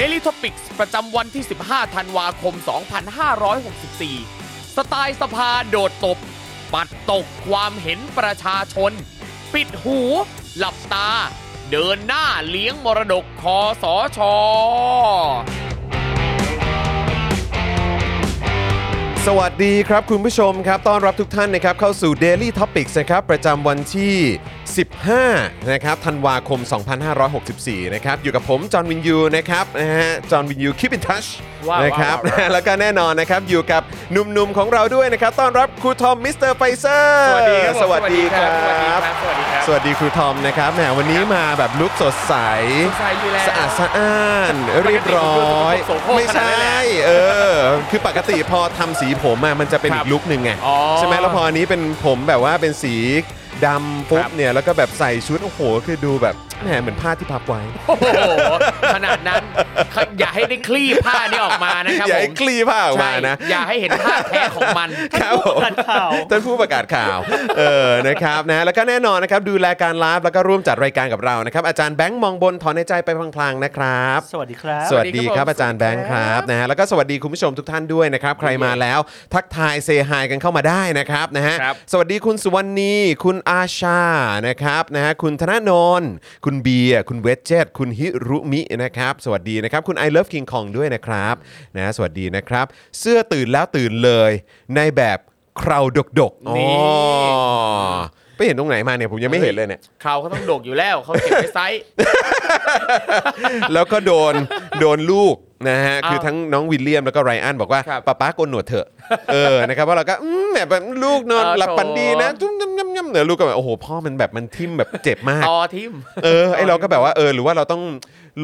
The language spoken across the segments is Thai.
Daily Topics ประจำวันที่ 15 ธันวาคม 2564 สไตล์สภาโดดตบ ปัดตกความเห็นประชาชน ปิดหู หลับตา เดินหน้าเลี้ยงมรดกคอสอชอสวัสดีครับคุณผู้ชมครับ ต้อนรับทุกท่านนะครับเข้าสู่ Daily Topics นะครับ ประจำวันที่ 15 นะครับธันวาคม 2564 นะครับ อยู่กับผม จอห์นวินยูนะครับนะฮะจอห์นวินยู Keep in touch ว้าวนะครับว้าวว้าว แล้วก็แน่นอนนะครับ อยู่กับหนุ่มๆของเราด้วยนะครับ ต้อนรับครูทอมมิสเตอร์ไฟเซอร์สวัสดีครับผมสวัสดีครับ สวัสดีครับ สวัสดีครับสวัสดีครูทอมนะครับแหมวันนี้มาแบบลุคสดใสสดใสอยู่แล้ว สะอาดสะอ้านเรียบร้อย ปกติผมดูสกปรกไม่ขนาดนั้นใช่เลยนะเออ คือปกติพอทำสีผมอะมันจะเป็นครัอีบกลุคหนึ่งไง อ๋อใช่ไหมแล้วพออันนี้เป็นผมแบบว่าเป็นสี ดำปุ๊บครับเนี่ยแล้วก็แบบใส่ชุด โอ้โห คือดูแบบแหมเหมือนผ้าที่พับไว้ โอ้โห ขนาดนั้น อย่าให้ได้คลี่ผ้านี้ออกมานะครับอย่าผให้มคลี่ผ้าออกมานะใช่อย่าให้เห็นท่าแท้ของมันครับผมท่านผู้ประกาศข่าว เออ นะครับนะ แล้วก็แน่นอนนะครับ ดูแลการไลฟ์แล้วก็ร่วมจัดรายการกับเรานะครับ อาจารย์แบงค์มองบนถอนในใจไปพลางๆนะครับ สวัสดีครับ สวัสดีครับสวัสดีครับอาจารย์แบงค์ครับนะฮะแล้วก็สวัสดีคุณผู้ชมทุกท่านด้วยนะครับ ใครมาแล้วทักทายเซฮายกันเข้ามาได้นะครับนะฮะครับสวัสดีคุณสุวรรณีคุณอาชานะครับนะฮะคุณธนาโนนคุณเบียร์คุณเวจเจตคุณฮิรุมินะครับ สวัสดีนะครับ คุณ I love King Kong ด้วยนะครับนะฮะสวัสดีนะครับ เสื้อตื่นแล้วตื่นเลยในแบบคราวดกดกๆอ๋อนี่ ไปเห็นตรงไหนมาเนี่ยผมยังไม่เห็นเลยเนี่ย เขาเขาต้องโดกอยู่แล้วเขาเก็บไว้ไซส์ แล้วก็โดน โดนลูก นะฮะอ้าวคือทั้งน้องวิลเลียมแล้วก็ไรอันบอกว่าครับปะป๊าโกนหนวดเถอะเออนะครับว่าเราก็อืมแบบลูกนอนเออหลับฝันดีนะโถจุ้มยำยำยำเดี๋ยวลูกก็แบบโอ้โหพ่อมันแบบมันทิ่มแบบเจ็บมาก ต่อทิม เออไอเราก็แบบว่าเออหรือว่าเราต้อง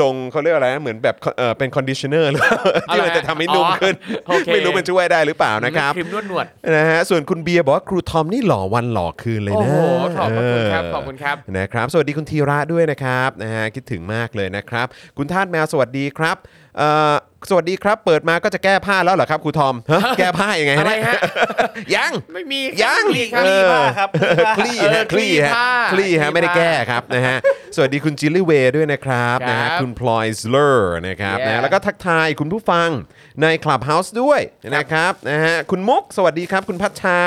ลงเขาเรียกอะไรนะเหมือนแบบเออเป็น conditioner หรือเปล่าที่มันจะทำให้นุ่มขึ้น อ๋อโอเค ไม่รู้มันช่วยได้หรือเปล่านะครับครีมนวดหนวดนะฮะส่วนคุณเบียร์บอกว่าครูทอมนี่หล่อวันหล่อคืนเลยโอ้นะโหขอบพระคุณครับเขอบคุณครับ นะครับ สวัสดีคุณธีระด้วยนะครับนะฮะคิดถึงมากเลยนะครับ คุณทาสแมวสวัสดีครับเอ่อ สวัสดีครับ เปิดมาก็จะแก้ผ้าแล้วเหรอครับครูทอมฮะแก้ผ้ายังไงอะไรเนี่ยฮะยังไม่มียังคลี่ครับเออผ้าครับคลี่เออฮะคลี่ฮะคลี่ผ้าคลี่ฮะคลี่ไม่ได้ผ้าแก้ครับนะฮะ สวัสดีคุณจิลลี่เวย์ด้วยนะครับครับนะฮะคุณพลอยสเลอร์นะครับ Yeah นะแล้วก็ทักทายคุณผู้ฟังใน Clubhouse ด้วยนะครับนะฮะคุณมุกสวัสดีครับคุณพัชชา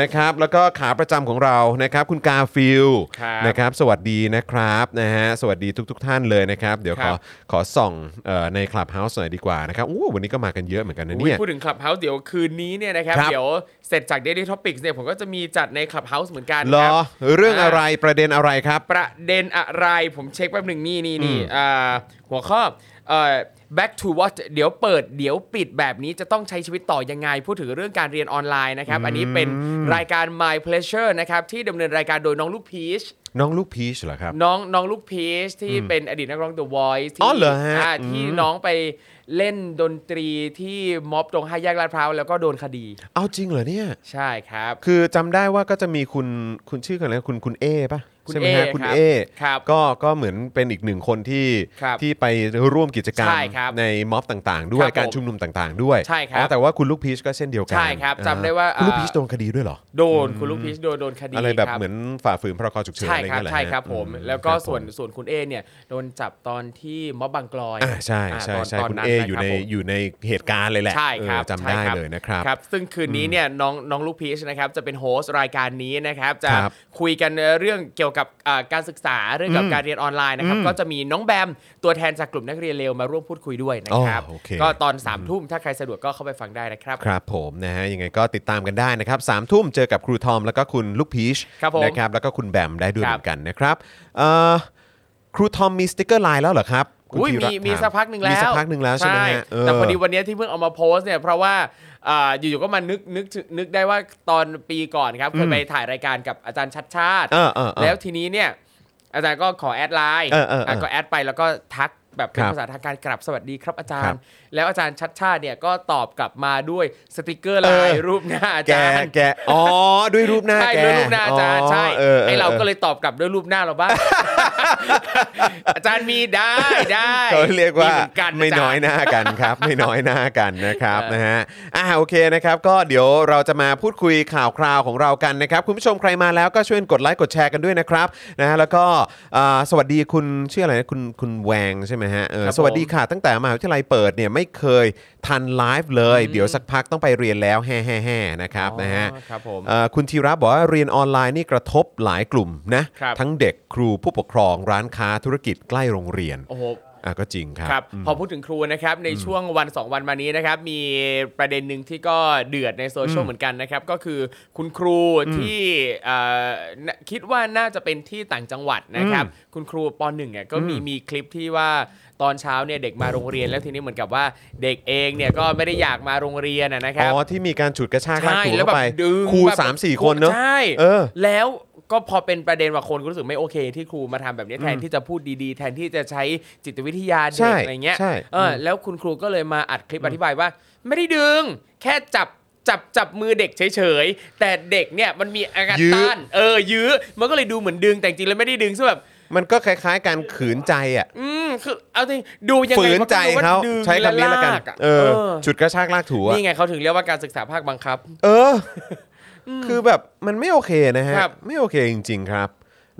นะครับแล้วก็ขาประจำของเรานะครับ คุณกาฟิลครับ นะครับสวัสดีนะครับนะฮะสวัสดีทุก ๆ ท่านเลยนะครับ เดี๋ยวคขรัอบขอส่องเอ่อใน Clubhouse หน่อยดีกว่านะครับอู้วันนี้ก็มากันเยอะเหมือนกันนะอุ๊ยเนี่ยพูดถึง Clubhouse เดี๋ยวคืนนี้เนี่ยนะครับ ครับ เดี๋ยวเสร็จจาก Daily Topics เนี่ยผมก็จะมีจัดใน Clubhouse เหมือนกันเหรคอรับเรื่องอะไรประเด็นอะไรครับ ประเด็นอะไร ผมเช็คแป๊บหนึ่งนี่นี่นี่อืมอ่าหัวข้อเอ่อ back to what เดี๋ยวเปิดเดี๋ยวปิดแบบนี้จะต้องใช้ชีวิตต่อยังไง พูดถึงเรื่องการเรียนออนไลน์นะครับ อันนี้เป็นรายการ My Pleasure นะครับที่ดำเนินรายการโดยน้องลูกพีชน้องลูกพีชเหรอครับ น้องน้องลูกพีชที่เป็นอดีตนักร้อง The Voice ที่อ๋อเหรอฮะาที่อืมน้องไปเล่นดนตรีที่ม็อบตรงห้าแยกลาดพร้าวแล้วก็โดนคดี เอาจริงเหรอเนี่ย ใช่ครับ คือจำได้ว่าก็จะมีคุณคุณชื่อกันแล้วคุณคุณเอป่ะคุณใช่ไหมฮะเอคุณครับเอครับก็ก็เหมือนเป็นอีกหนึ่งคนที่ครับที่ไปร่วมกิจกรรมใช่ครับครับในม็อบต่างๆ ด้วยครับผมการชุมนุมต่างๆ ด้วยใช่ครับอ๋อแต่ว่าคุณลูกพีชก็เช่นเดียวกันใช่ครับจำได้ว่า คุณลูกอ่าพีชโดนคดีด้วยเหรอ โดนคุณลูกพีชโดนโดนคดีอะไรแบบคเหมือนฝ่าฝืนพรกฉุกเฉินใช่อะไรครับเงี้ยเหรอใช่ฮะครับผมอืแล้วก็ครับส่วนผมส่วนคุณเอเนี่ยโดนจับตอนที่ม็อบบางกลอยอ่าใช่ใช่อ่าตอนใช่ตอนคุณนั้นเออยู่ในนะครับผมอยู่ในเหตุการณ์เลยแหละใช่ครับเออจำใช่ได้ครับเลยนะครับครับ ซึ่งคืนนี้เนี่ยน้องน้องลูกพีชนะครับจะเป็นโฮสต์รายการนี้นะครับจะครับคุยกันเรื่องเกี่ยวกับอ่าการศึกษาเรื่องกับอืมการเรียนออนไลน์นะครับอืมก็จะมีน้องแบมตัวแทนจากกลุ่มนักเรียนเลวมาร่วมพูดคุยด้วยนะครับอ๋อโอเคก็ตอน3ามทุ่มถ้าใครสะดวกก็เข้าไปฟังได้นะครับครับผมนะฮะยังไงก็ติดตามกันได้นะครับสามทุ่มเจอกับครูทอมแล้วก็คุณลูกพีชครับผมนะครับแล้วก็คุณแบมได้ด้วยคเหรับมือนกันนะครับเอ่อครูทอมมีสติกเกอร์ไลน์แล้วเหรอครับ คุณอุ้ยธีมีระมีถาสักพักหนึ่งแล้วมีสักพักหนึ่งแล้วใช่ไหมฮะเแต่พอดีวันนี้ที่เพิ่งเอามาโพสต์เนี่ยเพราะว่าอ่าอยู่ๆก็มานึกนึกถึงนึกได้ว่าตอนปีก่อนครับเคยไปถ่ายรายการกับอาจารย์ชัชชาติ เออเออเออ แล้วทีนี้เนี่ยอาจารย์ก็ขอ add ไลน์เออเออเออก็ add ไปแล้วก็ทัก แบบเป็นครับภาษาทางการกลับสวัสดีครับอาจาครัรบย์ แล้วอาจารย์ชัดชาติเนี่ยก็ตอบกลับมาด้วยสติกเกอร์ไลเออน์รูปหน้าอาแกจารย์แกอ๋อด้วยรูปหน้าใช่แกด้วยรูปหน้าอาจารย์ใช่ออไอเราก็ออเลยตอบกลับด้วยรูปหน้าเราบ้างอาจารย์มีได้ได้เขาเรียกว่าเหอนกันไม่าจารน้อยหน้ากันครับ ไม่น้อยหน้ากันนะครับเออนะฮะอ่าโอเคนะครับ ก็เดี๋ยวเราจะมาพูดคุยข่าวคราวของเรากันนะครับ คุณผู้ชมใครมาแล้วก็ช่วยกดไลค์กดแชร์กันด้วยนะครับนะฮะแล้วก็อ่าสวัสดีคุณชื่ออะไรนะคุณคุณแวงใช่ไหมฮะเออครับผม สวัสดีค่ะตั้งแต่มหาวิทยาลัยเปิดเนี่ยไม่เคยทันไลฟ์เลย เดี๋ยวสักพักต้องไปเรียนแล้วแฮ่แห่ๆนะครับนะฮะ อ๋อครับผม เอ่อคุณธีระบอกว่าเรียนออนไลน์นี่กระทบหลายกลุ่มนะครับ ทั้งเด็กครูผู้ปกครองร้านค้าธุรกิจใกล้โรงเรียน โอ้โห อะก็จริงครับครับพอพูดถึงครูนะครับในช่วงวัน 2 วันมานี้นะครับมีประเด็นหนึ่งที่ก็เดือดในโซเชียลเหมือนกันนะครับก็คือคุณครูที่เอ่อน่ะคิดว่าน่าจะเป็นที่ต่างจังหวัดนะครับคุณครูปหนึ่งเนี่ยก็มีมีคลิปที่ว่าตอนเช้าเนี่ยเด็กมาโรงเรียนแล้วทีนี้เหมือนกับว่าเด็กเองเนี่ยก็ไม่ได้อยากมาโรงเรียนอะนะคอ๋รับอที่มีการฉุดกระชากลากใช่ถูแล้วเข้าแบบไปดึงครูแบบสามสี่คนเนอะใช่เออแล้ว ก็พอเป็นประเด็นว่าคนก็รู้สึกไม่โอเค ที่ครูมาทำแบบนี้แทนที่จะพูดดีๆ แทนที่จะใช้จิตวิทยาใช่เด็กอะไรเงี้ยใช่เออแล้วคุณครูก็เลยมาอัดคลิปอธิบายว่า ไม่ได้ดึง แค่จับจับจับมือเด็กเฉยๆ แต่เด็กเนี่ยมันมีอาการยื้อต้านเออ ยื้อ มันก็เลยดูเหมือนดึงแต่จริงๆแล้วไม่ได้ดึงซึ่งแบบมันก็คล้ายๆ การขืนใจอะ อืมคือเอาจริงดูยังไงฝืนมันใจก็ดูว่าเขาดึงใช้คำนี้แล้วกันะเออเออ ฉุดกระชากลากถูอะนี่ไงเขาถึงเรียกว่าการศึกษาภาคบังคับ เอออ คือแบบมันไม่โอเคนะฮะ ครับไม่โอเคจริง ๆ ครับ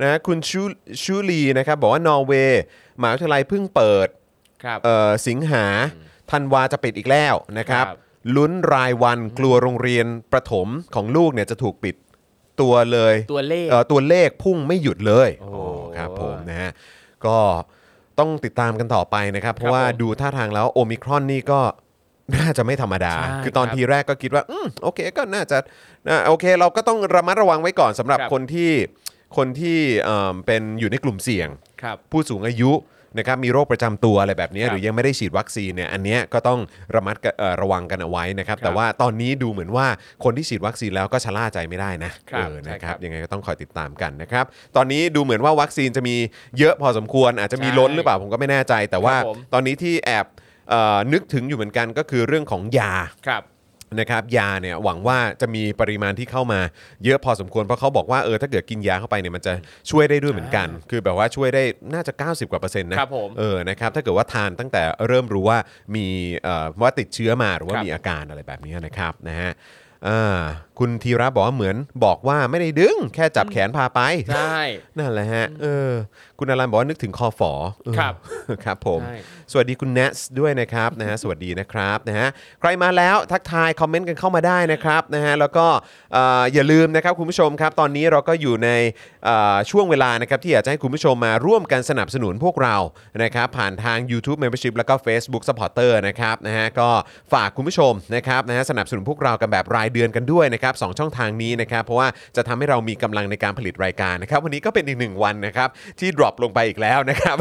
นะคุณชูชูลีนะครับบอกว่านอร์เวย์มหาวิทยาลัยเพิ่งเปิดครับ เอ่อสิงหาธันวาจะปิดอีกแล้วนะครับ ครับ ลุ้นรายวันกลัวโรงเรียนประถมของลูกเนี่ยจะถูกปิดตัวเลย ตัวเลข เอ่อตัวเลขพุ่งไม่หยุดเลยโอ้ครับผมนะฮะก็ต้องติดตามกันต่อไปนะครับ เพราะว่าผมดูท่าทางแล้วโอมิครอนนี่ก็ น่าจะไม่ธรรมดา ใช่คือตอนครับทีแรกก็คิดว่า อืมโอเคก็น่าจะนะโอเค เราก็ต้องระมัดระวังไว้ก่อนสำหรับครับ คนที่คนที่เอ่อเป็นอยู่ในกลุ่มเสี่ยง ครับ ผู้สูงอายุนะครับมีโรคประจำตัวอะไรแบบนี้ครับหรือยังไม่ได้ฉีดวัคซีนเนี่ยอันเนี้ยก็ต้องระมัดกะเอ่อระวังกันเอาไว้นะครับ ครับแต่ว่าตอนนี้ดูเหมือนว่าคนที่ฉีดวัคซีนแล้วก็ชะล่าใจไม่ได้นะครับ เออใช่นะคครัรับบยังไงก็ต้องคอยติดตามกันนะครับ ตอนนี้ดูเหมือนว่าวัคซีนจะมีเยอะพอสมควร อาจจะมีใช่ล้นหรือเปล่าผมก็ไม่แน่ใจ แต่ว่าครับผมตอนนี้ที่แอบเอ่อ นึกถึงอยู่เหมือนกันก็คือเรื่องของยา ครับ นะครับยาเนี่ยหวังว่าจะมีปริมาณที่เข้ามาเยอะพอสมควรเพราะเขาบอกว่าเออถ้าเกิดกินยาเข้าไปเนี่ยมันจะช่วยได้ด้วยเหมือนกัน คือแบบว่าช่วยได้น่าจะ 90 กว่าเปอร์เซ็นต์นะครับผมเออนะครับถ้าเกิดว่าทานตั้งแต่เริ่มรู้ว่ามีเอ่อว่าติดเชื้อมาหรือว่าครับ มีอาการอะไรแบบนี้นะครับนะฮะอ่า คุณธีระบอกว่าเหมือนบอกว่าไม่ได้ดึง แค่จับแขนพาไปใช่นั่นแหละฮะเออคุณอรันบอกว่านึกถึงคอฝอเออครับครับผมใช่สวัสดีคุณเนสด้วยนะครับนะฮะสวัสดีนะครับนะฮะใครมาแล้วทักทายคอมเมนต์กันเข้ามาได้นะครับนะฮะแล้วก็เอ่ออย่าลืมนะครับคุณผู้ชมครับ ตอนนี้เราก็อยู่ในเอ่อช่วงเวลานะครับที่อยากจะให้คุณผู้ชมมาร่วมกันสนับสนุนพวกเรานะครับผ่านทาง YouTube Membership แล้วก็ Facebook Supporter นะครับนะฮะก็ฝากคุณผู้ชมนะครับนะฮะสนับสนุนพวกเรากันแบบรายเดือนกันด้วยนะครับสองช่องทางนี้นะครับเพราะว่าจะทำให้เรามีกำลังในการผลิตรายการนะครับวันนี้ก็เป็นอีกหนึ่งวันนะครับที่ drop ลงไปอีกแล้วนะครับ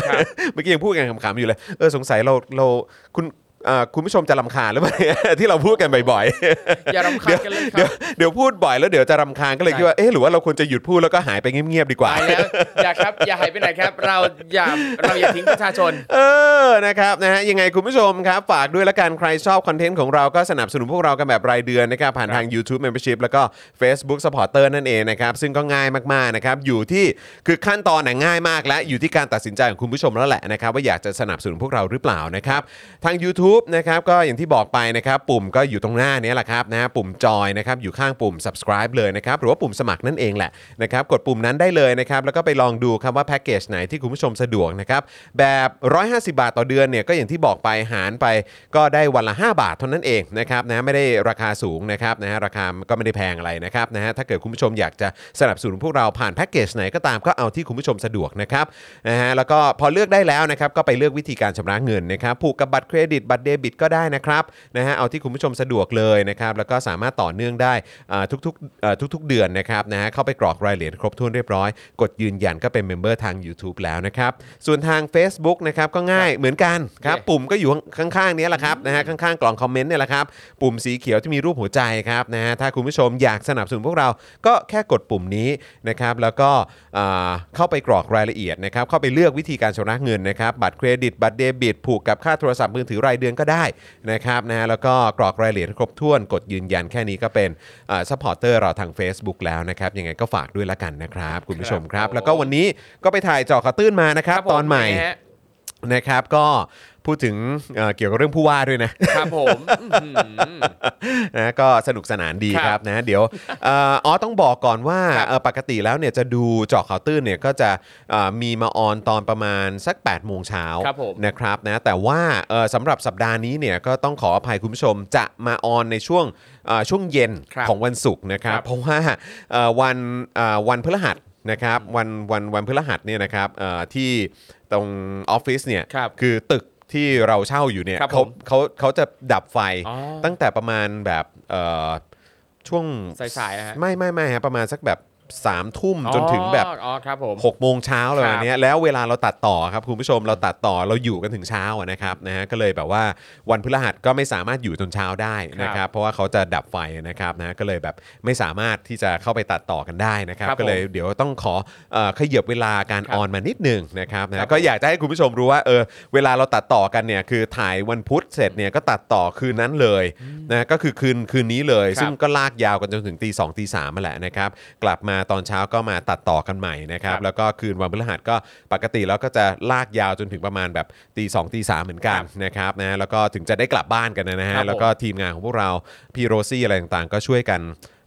เมื่อกี้ยังพูดกันขำๆอยู่เลยเออสงสัยเราเราคุณเอ่อคุณผู้ชมจะรำคาญหรือเปล่า ที่เราพูดกันบ่อยๆอย่ารำคาญกันเลยคเดี๋รัยวบเดี๋ยวพูดบ่อยแล้วเดี๋ยวจะรำคาญก็เลยใช่คิดว่าเอ๊ะหรือว่าเราควรจะหยุดพูดแล้วก็หายไปเงียบๆดีกว่า ตายแล้วอย่าครับอย่าหายไปไหนครับ เราอย่าเราอย่าทิ้งประชาชน เออ นะครับ นะฮะ ยังไงคุณผู้ชมครับ ฝากด้วยละกัน ใครชอบคอนเทนต์ของเราก็สนับสนุนพวกเรากันแบบรายเดือนนะครับ ผ่านทาง YouTube Membership แล้วก็ Facebook Supporter นั่นเองนะครับ ซึ่งก็ง่ายมาก ๆ นะครับ อยู่ที่ คือขั้นตอนน่ะง่ายมากและ อยู่ที่การตัดสินใจของคุณผู้ชมแล้วแหละนะครับ ว่าอยากจะสนับสนุนพวกเราหรือเปล่านะครับ ทาง YouTube นะครับก็อย่างที่บอกไปนะครับปุ่มก็อยู่ตรงหน้านี้แหละครับนะฮะปุ่มจอยนะครับอยู่ข้างปุ่ม subscribe เลยนะครับหรือว่าปุ่มสมัครนั่นเองแหละนะครับกดปุ่มนั้นได้เลยนะครับแล้วก็ไปลองดูครับว่าแพ็กเกจไหนที่คุณผู้ชมสะดวกนะครับแบบ 150 บาทต่อเดือนเนี่ยก็อย่างที่บอกไปหารไปก็ได้วันละ 5 บาทเท่านั้นเองนะครับนะไม่ได้ราคาสูงนะครับนะฮะราคาก็ไม่ได้แพงอะไรนะครับนะฮะถ้าเกิดคุณผู้ชมอยากจะสนับสนุนพวกเราผ่านแพ็กเกจไหนก็ตามก็เอาที่คุณผู้ชมสะดวกนะครับนะฮะแล้วก็พอเลือกได้แล้วนะครับก็ไปเลือกวิธีการชำระเงินนะครับผูกกับบัตรเครดิตบัตรเดบิตก็ได้นะครับนะฮะเอาที่คุณผู้ชมสะดวกเลยนะครับแล้วก็สามารถต่อเนื่องได้อ่าทุกๆเอ่อทุกๆเดือนนะครับนะฮะเข้าไปกรอกรายละเอียดครบถ้วนเรียบร้อย กดยืนยันก็เป็น member ทาง YouTube แล้วนะครับส่วนทาง Facebook นะครับก็ง่ายเหมือนกันครับโอเคปุ่มก็อยู่ข้างๆเนี้แหละครับนะฮะข้างๆกล่องคอมเมนต์เนี่ยแหละครับปุ่มสีเขียวที่มีรูปหัวใจครับนะฮะถ้าคุณผู้ชมอยากสนับสนุนพวกเราก็แค่กดปุ่มนี้นะครับแล้วก็อ่าเข้าไปกรอกรายละเอียดนะครับเข้าไปเลือกวิธีการชำระเงินนะครับบัตรเครดิตบัตรเดบิตผูกกับค่าโทรศัพท์มือถือรายเดือนก็ได้นะครับนะฮะแล้วก็กรอกรายละเอียดให้ครบถ้วนกดยืนยันแค่นี้ก็เป็น supporter เราทาง Facebook แล้วนะครับยังไงก็ฝากด้วยละกันนะครับ คุณผู้ชมครับครับแล้วก็วันนี้ก็ไปถ่ายเจอข่าวตื้นมานะครับผตอนใหม่นะฮะนะครับก็ พูดถึงเอ่อเกี่ยวกับเรื่องผู้ว่าด้วยนะ ครับผมอื้อหือ นะก็สนุกสนานดีครับครับนะเดี๋ยวเอ่ออ๋อต้องบอกก่อนว่าครับเอ่อปกติแล้วเนี่ยจะดูเจาะข่าวตื้นเนี่ยก็จะเอ่อมีมาออนตอนประมาณสัก8ปดโมงเช้าครับผม นะครับนะแต่ว่าเอ่อสำหรับสัปดาห์นี้เนี่ยก็ต้องขออภัยคุณผู้ชมจะมาออนในช่วงเอ่อช่วงเย็นครับของวันศุกร์นะครับครับ เพราะว่าเอ่อวันเอ่อวันพฤหัสนะครับวันวันวันพฤหัสเนี่ยนะครับเอ่อที่ตรงออฟฟิศเนี่ย ครับ คือตึก ที่เราเช่าอยู่เนี่ยครับเขาผมเขาเขาจะดับไฟอ๋อ ตั้งแต่ประมาณแบบเอ่อช่วงสายๆอะฮะ ไม่ไม่ไม่ฮะประมาณสักแบบ 3ามทุ่มจนถึงแบบอ๋ออ๋อครับผม6โมงเช้าอะไรคแบรับบเนี้ยแล้วเวลาเราตัดต่อครับคุณผู้ชมเราตัดต่อเราอยู่กันถึงเช้าอะนะครับนะฮะก็เลยแบบว่าวันพฤหัสก็ไม่สามารถอยู่จนเช้าได้นะครับเพราะว่าเขาจะดับไฟนะครับนะก็เลยแบบไม่สามารถที่จะเข้าไปตัดต่อกันได้นะครับครับก็เลยเดี๋ยวต้องขอเอ่อขยับเวลาการครับออนมานิดนึงนะครับครันะบก็อยากจะให้คุณผู้ชมรู้ว่าเออเวลาเราตัดต่อกันเนี่ยคือถ่ายวันพุธเสร็จเนี่ยก็ตัดต่อคืนนั้นเลยนะก็คือคืนคืนนี้เลยครับซึ่งก็ลากยาวกันจนถึงตีสองตีสามมาแหละนะครับกลับมาตอนเช้าก็มาตัดต่อกันใหม่นะครับครับ แล้วก็คืนวันพฤหัสก็ปกติแล้วก็จะลากยาวจนถึงประมาณแบบตีสองตีสามเหมือนกันครับนะครับนะแล้วก็ถึงจะได้กลับบ้านกันนะฮะครับผมแล้วก็ทีมงานของพวกเราพี่โรซี่อะไรต่างๆ ก็ช่วยกัน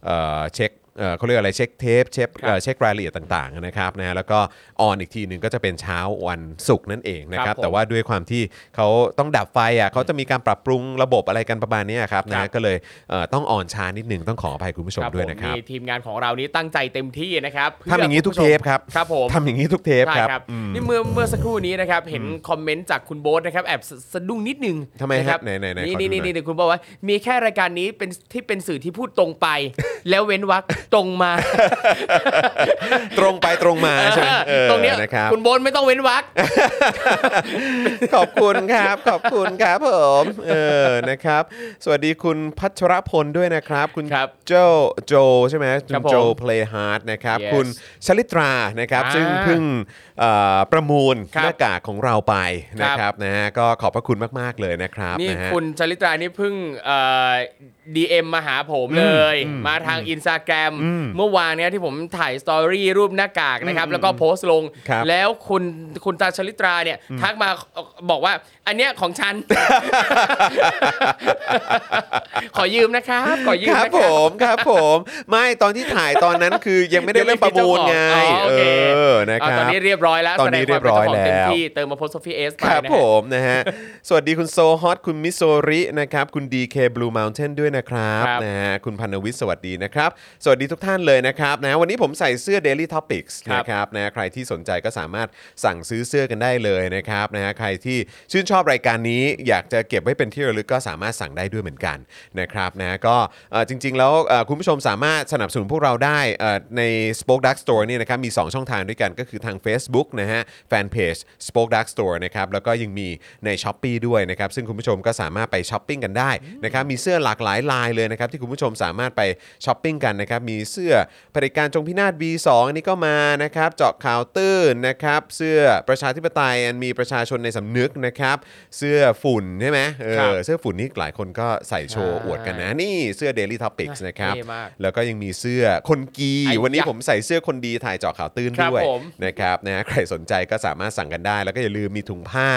เอ่อเช็ค เอ่อเขาเรียกอะไรเช็คเทปเช็คเอ่อเช็ครายละเอียดต่างๆนะครับนะแล้วก็ on อีกทีหนึ่งก็จะเป็นเช้าวันศุกร์นั่นเองนะครับครับผมแต่ว่าด้วยความที่เขาต้องดับไฟอะเขาจะมีการปรับปรุงระบบอะไรกันประมาณเนี้ยครับครันะบก็เลยเอ่อต้อง on ช้านิดนึงต้องขออภัยคุณผู้ชมด้วยนะครับผมทีมงานของเรานี้ตั้งใจเต็มที่นะครับทำอย่างนี้ทุกเทปครับครับผมทำอย่างนี้ทุกเทปใช่ครับครับอืมนี่เมื่อเมื่อสักครู่นี้นะครับเห็นคอมเมนต์จากคุณโบ๊ทนะครับแอบสสะดุ้งนิดนึงทำไมฮะนะครับไหนไหนไหนนี่ขอดูนี่หน่อยนี่คุณบอกว่ามีแค่รายการนี้เป็นที่เป็นสื่อที่พูดตรงไป แล้วเว้นวรรคตรงมา ตรงไปตรงมาใช่ไหมเออตรงเนี้ยนะครับคุณโบ๊ทไม่ต้องเว้นวรรคขอบคุณครับ ขอบคุณครับผมเออนะครับ สวัสดีคุณพัชรพลด้วยนะครับ คุณครับโจโจใช่ไหมคุครัณบผมโจเพลย์ฮาร์ดนะครับ Yes คุณชลิตรานะครับอ่าซึ่งเพิ่งเอ่อประมูลครับหน้ากากของเราไปนะคครัรับบนะฮะก็ขอบพระคุณมาก ๆ เลยนะครับนี่นะฮะคุณชลิตรานี่เพิ่งเอ่อ DM มาหาผมเลยอืมมาทางอินสตาแกรมอืมเมื่อวานเนี้ยที่ผมถ่าย story รูปหน้ากากนะครับ แล้วก็โพสต์ลงครับแล้วคุณคุณตาชลิตราเนี่ยทักมาบอกว่า อันเนี้ยของฉัน ขอยืมนะครับขอยืมครับนะผครับมครับผม ไม่ตอนที่ถ่ายตอนนั้นคือยังไม่ได้เริ่มประมูลไงอ๋อโอเอเคอนะคอ่ารับตอนนี้เรียบร้อยแล้วตอนนี้แสดงความป็นจ้าของเรียบร้อยแล้วเต็มที่เติมมาโพสต์โซฟีเอสไปครับนะผฮะมนะฮะสวัสดีคุณโซฮอตคุณมิโซรินะครับคุณ DK Blue Mountain ด้วยนะครับครับนะฮะคุณพันธวิทย์สวัสดีนะครับ สวัสดีทุกท่านเลยนะครับนะวันนี้ผมใส่เสื้อ Daily Topics ครับนะครับนะใครที่สนใจก็สามารถสั่งซื้อเสื้อกันได้เลยนะครับนะฮะใครที่ชื่นชอบรายการนี้อยากจะเก็บไว้เป็นที่ระลึกก็สามารถสั่งได้ด้วยเหมือนกันนะครับนะก็เอ่อจริง ๆ แล้วเอ่อคุณผู้ชมสามารถสนับสนุนพวกเราได้เอ่อใน Spoke Dark Store เนี่ยนะครับมี 2 ช่องทางด้วยกันก็คือทาง Facebook นะฮะแฟนเพจ Spoke Dark Store นะครับแล้วก็ยังมีใน s h อ p e e ด้วยนะครับซึ่งคุณผู้ชมก็สามารถไปช้อปปิ้งกันได้นะครับมีเสื้อหลากหลายลายเลยนะครับที่คุณผู้ชมสามารถไปช้อปปิ้งกันนะครับมีเสื้อเผด็จการจงพินาศ V2 อันนี้ก็มานะครับเจาะข่าวตื้นนะครับเสื้อประชาธิปไตยอันมีประชาชนในสำนึกนะครับเสื้อฝุ่นใช่ไหมเอครับอเสื้อฝุ่นนี่หลายคนก็ใส่โชว์อวดกันนะนี่เสื้อ Daily Topics นะครับเท่มากแล้วก็ยังมีเสื้อคนกีไอ้วันนี้ยะผมใส่เสื้อคนดีถ่ายเจาะข่าวตื้นครับด้วยผมนะครับนะใครสนใจก็สามารถสั่งกันได้ แล้วก็อย่าลืมมีถุงผ้า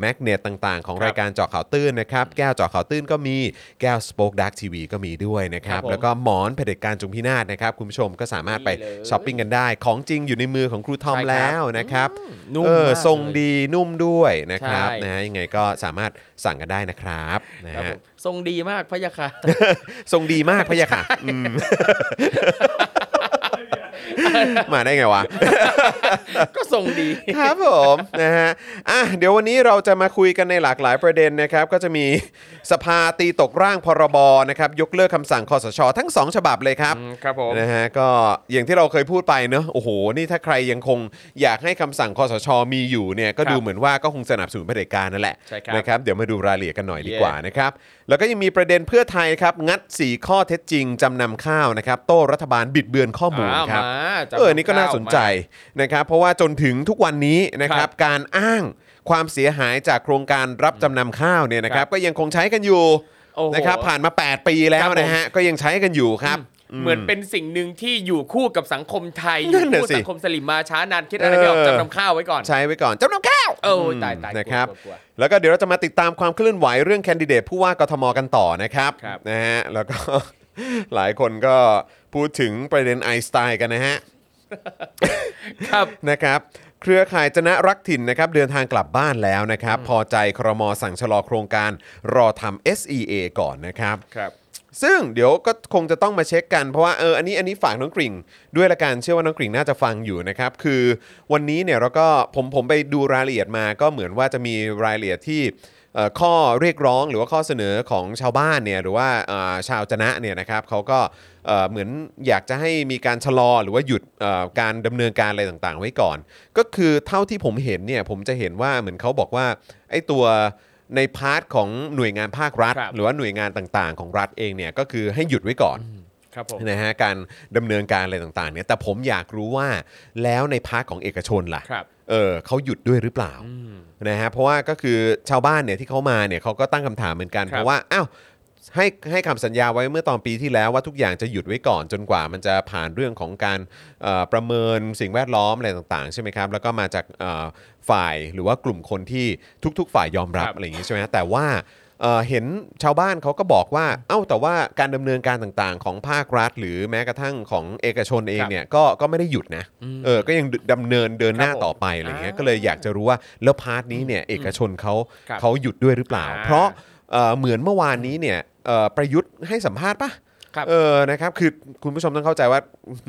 แมกเนตต่างๆ ของครับรายการเจาะข่าวตื้นนะครับ แก้วเจาะข่าวตื้นก็มีแก้ว Spoke Dark TV ก็มีด้วยนะครับครับผมแล้วก็หมอนเผด็จการจงพินาศนะครับ คุณผู้ชมก็สามารถไปนี่เลยช้อปปิ้งกันได้ ของจริงอยู่ในมือของครูทอมใช่ครับแล้วนะครับนุ่มเออมากทรงเลยดีนุ่มด้วยนะครับใช่นะฮะยังไงก็สามารถสั่งกันได้นะครับนะครับฮะผมทรงดีมากพะยะค่ะ ทรงดีมากพะยะค่ะอื มมาได้ไงวะ ก็ทรงดี ครับผมนะฮะอะเดี๋ยววันนี้เราจะมาคุยกันในหลากหลายประเด็นนะครับ ก็จะมีสภาตีตกร่างพรบนะครับ ยกเลิกคำสั่งคอสช ทั้ง 2 ฉบับเลยครับอืมครับผมนะฮะก็อย่างที่เราเคยพูดไปเนอะโอ้โห นี่ถ้าใครยังคงอยากให้คำสั่งคอสช มีอยู่เนี่ยก็ครับดูเหมือนว่าก็คงสนับสนุนเผด็จการนั่นแหละใช่ครับนะครับเดี๋ยวมาดูรายละเอียดกันหน่อยดีเย่กว่านะครับแล้วก็ยังมีประเด็นเพื่อไทยครับงัด 4 ข้อเท็จจริงจำนำข้าวนะครับโต้รัฐบาลบิดเบือนข้อมูลอ้าวครับมาจำเออนี่ก็น่าสนใจข้วนะครับเพราะว่าจนถึงทุกวันนี้นะคครัรับบการอ้างความเสียหายจากโครงการรับจำนำข้าวเนี่ยนะครับครับก็ยังคงใช้กันอยู่โอ้โหนะครับผ่านมา 8 ปีแล้วครับผมนะฮะก็ยังใช้กันอยู่ครับเหมือนเป็นสิ่งหนึ่งที่อยู่คู่กับสังคมไทยอนั่ยู่นน่ะคู่สิสังคมสลิมมาช้านานคิดอะไรไม่ออกเออจำนำข้าวไว้ก่อน ใช้ไว้ก่อนจำนำข้าวโอ้มตายตายนะครับกลัวกลัวแล้วก็เดี๋ยวเราจะมาติดตามความเคลื่อนไหวเรื่องแคนดิเดตผู้ว่ากทมกันต่อนะครับครับนะฮะแล้วก็ หลายคนก็พูดถึงประเด็นไอน์สไตน์กันนะฮะ ครับ นะครับ เครือข่ายจนะรักถิ่นนะครับ เดินทางกลับบ้านแล้วนะครับ พอใจครมสั่งชะลอโครงการรอทำ SEA ก่อนนะครับ ครับ ซึ่งเดี๋ยวก็คงจะต้องมาเช็คกันเพราะว่าเอออันนี้อันนี้ฝากน้องกริ่ง ด้วยละกันเชื่อว่าน้องกริ่งน่าจะฟังอยู่นะครับ คือวันนี้เนี่ยเราก็ผมผมไปดูรายละเอียดมาก็เหมือนว่าจะมีรายละเอียดที่เอ่อ ข้อเรียกร้องหรือว่าข้อเสนอของชาวบ้านเนี่ยหรือว่าเอ่อชาวจะนะเนี่ยนะครับเขาก็เอ่อเหมือนอยากจะให้มีการชะลอหรือว่าหยุดเอ่อการดำเนินการอะไรต่างๆ ไว้ก่อน ก็คือเท่าที่ผมเห็นเนี่ยผมจะเห็นว่าเหมือนเขาบอกว่าไอ้ตัวใน part ของหน่วยงานภาครัฐครับหรือว่าหน่วยงานต่างๆ ของรัฐเองเนี่ยก็คือให้หยุดไว้ก่อน ครับผม นะฮะการดำเนินการอะไรต่างๆเนี่ยแต่ผมอยากรู้ว่าแล้วใน part ของเอกชนล่ะครับ เออเขาหยุดด้วยหรือเปล่านะฮะเพราะว่าก็คือชาวบ้านเนี่ยที่เขามาเนี่ยเขาก็ตั้งคำถามเหมือนกันครับ เพราะว่าอ้าวให้ให้คำสัญญาไว้เมื่อตอนปีที่แล้วว่าทุกอย่างจะหยุดไว้ก่อนจนกว่ามันจะผ่านเรื่องของการเอ่อประเมินสิ่งแวดล้อมอะไรต่างๆ ใช่ไหมครับ แล้วก็มาจากเอ่อฝ่ายหรือว่ากลุ่มคนที่ทุก ๆ ฝ่ายยอมรับครับ อะไรอย่างนี้ใช่ไหมฮะแต่ว่า เอ่อเห็นชาวบ้านเขาก็บอกว่า เอ้าแต่ว่าการดำเนินการต่างๆ ของภาครัฐ หรือแม้กระทั่งของเอกชนเองครับเนี่ยก็ก็ไม่ได้หยุดนะเออก็ยังดำเนินเดินหน้าครับผมต่อไปอะไรเงี้ยอ่าก็เลยอยากจะรู้ว่าแล้วพาร์ทนี้เนี่ยเอกชนเขาครับเขาหยุดด้วยหรือเปล่า อ่า เพราะเอ่อเหมือนเมื่อวานนี้เนี่ยเอ่อประยุทธ์ให้สัมภาษณ์ปะครับ เออนะครับคือคุณผู้ชมต้องเข้าใจว่า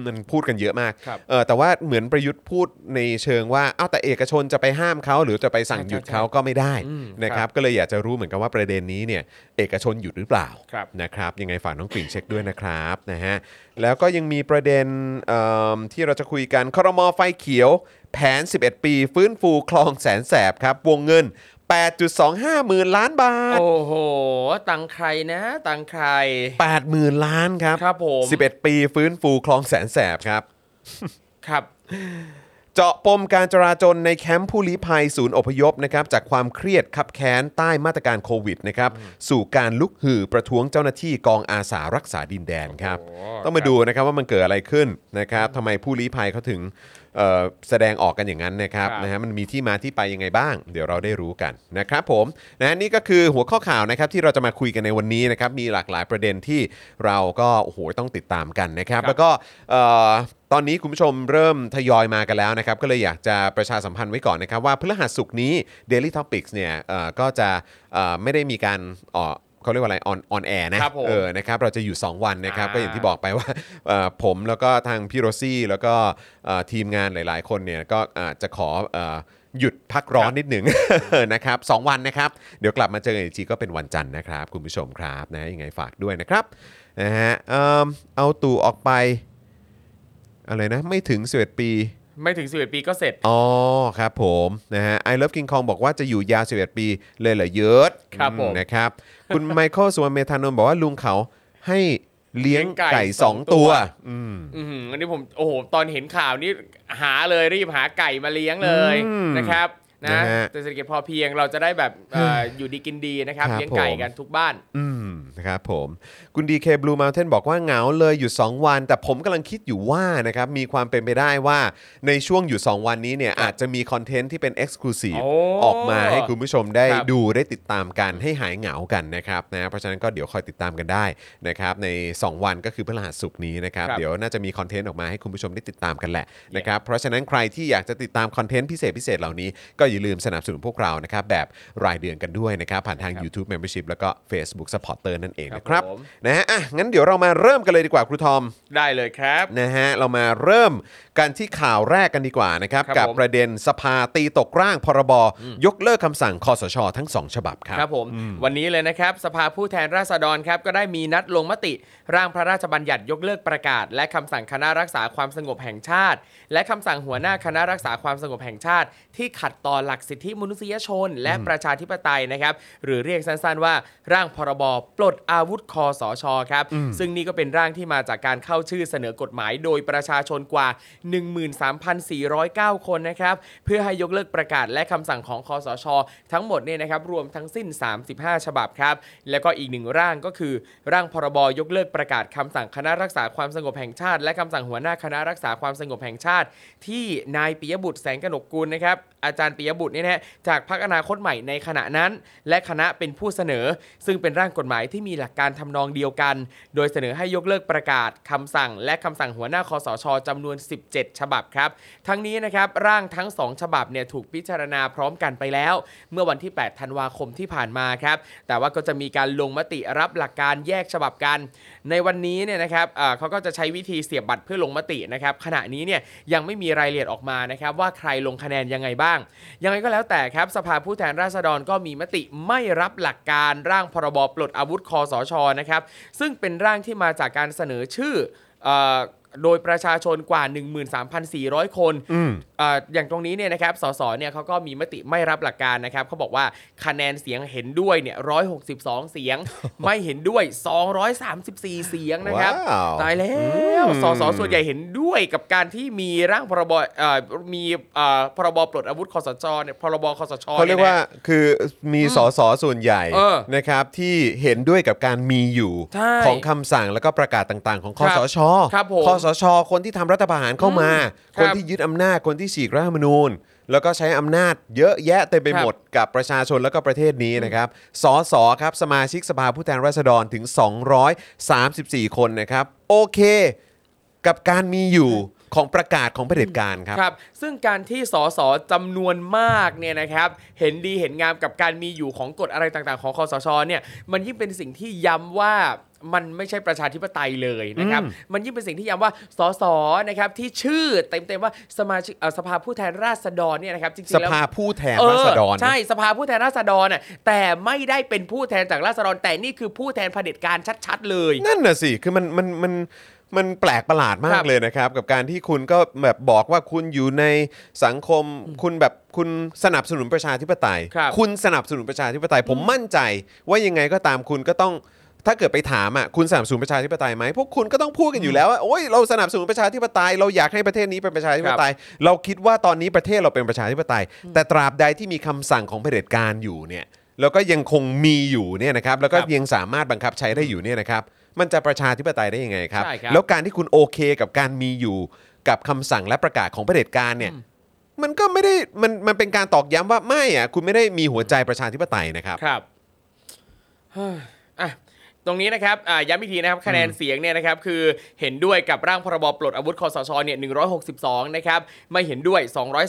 มันพูดกันเยอะมากครับเออแต่ว่าเหมือนประยุทธ์พูดในเชิงว่าเอ้าแต่เอกชนจะไปห้ามเขาหรือจะไปสั่งใช่หยุดใช่เขาก็ไม่ได้อืมนะครับก็เลยอยากจะรู้เหมือนกันว่าประเด็นนี้เนี่ยเอกชนหยุดหรือเปล่าครับนะครับยังไงฝากน้องกลิ่นเช็คด้วยนะครับนะฮะแล้วก็ยังมีประเด็นเอิ่มที่เราจะคุยกันครมไฟเขียวแผน 11 ปี ฟื้นฟูคลองแสนแสบครับ วงเงิน 8.25 หมื่นล้านบาท โอ้โห ตังใครนะ ตังใคร8หมื่นล้านครับ ครับผม 11 ปีฟื้นฟูคลองแสนแสบครับ ครับ เจาะปมการจราจรในแคมป์ผู้ลี้ภัยศูนย์อพยพนะครับจากความเครียดขับแค้นใต้มาตรการโควิดนะครับสู่การลุกหือประท้วงเจ้าหน้าที่กองอาสารักษาดินแดนครับ โอ้ต้องมาดูนะครับว่ามันเกิดอะไรขึ้นนะครับทำไมผู้ลี้ภัยเขาถึงเอ่อ แสดงออกกันอย่างนั้นนะครับครับ นะฮะมันมีที่มาที่ไปยังไงบ้าง เดี๋ยวเราได้รู้กันนะครับผมนะนี่ก็คือหัวข้อข่าวนะครับที่เราจะมาคุยกันในวันนี้นะครับมีหลากหลายประเด็นที่เราก็โอ้โหต้องติดตามกันนะครับครับ แล้วก็เอ่อตอนนี้คุณผู้ชมเริ่มทยอยมากันแล้วนะครับ ก็เลยอยากจะประชาสัมพันธ์ไว้ก่อนนะครับ ว่าพฤหัสสุกร์นี้ Daily Topics เนี่ยเอ่อก็จะเอ่อไม่ได้มีการเอ่อ เขาเรียกว่าอะไร on on air นะครับผมเออนะครับเราจะอยู่ 2 วันนะครับ อ่าก็อย่างที่บอกไปว่าเอ่อผมแล้วก็ทางพี่โรซี่แล้วก็เอ่อทีมงานหลาย ๆ คนเนี่ยก็อาจจะขอเอ่อหยุดพักร้อนนิดหนึ่ง นะครับสองวันนะครับ เดี๋ยวกลับมาเจอกันอีกทีก็เป็นวันจันทร์นะครับ คุณผู้ชมครับนะยังไงฝากด้วยนะครับนะฮะเอิ่มเอาตู่ออกไปอะไรนะไม่ถึง11ปี ไม่ถึง 11 ปีก็เสร็จ อ๋อครับผมนะฮะ I love King Kong บอกว่าจะอยู่ยาว 11 ปีเลยเหรอเยอะครับผม นะครับ คุณไมเคิลสุวรรณเมธานนท์บอกว่าลุงเขาให้เลี้ยงเลี้ยงไก่ไก่สสอองงตัตัววอืม อือหืออันนี้ผมโอ้โหตอนเห็นข่าวนี้หาเลยรีบหาไก่มาเลี้ยงเลยอืม นะครับ นะนะฮะเศรษฐกิจพอเพียงเราจะได้แบบเอ่ออยู่ดีกินดีนะครับครับเลี้ยงไก่ผมกันทุกบ้าน อืมนะครับผมคุณดีเคบลูมา u เทนบอกว่าเหงาเลยอยู่ 2 วัน แต่ผมกำลังคิดอยู่ว่านะครับมีความเป็นไปได้ว่าในช่วงอยู่ 2 วันนี้เนี่ยอาจจะมีคอนเทนต์ที่เป็น Exclusive โอ้ออกมาให้คุณผู้ชมได้ครับดูได้ติดตามกันให้หายเหงากันนะครับนะเพราะฉะนั้นก็เดี๋ยวคอยติดตามกันได้นะครับใน 2 วันก็คือพฤหัสศุกร์นี้นะครับครับเดี๋ยวน่าจะมีคอนเทนต์ออกมาให้คุณผู้ชมได้ติดตามกันแหละนะครับเพราะฉะนั้นใครที่อยากจะติดตามคอนเทนต์พิเศษพิเศษเหล่านี้ก็อย่าลืมสนับสนุนพวกเรานะครับแบบรายเดือนกันด้วยนะครับผ่านทาง YouTube Membership แล้วก็ Facebook Supporter นั่นเองนะครับครับผมนะฮะอะงั้นเดี๋ยวเรามาเริ่มกันเลยดีกว่าครูทอมได้เลยครับนะฮะเรามาเริ่มกันที่ข่าวแรกกันดีกว่านะครับครับกับผมประเด็นสภาตีตกร่างพรบยกเลิกคำสั่งคอสช ทั้ง2ฉบับครับ ครับผมวันนี้เลยนะครับ สภาผู้แทนราษฎรครับก็ได้มีนัดลงมติ ร่างพระราชบัญญัติยกเลิกประกาศ และคำสั่งคณะรักษาความสงบแห่งชาติ และคำสั่งหัวหน้าคณะรักษาความสงบแห่งชาติ ที่ขัดต่อหลักสิทธิมนุษยชน และประชาธิปไตยนะครับหรือเรียกสั้นๆว่า ร่างพรบปลดอาวุธคอสชครับซึ่งนี่ก็เป็นร่างที่มาจากการเข้าชื่อเสนอกฎหมาย โดยประชาชนกว่า13,409 คนนะครับเพื่อให้ยกเลิกประกาศและคำสั่งของคอสช ทั้งหมดเนี่ยนะครับรวมทั้งสิ้น 35 ฉบับครับแล้วก็อีกหนึ่งร่างก็คือ ร่างพรบยกเลิกประกาศคำสั่งคณะรักษาความสงบแห่งชาติ และคำสั่งหัวหน้าคณะรักษาความสงบแห่งชาติ ที่นายปิยบุตรแสงกนกกุลนะครับ อาจารย์ปิยบุตรเนี่ยนะฮะจากพรรคอนาคตใหม่ในขณะนั้น และคณะเป็นผู้เสนอ ซึ่งเป็นร่างกฎหมายที่มีหลักการทำนองเดียวกัน โดยเสนอให้ยกเลิกประกาศคำสั่ง และคำสั่งหัวหน้าคอสชจำนวน 17 ฉบับครับ ทั้งนี้นะครับร่างทั้ง 2 ฉบับเนี่ยถูกพิจารณาพร้อมกันไปแล้ว เมื่อวันที่ 8 ธันวาคมที่ผ่านมาครับ แต่ว่าก็จะมีการลงมติรับหลักการแยกฉบับกัน ในวันนี้เนี่ยนะครับเขาก็จะใช้วิธีเสียบบัตรเพื่อลงมตินะครับ ขณะนี้เนี่ยยังไม่มีรายละเอียดออกมานะครับว่าใครลงคะแนนยังไงบ้างยังไงก็แล้วแต่ครับสภาผู้แทนราษฎรก็มีมติไม่รับหลักการร่างพรบปลดอาวุธคอสชนะครับ ซึ่งเป็นร่างที่มาจากการเสนอชื่ออโดยประชาชนกว่า 13,400 คน อืมเอ่ออย่างตรงนี้เนี่ยนะครับสสเนี่ยเขาก็มีมติไม่รับหลักการนะครับเขาบอกว่าคะแนนเสียงเห็นด้วยเนี่ย162เสียง ไม่เห็นด้วย 234 เสียงนะครับว้าวตายแล้วอืมสสส่วนใหญ่เห็นด้วยกับการที่มีร่างพรบเอ่อมีเอ่อพรบปลดอาวุธคอสชเนี่ยพรบคอสชเขาเรียกนี่ว่าคือมีสสส่วนใหญ่เออนะครับที่เห็นด้วยกับการมีอยู่ใช่ของคำสั่งแล้วก็ประกาศต่าง ๆ ของคอครับสชครับผมคอสช คนที่ทำรัฐประหารเข้ามาครัคนบที่ยึดอำนาจคนที่ฉีกรัฐธรรมนูญ แล้วก็ใช้อำนาจเยอะแยะเต็มไปครับหมดกับประชาชนแล้วก็ประเทศนี้นะครับสสครับสมาชิกสภาผู้แทนราษฎรถึง 234 คนนะครับโอเค กับการมีอยู่ของประกาศของเผด็จการครับครับ ซึ่งการที่สสจำนวนมากเนี่ยนะครับ เห็นดีเห็นงามกับการมีอยู่ของกฎอะไรต่างๆ ของคอสชเนี่ย มันยิ่งเป็นสิ่งที่ย้ำว่า มันไม่ใช่ประชาธิปไตยเลยนะครับอืมมันยิ่งเป็นสิ่งที่ย้ำว่าสสนะครับที่ชื่อเต็มๆว่าสมาชิกเอ่อสภาผู้แทนราษฎรเนี่ยนะครับจริงสๆแล้วภาผู้แทนเออราษฎรนะใช่สภาผู้แทนราษฎรน่ะแต่ไม่ได้เป็นผู้แทนจากราษฎร แต่นี่คือผู้แทนเผด็จการชัดๆ เลย นั่นน่ะสิคือมันมันมันมันแปลกประหลาดมาคกรับเลยนะครับ กับการที่คุณก็แบบบอกว่าคุณอยู่ในสังคมคุณแบบคุณสนับสนุนประชาธิปไตยครับณสนับสนุนประชาธิปไตย ผมมั่นใจว่ายังไงก็ตามคุณก็ต้อง ถ้าเกิดไปถามอะคุณสนับสนุนประชาธิปไตยไหมพวกคุณก็ต้องพูดกันอยู่แล้วว่าโอ้ยเราสนับสนุนประชาธิปไตย เราอยากให้ประเทศนี้เป็นประชาธิปไตย เราคิดว่าตอนนี้ประเทศเราเป็นประชาธิปไตย แต่ตราบใดที่มีคำสั่งของเผด็จการอยู่เนี่ยแล้วก็ยังคงมีอยู่เนี่ยนะครับแล้วก็ครับยังสามารถบังคับใช้ได้อยู่เนี่ยนะครับมันจะประชาธิปไตยได้ยังไงครับ ใช่ครับ แล้วการที่คุณโอเคกับการมีอยู่กับคำสั่งและประกาศของเผด็จการเนี่ยมันก็ไม่ได้มันมันเป็นการตอกย้ำว่าไม่อะคุณไม่ได้มีหัวใจประชาธิปไตยนะครับ ครับเฮ้ยอะ ตรงนี้นะครับอ่าย้ำอีกทีนะครับคะแนนเสียงเนี่ยนะครับคือเห็นด้วยกับร่างพรบปลดอาวุธคอสชเนี่ย162 นะครับ ไม่เห็นด้วย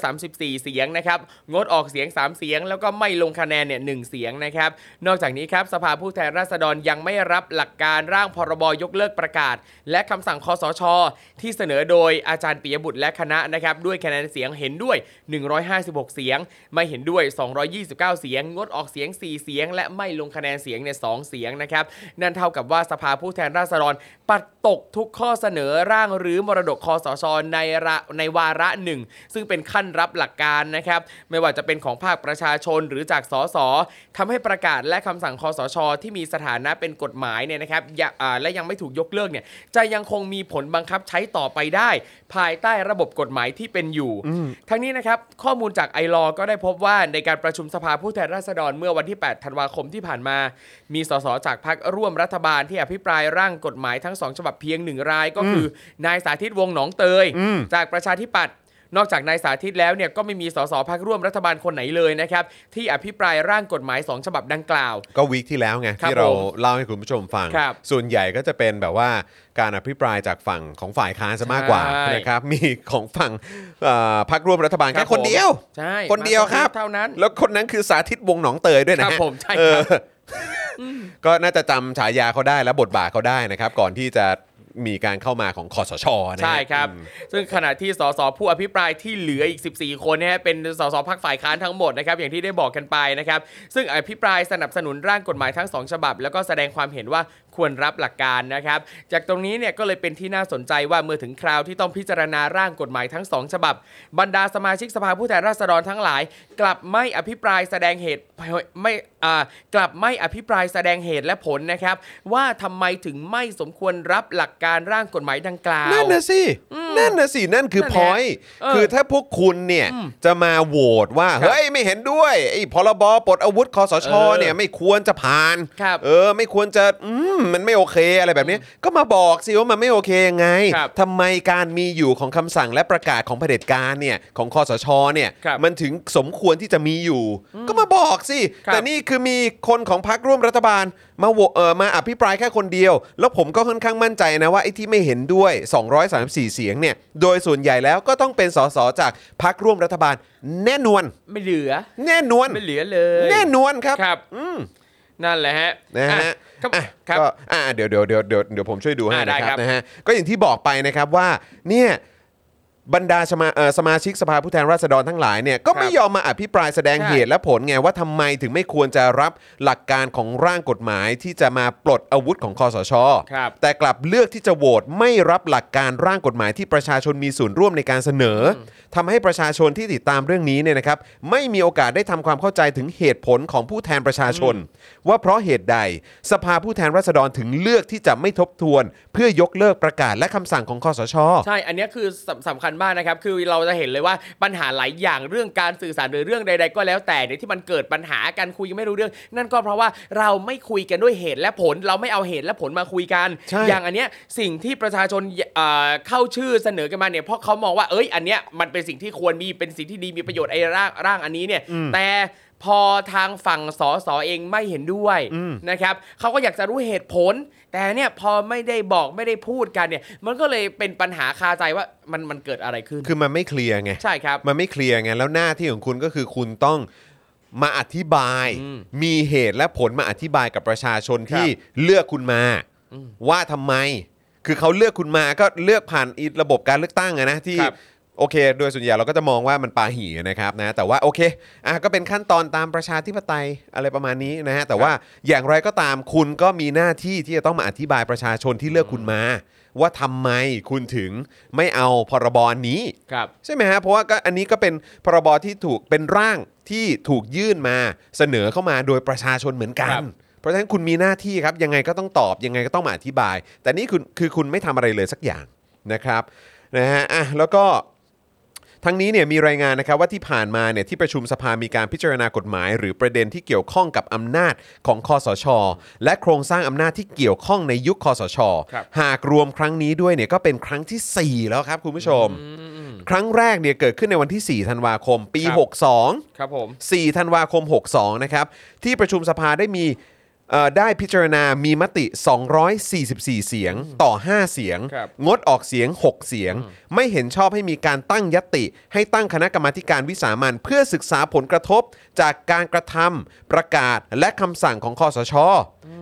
234 เสียงนะครับ งดออกเสียง 3 เสียง แล้วก็ไม่ลงคะแนนเนี่ยหเสียงนะครับ นอกจากนี้ครับสภาผู้แทนราษฎรยังไม่รับหลักการร่างพรบยกเลิกประกาศ และคำสั่งคอสช ที่เสนอโดยอาจารย์ปิยบุตรและคณะนะครับด้วยคะแนนเสียงเห็นด้วย 156 เสียง ไม่เห็นด้วย 229 เสียง งดออกเสียง 4 เสียง และไม่ลงคะแนนเสียงเนี่ยสเสียงนะครับนั่นเท่ากับว่าสภาผู้แทนราษฎร ปัดตกทุกข้อเสนอร่างหรือมรดกคอสชในระในวาระหนึ่ง ซึ่งเป็นขั้นรับหลักการนะครับ ไม่ว่าจะเป็นของภาคประชาชนหรือจากสสทำให้ประกาศและคำสั่งคอสช ที่มีสถานะเป็นกฎหมายเนี่ยนะครับอย่าอ่าและยังไม่ถูกยกเลิกเนี่ยจะยังคงมีผลบังคับใช้ต่อไปได้ ภายใต้ระบบกฎหมายที่เป็นอยู่ ทั้งนี้นะครับข้อมูลจากไอรอก็ได้พบว่าในการประชุมสภาผู้แทนราษฎรเมื่อวันที่ 8 ธันวาคมที่ผ่านมา มีสสจากพรรคร่วมรัฐบาลที่อภิปรายร่างกฎหมายทั้งสองฉบับเพียงหนึ่งรายก็คือนายสาธิตวงศ์หนองเตย จากประชาธิปัตย์นอกจากนายสาธิตแล้วเนี่ยก็ไม่มีสสพักร่วมรัฐบาลคนไหนเลยนะครับที่อภิปรายร่างกฎหมาย 2 ฉบับดังกล่าว ก็วีคที่แล้วไงครับที่เราผมเล่าให้คุณผู้ชมฟังครับส่วนใหญ่ก็จะเป็นแบบว่าการอภิปรายจากฝั่งของฝ่ายค้านซะมากกว่าใช่นะครับมีของฝั่งเอ่อพรรคร่วมรัฐบาลคแค่รับคนเดียวใช่คนเดียวครับเท่านั้น แล้วคนนั้นคือสาธิตวงศ์หนองเตยด้วยนะครัฮะบผมใช่เอครัอบ ก็น่าจะจำฉายาเขาได้และบทบาทเขาได้นะครับ ก่อนที่จะมีการเข้ามาของคอสชนะฮะใช่ครับ อืม ซึ่งขณะที่สสผู้อภิปรายที่เหลืออีก 14 คนเนยฮะเป็นสสพักฝ่ายค้านทั้งหมดนะครับอย่างที่ได้บอกกันไปนะครับ ซึ่งอภิปรายสนับสนุนร่างกฎหมายทั้ง2ฉบับ แล้วก็แสดงความเห็นว่า ควรรับหลักการนะครับ จากตรงนี้เนี่ยก็เลยเป็นที่น่าสนใจว่าเมื่อถึงคราวที่ต้องพิจารณาร่างกฎหมายทั้ง2ฉบับ บรรดาสมาชิกสภาผู้แทนราษฎรทั้งหลาย กลับไม่อภิปรายแสดงเหตุไม่อ่ากลับไม่อภิปรายแสดงเหตุและผลนะครับ ว่าทำไมถึงไม่สมควรรับหลักการร่างกฎหมายดังกล่าวนั่นนะสินั่นนะสินั่นคือนั่นพแหละอยเออคือถ้าพวกคุณเนี่ยจะมาโหวตว่าครับเฮ้ยไม่เห็นด้วยไอ้พรบปลดอาวุธคอสชเออเนี่ยไม่ควรจะผ่านครับเออไม่ควรจะอืมมันไม่โอเคอะไรแบบนี้ ก็มาบอกสิว่ามันไม่โอเคยังไงครับทำไมการมีอยู่ของคำสั่งและประกาศของเผด็จการเนี่ยของคอสชเนี่ยครับมันถึงสมควรที่จะมีอยู่ ก็มาบอกสิ ครับแต่นี่คือมีคนของพรรคร่วมรัฐบาล มาโหวเออมาอภิปรายแค่คนเดียว แล้วผมก็ค่อนข้างมั่นใจนะว่าไอ้ที่ไม่เห็นด้วย 234 เสียงเนี่ยโดยส่วนใหญ่แล้วก็ต้องเป็นสสจากพรรคร่วมรัฐบาล แน่นวน ไม่เหลือ แน่นวน ไม่เหลือเลยแน่นวนครับ ครับอืมนั่นแหละฮะนะฮะ อ่ ครับอะครับก็อะเดี๋ยวเดี๋ยวเดี๋ยวเดี๋ยวเดี๋ยวผมช่วยดูให้อะได้นะคครัรับบนะฮะก็อย่างที่บอกไปนะครับว่าเนี่ย บรรดาสมาเอ่อสมาชิกสภาผู้แทนราษฎรทั้งหลายเนี่ยก็ไม่ครับยอมมาอภิปรายแสดงใช่เหตุและผลไงว่าทำไมถึงไม่ควรจะรับหลักการของร่างกฎหมายที่จะมาปลดอาวุธของคอสช ครับแต่กลับเลือกที่จะโหวตไม่รับหลักการร่างกฎหมายที่ประชาชนมีส่วนร่วมในการเสนออทำให้ประชาชนที่ติดตามเรื่องนี้เนี่ยนะครับไม่มีโอกาสได้ทำความเข้าใจถึงเหตุผลของผู้แทนประชาชน ว่าเพราะเหตุใดสภาผู้แทนราษฎรถึงเลือกที่จะไม่ทบทวน เพื่อยกเลิกประกาศและคำสั่งของคอสช ใช่ อันเนี้ยคือสำสำคัญมากนะครับ คือเราจะเห็นเลยว่าปัญหาหลายอย่างเรื่องการสื่อสารหรือเรื่องใด ๆ ก็แล้วแต่เนี่ยที่มันเกิดปัญหาการคุยกันไม่รู้เรื่อง นั่นก็เพราะว่าเราไม่คุยกันด้วยเหตุและผล เราไม่เอาเหตุและผลมาคุยกันใช่อย่างอันเนี้ยสิ่งที่ประชาชนเอ่อเข้าชื่อเสนอกันมาเนี่ยเพราะเขามองว่าเอ้ยอันเนี้ยมันเป็นสิ่งที่ควรมีเป็นสิ่งที่ดีมีประโยชน์ไอ้ร่างร่างอันนี้เนี่ยแต่ พอทางฝั่งสสเองไม่เห็นด้วยนะครับเขาก็อยากจะรู้เหตุผล แต่เนี่ยพอไม่ได้บอกไม่ได้พูดกันเนี่ย มันก็เลยเป็นปัญหาคาใจว่ามันมันเกิดอะไรขึ้น คือมันไม่เคลียร์ไงใช่ครับมันไม่เคลียร์ไงแล้วหน้าที่ของคุณก็คือคุณต้องมาอธิบายอืมมีเหตุและผลมาอธิบายกับประชาชนครับที่เลือกคุณมา ว่าทำไม คือเขาเลือกคุณมาก็เลือกผ่านอีระบบการเลือกตั้งอะนะที่ครับ โอเค โดยส่วนใหญ่เราก็จะมองว่ามันปาหีนะครับนะแต่ว่าโอเคอะก็เป็นขั้นตอนตามประชาธิปไตยอะไรประมาณนี้นะฮะแต่ว่าอย่างไรก็ตามคุณก็มีหน้าที่ที่จะต้องมาอธิบายประชาชนที่เลือกคุณมา ว่าทำไมคุณถึงไม่เอาพรบอนนี้ ครับ ใช่ไหมฮะเพราะว่าก็อันนี้ก็เป็นพรบที่ถูกเป็นร่างที่ถูกยื่นมาเสนอเข้ามาโดยประชาชนเหมือนกันครับ เพราะฉะนั้นคุณมีหน้าที่ครับยังไงก็ต้องตอบยังไงก็ต้องมาอธิบาย แต่นี่คุณคือคุณไม่ทำอะไรเลยสักอย่างนะครับนะฮะอะแล้วก็ ทั้งนี้เนี่ยมีรายงานนะครับว่าที่ผ่านมาเนี่ยที่ประชุมสภามีการพิจารณากฎหมาย หรือประเด็นที่เกี่ยวข้องกับอำนาจของคอสช และโครงสร้างอำนาจที่เกี่ยวข้องในยุคคอสช ครับหากรวมครั้งนี้ด้วยเนี่ยก็เป็นครั้งทีสี่4 แล้วครับคุณผู้ชม ครั้งแรกเนี่ยเกิดขึ้นในวันที่ 4 ธันวาคม ปี ครับ 62 ครับผม 4 ธันวาคม 62 นะครับ ที่ประชุมสภาได้มีเอ่อ ได้พิจารณามีมติ 244 เสียงต่อ 5 เสียง ครับ งดออกเสียง 6 เสียง ไม่เห็นชอบให้มีการตั้งยติ ให้ตั้งคณะกรรมาธิการวิสามันเพื่อศึกษาผลกระทบ จากการกระทำประกาศและคำสั่งของคอสช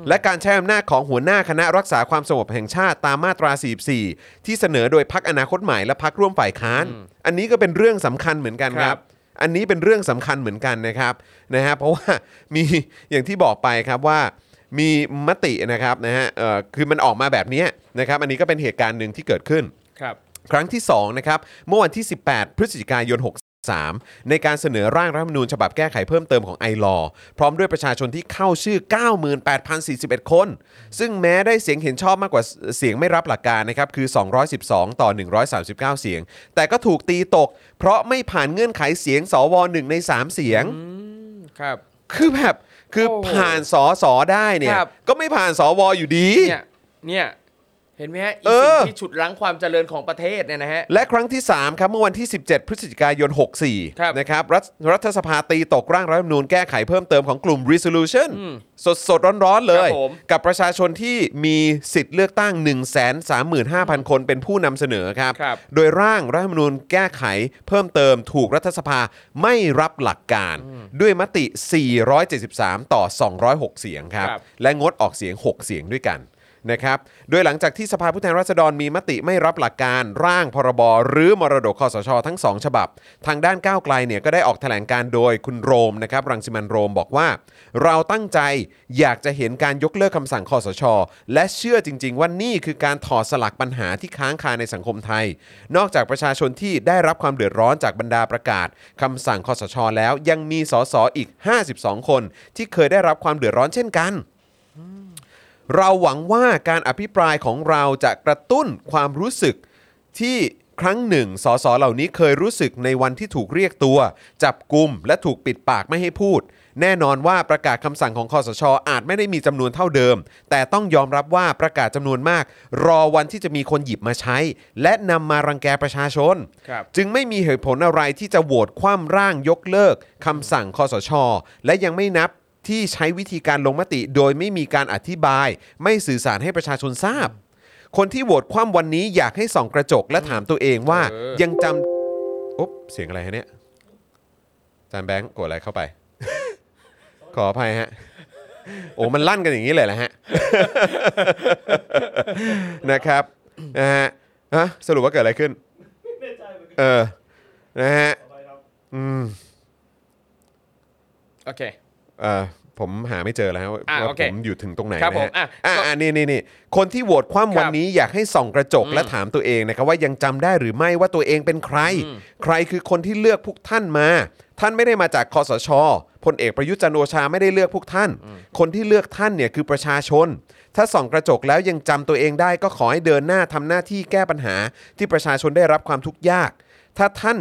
และการใช้อำนาจของหัวหน้าคณะรักษาความสงบแห่งชาติตามมาตรา 44 ที่เสนอโดยพักอนาคตใหม่และพักร่วมฝ่ายค้าน อันนี้ก็เป็นเรื่องสำคัญเหมือนกันคครัรับ บ อันนี้เป็นเรื่องสำคัญเหมือนกันนะครับนะฮะเพราะว่ามีอย่างที่บอกไปครับว่ามีมตินะครับนะฮะเอ่อคือมันออกมาแบบเนี้ยนะครับ อันนี้ก็เป็นเหตุการณ์หนึ่งที่เกิดขึ้น ครับ ครั้งที่2นะครับเมื่อวันที่ 18 พฤศจิกายน 63ในการเสนอร่างรัฐธรรมนูญฉบับแก้ไขเพิ่มเติมของไอรอพร้อมด้วยประชาชนที่เข้าชื่อ 98,041 คน ซึ่งแม้ได้เสียงเห็นชอบมากกว่าเสียงไม่รับหลักการนะครับ คือ 212 ต่อ 139 เสียง แต่ก็ถูกตีตก เพราะไม่ผ่านเงื่อนไขเสียงสว1ใน 3 เสียงครับ คือแบบ คือโอ้โหผ่านสอสอได้เนี่ยครับก็ไม่ผ่านสวอยู่ดี เนี่ยเนี่ยเห็นไหมฮะเออีอสิ่งที่ฉุดรั้งความเจริญของประเทศเนี่ยนะฮะ และครั้งที่ 3 ครับ เมื่อวันที่ 17 พฤศจิกายนครับ64 นะครับรัฐรัฐสภาตีตกร่างรัฐธรรมนูญแก้ไขเพิ่มเติมของกลุ่ม resolution สดสดๆร้อนๆ เลยครับผมกับประชาชนที่มีสิทธิ์เลือกตั้ง 135,000 คนเป็นผู้นำเสนอครับครับ โดยร่างรัฐธรรมนูญแก้ไขเพิ่มเติมถูกรัฐสภาไม่รับหลักการด้วยมติ 473 ต่อ 206 เสียงครับครับและงดออกเสียง 6 เสียงด้วยกัน นะครับ โดยหลังจากที่สภาผู้แทนราษฎรมีมติไม่รับหลักการร่างพรบหรือมรดกคอสช ทั้ง 2 ฉบับ ทางด้านก้าวไกลเนี่ยก็ได้ออกแถลงการโดยคุณโรมนะครับรังสิมันโรมบอกว่า เราตั้งใจอยากจะเห็นการยกเลิกคำสั่งคอสช และเชื่อจริง ๆ ว่านี่คือการถอดสลักปัญหาที่ค้างคาในสังคมไทย นอกจากประชาชนที่ได้รับความเดือดร้อนจากบรรดาประกาศคำสั่งคอสช แล้วยังมีสสอีก 52 คน ที่เคยได้รับความเดือดร้อนเช่นกัน เราหวังว่าการอภิปรายของเราจะกระตุ้นความรู้สึกที่ครั้งหนึ่งสสเหล่านี้เคยรู้สึกในวันที่ถูกเรียกตัว จับกลุ่มและถูกปิดปากไม่ให้พูด แน่นอนว่าประกาศคำสั่งของคอสชอาจไม่ได้มีจำนวนเท่าเดิม แต่ต้องยอมรับว่าประกาศจำนวนมาก รอวันที่จะมีคนหยิบมาใช้ และนำมารังแกประชาชน ครับจึงไม่มีเหตุผลอะไรที่จะโหวตคว่ำร่างยกเลิกคำสั่งคอสช และยังไม่นับ ที่ใช้วิธีการลงมติ โดยไม่มีการอธิบาย ไม่สื่อสารให้ประชาชนทราบ คนที่โหวตคว่ำวันนี้อยากให้ส่องกระจกและถามตัวเองว่า เออ ยังจำอุ๊บเสียงอะไรฮะเนี่ยอาจารย์แบงค์กดอะไรเข้าไป ขออภัยฮะ โอ้มันลั่นกันอย่างนี้เลยแหละฮะ นะครับนะฮะฮะสรุปว่าเกิดอะไรขึ้น เออ นะฮะ อืม โอเค เออผมหาไม่เจอแล้วว่าอะว่าโอเคผมอยู่ถึงตรงไหนครับนะผมฮะอะอะก็อะนี่นี่นี่คนที่โหวตคว่ำวันครับนี้อยากให้ส่องกระจกและถามตัวเองนะครับว่ายังจำได้หรือไม่ว่าตัวเองเป็นใคร ใครคือคนที่เลือกพวกท่านมา ท่านไม่ได้มาจากคอสชพลเอกประยุทธ์จันทร์โอชาไม่ได้เลือกพวกท่าน คนที่เลือกท่านเนี่ยคือประชาชน ถ้าส่องกระจกแล้วยังจำตัวเองได้ก็ขอให้เดินหน้าทำหน้าที่แก้ปัญหาที่ประชาชนได้รับความทุกข์ยาก ถ้าท่าน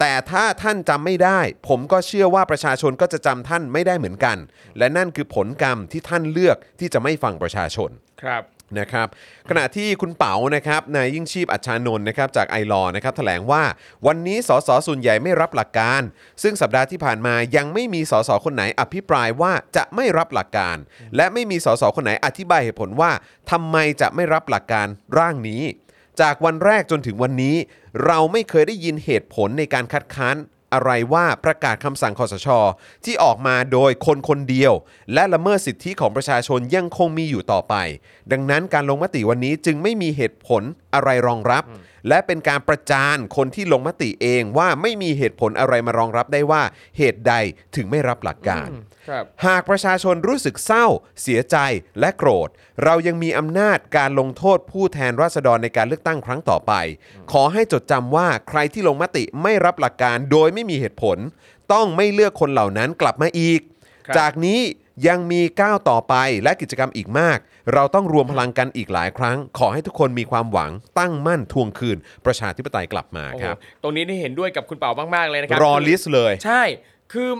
แต่ถ้าท่านจำไม่ได้ ผมก็เชื่อว่าประชาชนก็จะจำท่านไม่ได้เหมือนกัน และนั่นคือผลกรรมที่ท่านเลือกที่จะไม่ฟังประชาชน ครับ นะครับขณะที่คุณเป๋านะครับนายยิ่งชีพอัชชานนท์นะครับจากไอรอนะครับแถลงว่าวันนี้สสส่วนใหญ่ไม่รับหลักการ ซึ่งสัปดาห์ที่ผ่านมายังไม่มีสสคนไหนอภิปรายว่าจะไม่รับหลักการ และไม่มีสสคนไหนอธิบายเหตุผลว่าทำไมจะไม่รับหลักการร่างนี้ จากวันแรกจนถึงวันนี้ เราไม่เคยได้ยินเหตุผลในการคัดค้านอะไรว่าประกาศคำสั่งคอสช ที่ออกมาโดยคนคนเดียว และละเมิดสิทธิของประชาชนยังคงมีอยู่ต่อไป ดังนั้นการลงมติวันนี้จึงไม่มีเหตุผลอะไรรองรับ และเป็นการประจานคนที่ลงมติเองว่าไม่มีเหตุผลอะไรมารองรับได้ว่าเหตุใดถึงไม่รับหลักการ ครับ หากประชาชนรู้สึกเศร้า เสียใจและโกรธ เรายังมีอำนาจการลงโทษผู้แทนราษฎรในการเลือกตั้งครั้งต่อไป ขอให้จดจำว่าใครที่ลงมติไม่รับหลักการโดยไม่มีเหตุผล ต้องไม่เลือกคนเหล่านั้นกลับมาอีก ครับ จากนี้ยังมีก้าวต่อไปและกิจกรรมอีกมาก เราต้องรวมพลังกันอีกหลายครั้ง ขอให้ทุกคนมีความหวังตั้งมั่นทวงคืน ประชาธิปไตยกลับมาโอ้โหครับตรงนี้นี่เห็นด้วยกับคุณเป๋ามาก ๆ เลยนะครัรอลิสต์เลย ใช่ คือ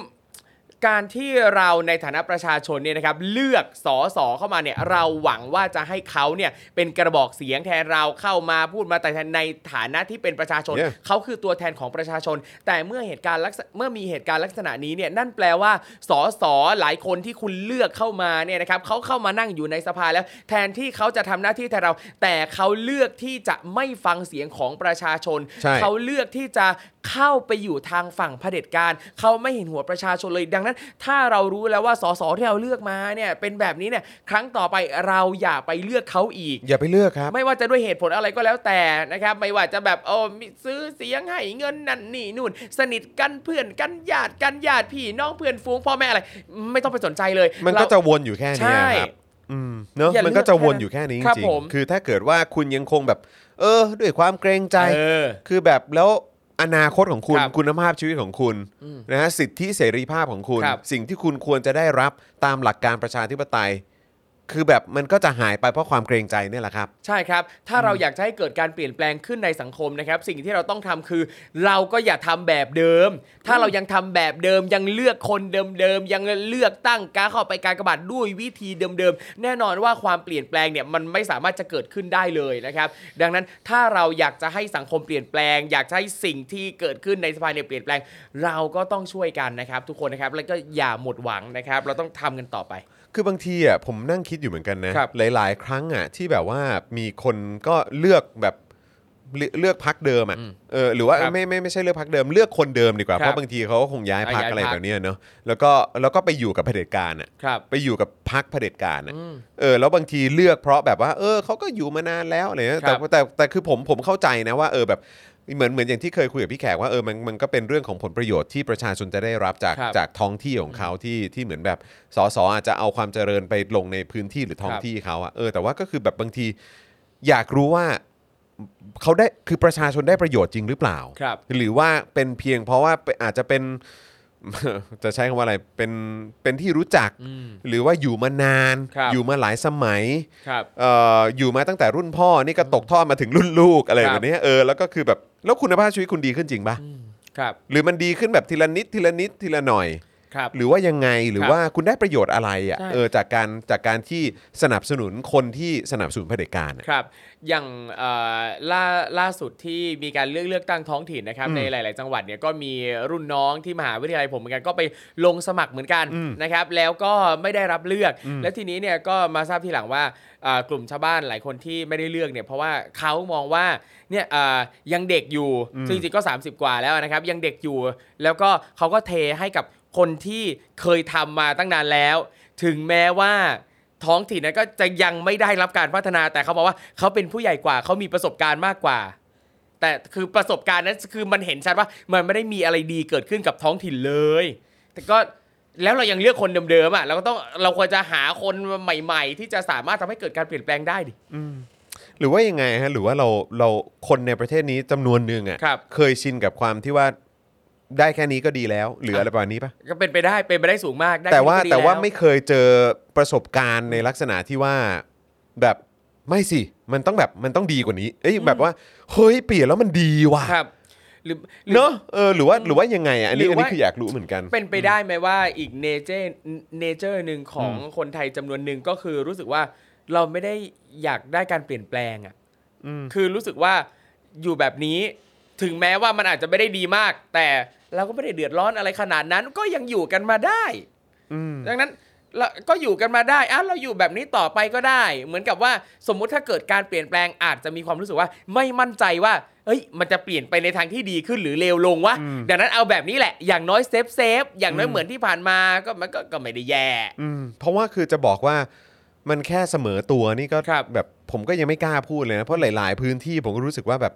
การที่เราในฐานะประชาชนเนี่ยนะครับเลือกสอสอเข้ามาเนี่ยเราหวังว่าจะให้เขาเนี่ยเป็นกระบอกเสียงแทนเราเข้ามาพูดมาแต่ในฐานะที่เป็นประชาชน Yeah. เขาคือตัวแทนของประชาชน แต่เมื่อเหตุการณ์ลักษณะเมื่อมีเหตุการณ์ลักษณะนี้เนี่ยนั่นแปลว่าสอสอหลายคนที่คุณเลือกเข้ามาเนี่ยนะครับเขาเข้ามานั่งอยู่ในสภาแล้ว แทนที่เขาจะทำหน้าที่แทนเรา แต่เขาเลือกที่จะไม่ฟังเสียงของประชาชนใช่เขาเลือกที่จะเข้าไปอยู่ทางฝั่งเผด็จการเขาไม่เห็นหัวประชาชนเลยดังนั้นถ้าเรารู้แล้วว่าสสที่เราเลือกมาเนี่ยเป็นแบบนี้เนี่ยครั้งต่อไปเราอย่าไปเลือกเขาอีก อย่าไปเลือกครับ ไม่ว่าจะด้วยเหตุผลอะไรก็แล้วแต่นะครับ ไม่ว่าจะแบบโอ้มีซื้อเสียงให้เงินนั่นนี่นู่น สนิทกันเพื่อนกันญาติกันญาติพี่น้องเพื่อนฟูงพ่อแม่อะไร ไม่ต้องไปสนใจเลย มันก็เราจะวนอยู่แค่นี้ใช่ครับอืมเนอะอย่าเลือกมันก็จะวนอยู่แค่นี้จครับริงผมๆคือถ้าเกิดว่าคุณยังคงแบบ เออ ด้วยความเกรงใจเออคือแบบแล้ว อนาคตของคุณครับคุณภาพชีวิตของคุณนะฮะสิทธิเสรีภาพของคุณ ครับ สิ่งที่คุณควรจะได้รับตามหลักการประชาธิปไตย คือแบบมันก็จะหายไปเพราะความเกรงใจเนี่ยแหละครับ ใช่ครับ ถ้าเราอยากจะให้เกิดการเปลี่ยนแปลงขึ้นในสังคมนะครับ สิ่งที่เราต้องทำคือ เราก็อย่าทำแบบเดิม ถ้าเรายังทำแบบเดิมยังเลือกคนเดิมๆยังเลือกตั้งการเข้าไปการกระบาดด้วยวิธีเดิมๆแน่นอนว่าความเปลี่ยนแปลงเนี่ยมันไม่สามารถจะเกิดขึ้นได้เลยนะครับ ดังนั้นถ้าเราอยากจะให้สังคมเปลี่ยนแปลง อยากจะให้สิ่งที่เกิดขึ้นในสภาเนี่ยเปลี่ยนแปลง เราก็ต้องช่วยกันนะครับ ทุกคนนะครับแล้วก็อย่าหมดหวังนะครับ เราต้องทำกันต่อไป คือบางทีอะผมนั่งคิดอยู่เหมือนกันนะ ครับหลาย ๆ ครั้งอะที่แบบว่ามีคนก็เลือกแบบเลืเลือกพักเดิมอะเออหรือว่าครับไม่ไม่ไม่ใช่เลือกพักเดิม เลือกคนเดิมดีกว่า ครับเพราะบางทีเขาก็คงย้ายพักย้ายอะไรพรรคแบบเนี้ยเนาะแล้วก็แล้วก็ไปอยู่กับเผด็จการอะครับไปอยู่กับพักเผด็จการอะ อืม เออแล้วบางทีเลือกเพราะแบบว่า เออเขาก็อยู่มานานแล้วอะไรเงี้ยครัแต่บแต่แต่คือผมผมเข้าใจนะว่าเออแบบ เหมือนเหมือนอย่างที่เคยคุยกับพี่แขกว่าเออมันมันก็เป็นเรื่องของผลประโยชน์ที่ประชาชนจะได้รับจากครับจากท้องที่ของเขาที่ที่เหมือนแบบสสอาจจะเอาความเจริญไปลงในพื้นที่หรือท้องครับ ที่เขาอะเออแต่ว่าก็คือแบบบางที อยากรู้ว่าเขาได้คือประชาชนได้ประโยชน์จริงหรือเปล่า ครับ หรือว่าเป็นเพียงเพราะว่าอาจจะเป็น จะใช้คำว่าอะไรเป็นเป็นที่รู้จัก อืม หรือว่าอยู่มานาน ครับอยู่มาหลายสมัยครับ เอ่ออยู่มาตั้งแต่รุ่นพ่อนี่ก็ตกทอดมาถึงรุ่นลูกอะไรครับ แบบนี้เออแล้วก็คือแบบแล้วคุณภาพชีวิตคุณดีขึ้นจริงปะครับ หรือมันดีขึ้นแบบทีละนิดทีละนิดทีละหน่อย ครับหรือว่ายังไงหรือครับว่าคุณได้ประโยชน์อะไรอะใช่ เออจากการจากการที่สนับสนุนคนที่สนับสนุนเผด็จการอะ ครับ อย่างเอ่อล่าล่าสุดที่มีการเลือกเลือกตั้งท้องถิ่นนะครับ อืมในหลาย ๆ จังหวัดเนี่ยก็มีรุ่นน้องที่มหาวิทยาลัยผมเหมือนกันก็ไปลงสมัครเหมือนกันอืมนะครับ แล้วก็ไม่ได้รับเลือก อืม แล้วทีนี้เนี่ยก็มาทราบทีหลังว่าอ่ากลุ่มชาวบ้านหลายคนที่ไม่ได้เลือกเนี่ยเพราะว่าเขามองว่าเนี่ยอ่ายังเด็กอยู่ซึ่งจริงๆก็ 30 กว่าแล้วนะครับ ยังเด็กอยู่ แล้วก็เขาก็เทให้กับ คนที่เคยทำมาตั้งนานแล้ว ถึงแม้ว่าท้องถิ่นนั้นก็จะยังไม่ได้รับการพัฒนาแต่เขาบอกว่าเขาเป็นผู้ใหญ่กว่าเขามีประสบการณ์มากกว่า แต่คือประสบการณ์นั้นคือมันเห็นชัดว่ามันไม่ได้มีอะไรดีเกิดขึ้นกับท้องถิ่นเลย แต่ก็แล้วเรายังเลือกคนเดิมๆอะเราก็ต้องเราควรจะหาคนใหม่ ๆ ที่จะสามารถทำให้เกิดการเปลี่ยนแปลงได้ดิหรือว่ายังไงฮะหรือว่าเราเราคนในประเทศนี้จำนวนหนึ่งอะครับเคยชินกับความที่ว่า ได้แค่นี้ก็ดีแล้วหรืออะไรประมาณนี้ปะก็เป็นไปได้เป็นไปได้สูงมากได้แต่ว่าค่นี้ก็ดีแต่ว่าล้ไม่เคยเจอประสบการณ์ในลักษณะที่ว่าแบบไม่สิ มันต้องแบบมันต้องดีกว่านี้ เอ้ยแบบว่าเฮ้ยเปลี่ยนแล้วมันดีว่ะครับหรือหรือเนอะเออหรือว่าหรือว่ายังไงอะอันนี้หรืออันนี้ว่าคืออยากรู้เหมือนกัน เป็นไปได้ไหมว่าอีก nature nature หนึ่งของคนไทยจำนวนหนึ่งก็คือรู้สึกว่าเราไม่ได้อยากได้การเปลี่ยนแปลงอะอืมคือรู้สึกว่าอยู่แบบนี้ ถึงแม้ว่ามันอาจจะไม่ได้ดีมาก แต่เราก็ไม่ได้เดือดร้อนอะไรขนาดนั้น ก็ยังอยู่กันมาได้อืมดังนั้นเราก็อยู่กันมาได้อ้าวเราอยู่แบบนี้ต่อไปก็ได้ เหมือนกับว่าสมมุติถ้าเกิดการเปลี่ยนแปลงอาจจะมีความรู้สึกว่า ไม่มั่นใจว่า เอ้ย มันจะเปลี่ยนไปในทางที่ดีขึ้นหรือเลวลงวะอืมดังนั้นเอาแบบนี้แหละ อย่างน้อย safe safe อย่างน้อยอืมเหมือนที่ผ่านมาก็มันก็ก็ไม่ได้แย่อืมเพราะว่าคือจะบอกว่ามันแค่เสมอตัวนี่ก็ครับแบบผมก็ยังไม่กล้าพูดเลยนะเพราะหลาย ๆ พื้นที่ผมก็รู้สึกว่าแบบ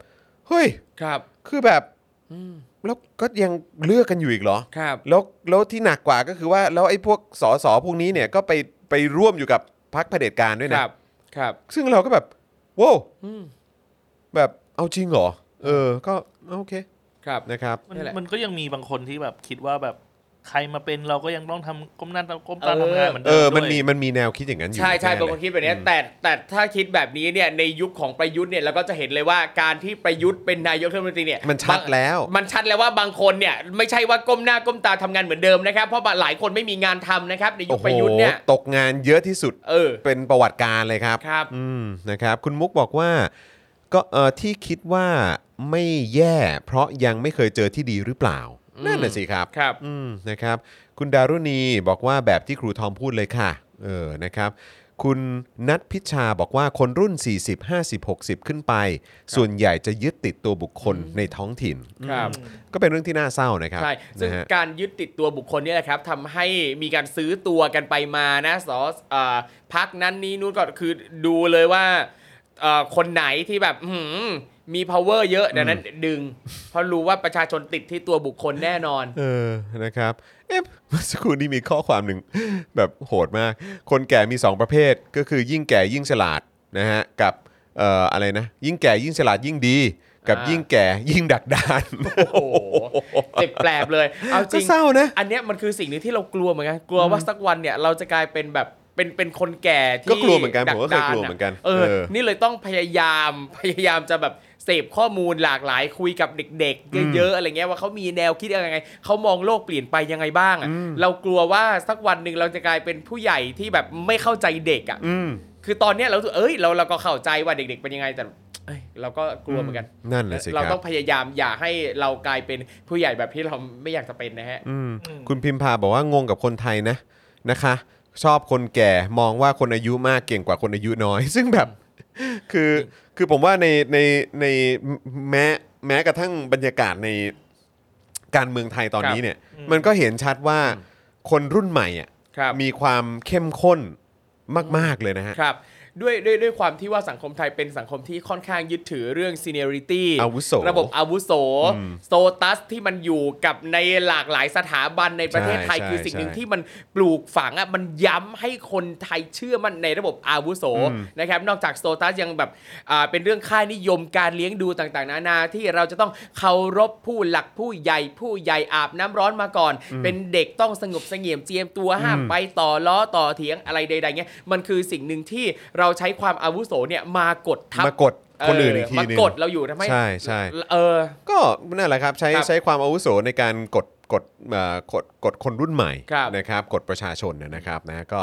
เฮ้ยครับ คือแบบอืมแล้วก็ยังเลือกกันอยู่อีกเหรอครับ แล้วแล้วที่หนักกว่าก็คือว่าแล้วไอ้พวกสสพวกนี้เนี่ยก็ไปไปร่วมอยู่กับพรรคเผด็จการด้วยคนะรับ ครับ ซึ่งเราก็แบบว้าวอืมแบบเอาจริงเหรอ เออ ก็โอเคครับนะครับ มันนี่แหละ มันก็ยังมีบางคนที่แบบคิดว่าแบบ ใครมาเป็นเราก็ยังต้องทำก้มหน้าก้มตาทำงานเหมือนเอเดิมอมันด้วยมีมันมีแนวคิดอย่างนั้นอยู่ใช่ใช่แน่บางคนคิดแบบนี้แต่แต่ถ้าคิดแบบนี้เนี่ยในยุคของประยุทธ์เนี่ยเราก็จะเห็นเลยว่าการที่ประยุทธ์เป็นนายกรัฐมนตรีเนี่ยมันชัดแล้ว มันชัดแล้วว่าบางคนเนี่ยไม่ใช่ว่าก้มหน้าก้มตาทำงานเหมือนเดิมนะครับ เพราะหลายคนไม่มีงานทำนะครับ ในยุโอ้คโหประยุทธ์เนี่ยตกงานเยอะที่สุด เออเป็นประวัติการเลยครับ ครับ อืมนะครับคุณมุกบอกว่าก็เออที่คิดว่าไม่แย่ เพราะยังไม่เคยเจอที่ดีหรือเปล่า นั่นน่ะสิครับครับอืมนะครับ คุณดารุณีบอกว่าแบบที่ครูทอมพูดเลยค่ะ เออนะครับ คุณนัทพิชาบอกว่าคนรุ่น 40 50 60 ขึ้นไป ส่วนใหญ่จะยึดติดตัวบุคคลในท้องถิ่น ครับ ก็เป็นเรื่องที่น่าเศร้านะครับใช่ ซึ่งนะฮะ การยึดติดตัวบุคคลเนี่ยแหละครับทำให้มีการซื้อตัวกันไปมานะสอเอ่อพักนั้นนี้นู้นก็คือดูเลยว่าเอ่อคนไหนที่แบบอื้อหือ มี power เยอะดังนั้นดึง เพราะรู้ว่าประชาชนติดที่ตัวบุคคลแน่นอน เออนะครับ เอ๊ะเมื่อสักครู่นี้มีข้อความหนึ่งแบบโหดมาก คนแก่มี 2 ประเภทก็คือยิ่งแก่ยิ่งฉลาดนะฮะกับเอ่ออะไรนะ ยิ่งแก่ยิ่งฉลาดยิ่งดี กับอ่ายิ่ยิ่งแก่ยิ่งดักดานโอ้โหเจ็บแปลบเลยเอาจก็ริงเศร้านะอันเนี้ยมันคือสิ่งหนึงที่เรากลัวเหมือนกันกลัวว่าสักวันเนี่ยเราจะกลายเป็นแบบเป็นเป็นคนแกที่ก็กลัวเหมือนกันผมก็เคยดักลัวดาะเหมือนกันเออเออ นี่เลยต้องพยายามพยายามจะแบบ เสพข้อมูลหลากหลายคุยกับเด็กๆเยอะๆอะไรเงี้ยว่าเขามีแนวคิดยังไงเขามองโลกเปลี่ยนไปยังไงบ้างอะเรากลัวว่าสักวันหนึ่งเราจะกลายเป็นผู้ใหญ่ที่แบบไม่เข้าใจเด็กอะอืมคือตอนเนี้ยเรารู้สึกเอ้ยเราเราก็เข้าใจว่าเด็ก ๆ เป็นยังไงแต่เอ้ยเราก็กลัวเหมือนกัน นั่นแหละสิคเรารัต้อบงพยายามอย่าให้เรากลายเป็นผู้ใหญ่แบบที่เราไม่อยากจะเป็นนะฮะอืมคุณพิมพาบอกว่างงกับคนไทยนะนะคะ ชอบคนแก่มองว่าคนอายุมากเก่งกว่าคนอายุน้อย ซึ่งแบบคือ คือผมว่าในในในแม้แม้กระทั่งบรรยากาศในการเมืองไทยตอนนี้เนี่ย มันก็เห็นชัดว่าคนรุ่นใหม่อะครับมีความเข้มข้นมาก ๆ เลยนะฮะครับ ด้วยด้วยด้วยความที่ว่าสังคมไทยเป็นสังคมที่ค่อนข้างยึดถือเรื่อง seniority อาวุโสระบบอาวุโสโซตัสที่มันอยู่กับในหลากหลายสถาบันในประเทศไทยใช่คือสิ่งหนึ่งใช่ที่มันปลูกฝังอะมันย้ำให้คนไทยเชื่อมั่นในระบบอาวุโสนะครับนอกจากโซตัสยังแบบอ่าเป็นเรื่องค่านิยมการเลี้ยงดูต่างๆ นานาที่เราจะต้องเคารพผู้หลักผู้ใหญ่ผู้ใหญ่อาบน้ำร้อนมาก่อน เป็นเด็กต้องสงบเสงี่ยมเจียมตัวห้ามไปต่อล้อต่อเถียงอะไรใดๆเงี้ยมันคือสิ่งหนึ่งที่เราใช้ความอาวุโสเนี่ยมากดทับมากดคนอื่นอีกทีมานึงกดเราอยู่ทำให้ใช่ใช่เออ ก็นั่นแหละครับใช้ครับใช้ความอาวุโสในการกดกดเอ่อกดกดคนรุ่นใหม่ครับนะครับกดประชาชนนะครับนะก็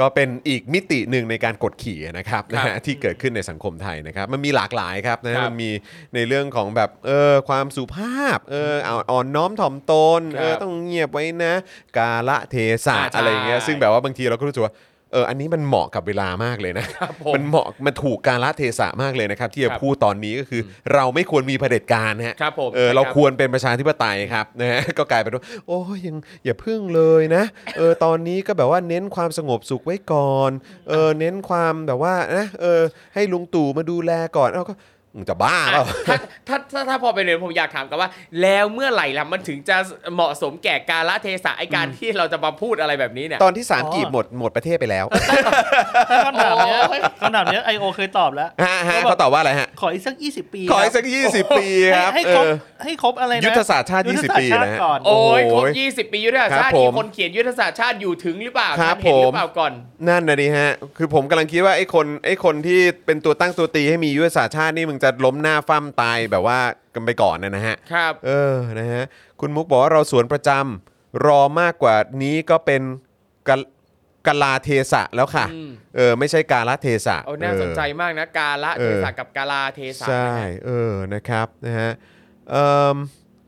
ก็เป็นอีกมิติหนึ่งในการกดขี่นะครับนะฮะที่เกิดขึ้นในสังคมไทยนะครับมันมีหลากหลายครับนะฮะครับมันมีในเรื่องของแบบเออความสุภาพเออเอาอ่อนน้อมถ่อมตนครับเออต้องเงียบไว้นะ กาละเทศะอ่าใช่อะไรอย่างเงี้ยซึ่งแบบว่าบางทีเราก็รู้สึกว่า เอออันนี้มันเหมาะกับเวลามากเลยนะครับผมมันเหมาะมันถูกกาลเทศะมากเลยนะครับ ที่จะครับพูดตอนนี้ก็คืออเราไม่ควรมีเผด็จการนะฮะครับผมเออใช่เราครับควรเป็นประชาธิปไตยครับนะฮะ ก็กลายเป็นว่าโอ้ยยังอย่าพึ่งเลยนะเออตอนนี้ก็แบบว่าเน้นความสงบสุขไว้ก่อนเออเน้นความแบบว่านะเออให้ลุงตู่มาดูแลก่อนเอ้าก็ มึงจะบ้าเปล่าถ้าถ้าถ้าถ้าพอเป็นเลยผมอยากถามกันว่า แล้วเมื่อไหร่ล่ะมันถึงจะเหมาะสมแก่กาลเทศะไอการที่เราจะมาพูดอะไรแบบนี้เนี่ยตอนที่สามอ๋อกีบหมดหมดประเทศไปแล้วถ้าคำถามเนี้ยคำถามเนี้ยไอโอเคยตอบแล้วฮะฮะเขาตอบว่าอะไรฮะขออีกสัก 20 ปี ขออีกคสัรับกยี่สิบปีครับให้เอครบอให้ครบอะไรนะยุทธศาสตร์ชาติยุทธ20ศาสตปีร์ชาตินะฮะก่อนโอ้ยครบโอ้ย20 ปียุทธศาสตร์ครับชาติผมีมคนเขียนยุทธศาสตร์ชาติอยู่ถึงหรือเปล่าครับท่านเห็นหผรืมอเปล่าก่อนนั่นนะดิฮะ คือผมกำลังคิดว่าไอ้คนไอ้คนที่เป็นตัวตั้งตัวตีให้มียุทธศาสตร์ชาตินี่มึงจะล้มหน้าฟั่มตายแบบว่ากันไปก่อนนะนะฮะ ครับ เออ นะฮะ คุณมุกบอกว่าเราสวนประจำรอมากกว่านี้ก็เป็นกะกาลาเทศะแล้วค่ะ อืม เออ ไม่ใช่กาลเทศะเอาน่าสนใจมากนะ กาละเอเทอศะกับกาลาเทศะใช่นะฮะเออ นะครับ นะฮะเอิ่ม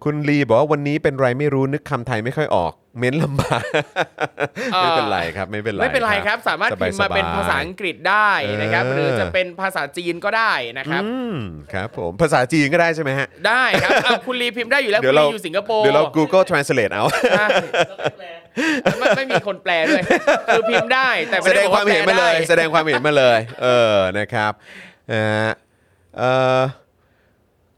คุณลีบอกว่าวันนี้เป็นไรไม่รู้นึกคำไทยไม่ค่อยออก เม้นลำบากไม่เป็นไรครับ ไม่เป็นไรไม่เป็นไรครับ สามารถพิมพ์มาเป็นภาษาอังกฤษได้นะครับเออหรือจะเป็นภาษาจีนก็ได้นะครับอืมครับผมภาษาจีนก็ได้ใช่ไหมฮะได้ครับอะคุณลีพิมพ์ได้อยู่แล้วเดี๋คุยวณเราลีอยู่สิงคโปร์เดี๋ยวเรา Google Translate เอาใช่ไม่ไม่มีคนแปลด้วยคือพิมพ์ได้ แต่แสไม่ดได้งบอกความเห็นมาเลยแปได้แสดงความเห็นมาเลย เออนะครับนะฮะเอ่อ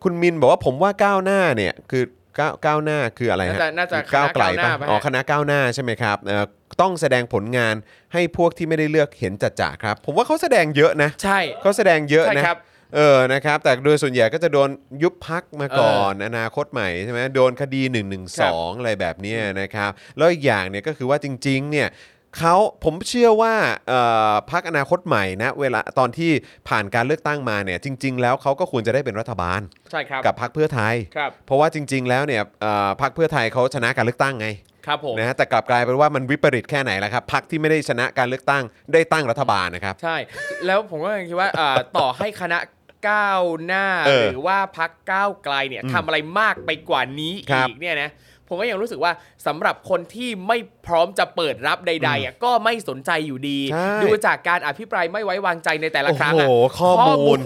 คุณมินบอกว่าผมว่าก้าวหน้าเนี่ยคือ ก้าวก้าวหน้าคืออะไรฮะน่าจะน่าจะก้าวไกลคณะก้าวหน้าปะปะอ๋อคณะก้าวหน้าใช่ไหมครับเอ่อต้องแสดงผลงานให้พวกที่ไม่ได้เลือกเห็นจัดจ่าครับ ผมว่าเขาแสดงเยอะนะใช่ เขาแสดงเยอะใช่นะครับ เออนะครับ แต่โดยส่วนใหญ่ก็จะโดนยุบพักมาก่อนอนาคตใหม่ใช่ไหมโดนคดี1นึครับอะไรแบบเนี้ยนะครับ แล้วอีกอย่างเนี่ยก็คือว่าจริงๆเนี่ย เขาผมเชื่อว่าเอ่อพักอนาคตใหม่นะเวลาตอนที่ผ่านการเลือกตั้งมาเนี่ยจริง ๆ แล้วเขาก็ควรจะได้เป็นรัฐบาลใช่ครับกับพักเพื่อไทย ครับเพราะว่าจริง ๆ แล้วเนี่ยเอ่อพักเพื่อไทยเขาชนะการเลือกตั้งไงครับผมนะฮะแต่กลับกลายเป็นว่ามันวิปริตแค่ไหนล่ะครับพักที่ไม่ได้ชนะการเลือกตั้งได้ตั้งรัฐบาลนะครับ ใช่ แล้วผมก็ยังคิดว่าอ่าต่อให้คณะก้าวหน้า เออหรือว่าพักก้าวไกลเนี่ยทำอะไรมากไปกว่านี้ครับ อีกเนี่ยนะ ผมก็ยังรู้สึกว่าสำหรับคนที่ไม่พร้อมจะเปิดรับใดๆอะก็ไม่สนใจอยู่ดีใช่ดูจากการอภิปรายไม่ไว้วางใจในแต่ละครั้งโอ้อะโหข้อมูล